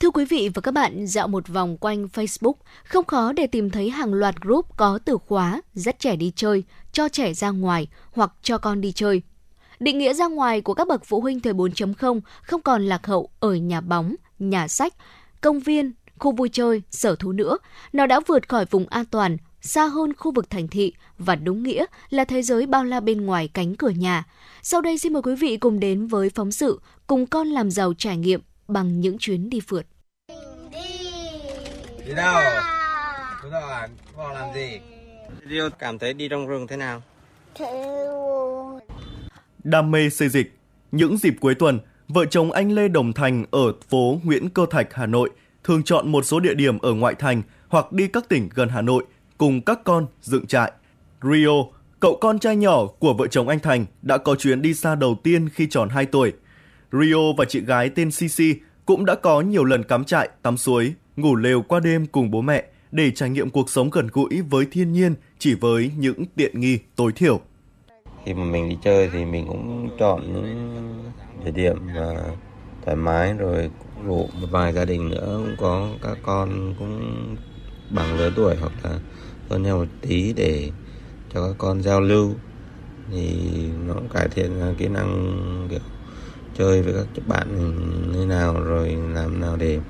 Thưa quý vị và các bạn, dạo một vòng quanh Facebook, không khó để tìm thấy hàng loạt group có từ khóa dắt trẻ đi chơi, cho trẻ ra ngoài hoặc cho con đi chơi. Định nghĩa ra ngoài của các bậc phụ huynh thời 4.0 không còn lạc hậu ở nhà bóng, nhà sách, công viên, khu vui chơi, sở thú nữa. Nó đã vượt khỏi vùng an toàn, xa hơn khu vực thành thị và đúng nghĩa là thế giới bao la bên ngoài cánh cửa nhà. Sau đây xin mời quý vị cùng đến với phóng sự Cùng con làm giàu trải nghiệm bằng những chuyến đi phượt. Đi đâu? Đúng rồi, con làm gì? Rio cảm thấy đi trong rừng thế nào? Đam mê xây dịch, những dịp cuối tuần, vợ chồng anh Lê Đồng Thành ở phố Nguyễn Cơ Thạch, Hà Nội thường chọn một số địa điểm ở ngoại thành hoặc đi các tỉnh gần Hà Nội cùng các con dựng trại. Rio, cậu con trai nhỏ của vợ chồng anh Thành đã có chuyến đi xa đầu tiên khi tròn 2 tuổi. Rio và chị gái tên Sisi cũng đã có nhiều lần cắm trại, tắm suối, ngủ lều qua đêm cùng bố mẹ để trải nghiệm cuộc sống gần gũi với thiên nhiên chỉ với những tiện nghi tối thiểu. Khi mà mình đi chơi thì mình cũng chọn những địa điểm mà thoải mái rồi rủ một vài gia đình nữa cũng có các con cũng bằng lứa tuổi hoặc là hơn nhau một tí để cho các con giao lưu thì nó cũng cải thiện kỹ năng kiểu chơi với các bạn như nào rồi làm nào để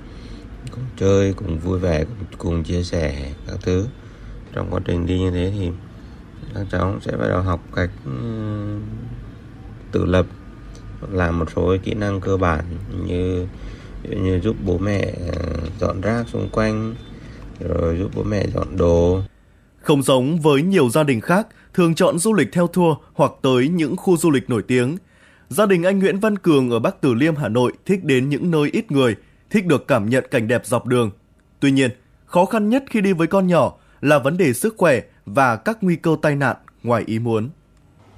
cùng chơi cùng vui vẻ cùng, cùng chia sẻ các thứ. Trong quá trình đi như thế thì các cháu sẽ bắt đầu học cách ừ, tự lập làm một số kỹ năng cơ bản như như giúp bố mẹ ờ, dọn rác xung quanh rồi giúp bố mẹ dọn đồ. Không giống với nhiều gia đình khác thường chọn du lịch theo tour hoặc tới những khu du lịch nổi tiếng gia đình anh Nguyễn Văn Cường ở Bắc Từ Liêm, Hà Nội thích đến những nơi ít người, thích được cảm nhận cảnh đẹp dọc đường. Tuy nhiên, khó khăn nhất khi đi với con nhỏ là vấn đề sức khỏe và các nguy cơ tai nạn ngoài ý muốn.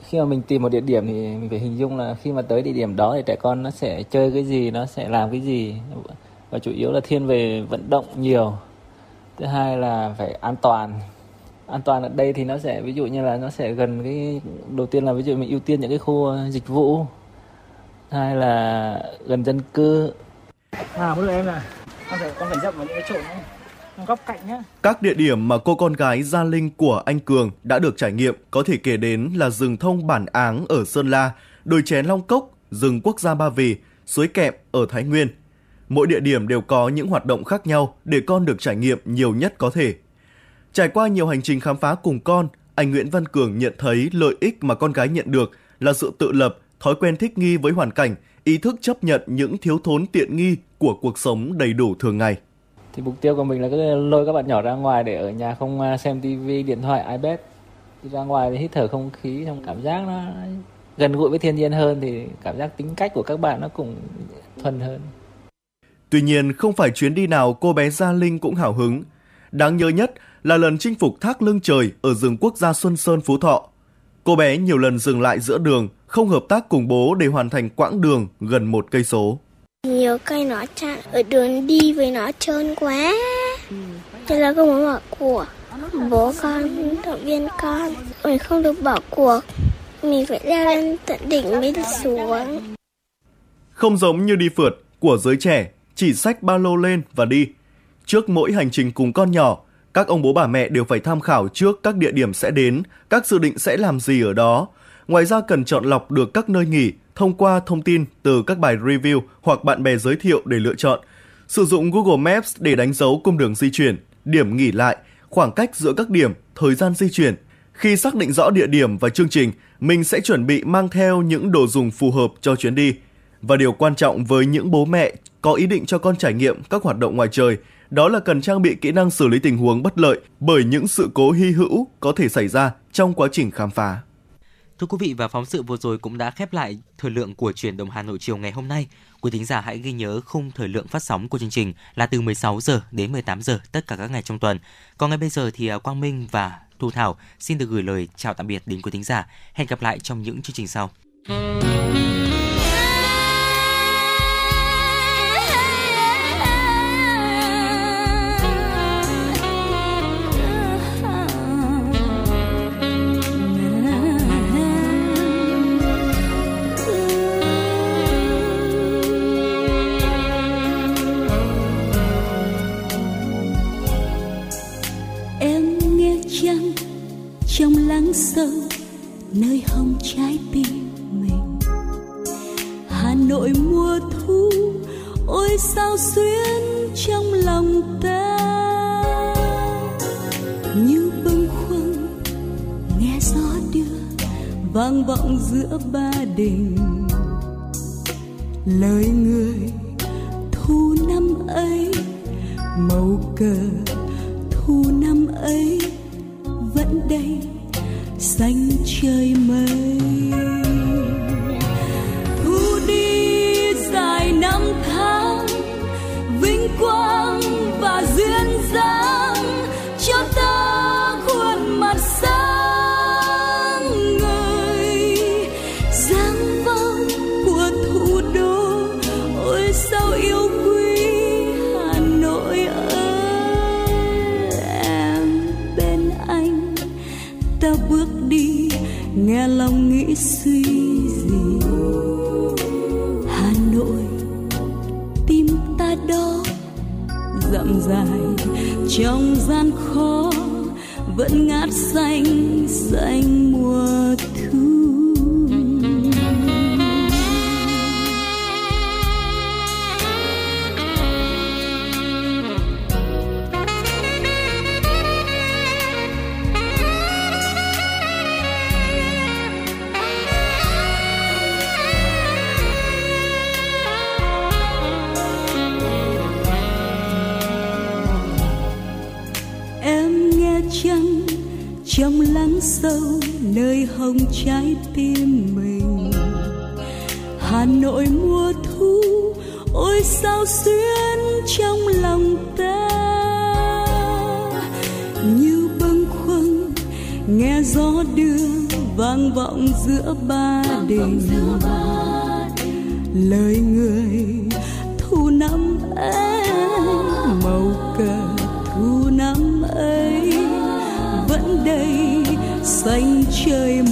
Khi mà mình tìm một địa điểm thì mình phải hình dung là khi mà tới địa điểm đó thì trẻ con nó sẽ chơi cái gì, nó sẽ làm cái gì. Và chủ yếu là thiên về vận động nhiều. Thứ hai là phải an toàn. An toàn ở đây thì nó sẽ, ví dụ như là nó sẽ gần cái, đầu tiên là ví dụ mình ưu tiên những cái khu dịch vụ hai là gần dân cư à bữa em này con phải con phải dậm vào những cái chỗ này góc cạnh nhá. Các địa điểm mà cô con gái Gia Linh của anh Cường đã được trải nghiệm có thể kể đến là rừng thông Bản Áng ở Sơn La, đồi chén Long Cốc, rừng quốc gia Ba Vì, suối Kẹm ở Thái Nguyên. Mỗi địa điểm đều có những hoạt động khác nhau để con được trải nghiệm nhiều nhất có thể. Trải qua nhiều hành trình khám phá cùng con, anh Nguyễn Văn Cường nhận thấy lợi ích mà con gái nhận được là sự tự lập, thói quen thích nghi với hoàn cảnh, ý thức chấp nhận những thiếu thốn tiện nghi của cuộc sống đầy đủ thường ngày thì mục tiêu của mình là cứ lôi các bạn nhỏ ra ngoài để ở nhà không à, xem tivi điện thoại ipad đi ra ngoài thì hít thở không khí trong cảm giác nó gần gũi với thiên nhiên hơn thì cảm giác tính cách của các bạn nó cũng thuần hơn Tuy nhiên, không phải chuyến đi nào cô bé Gia Linh cũng hào hứng. Đáng nhớ nhất là lần chinh phục thác lưng trời ở rừng quốc gia Xuân Sơn Phú Thọ. Cô bé nhiều lần dừng lại giữa đường, không hợp tác cùng bố để hoàn thành quãng đường gần một cây số. Nhiều cây nó chặn ở đường đi với nó trơn quá. Thế là không muốn bỏ cuộc. Bố con động viên con. Mình không được bỏ cuộc. Mình phải leo lên tận đỉnh mới được xuống. Không giống như đi phượt của giới trẻ, chỉ xách ba lô lên và đi. Trước mỗi hành trình cùng con nhỏ, các ông bố bà mẹ đều phải tham khảo trước các địa điểm sẽ đến, các dự định sẽ làm gì ở đó. Ngoài ra cần chọn lọc được các nơi nghỉ, thông qua thông tin từ các bài review hoặc bạn bè giới thiệu để lựa chọn. Sử dụng Google Maps để đánh dấu cung đường di chuyển, điểm nghỉ lại, khoảng cách giữa các điểm, thời gian di chuyển. Khi xác định rõ địa điểm và chương trình, mình sẽ chuẩn bị mang theo những đồ dùng phù hợp cho chuyến đi. Và điều quan trọng với những bố mẹ có ý định cho con trải nghiệm các hoạt động ngoài trời, đó là cần trang bị kỹ năng xử lý tình huống bất lợi bởi những sự cố hy hữu có thể xảy ra trong quá trình khám phá. Thưa quý vị, và phóng sự vừa rồi cũng đã khép lại thời lượng của truyền động Hà Nội chiều ngày hôm nay. Quý thính giả hãy ghi nhớ khung thời lượng phát sóng của chương trình là từ 16 giờ đến 18 giờ tất cả các ngày trong tuần. Còn ngay bây giờ thì à, Quang Minh và Thu Thảo xin được gửi lời chào tạm biệt đến quý thính giả. Hẹn gặp lại trong những chương trình sau. Sâu nơi hồng trái tim mình. Hà nội mùa thu, ôi sao xuyến trong lòng ta. Như bâng khuâng, nghe gió đưa, vang vọng giữa ba đình. Lời người thu năm ấy, màu cờ thu năm ấy xanh trời mây. xanh. vang vọng giữa ba đình. Lời người thu năm ấy màu cờ thu năm ấy. Vẫn đây xanh trời mơ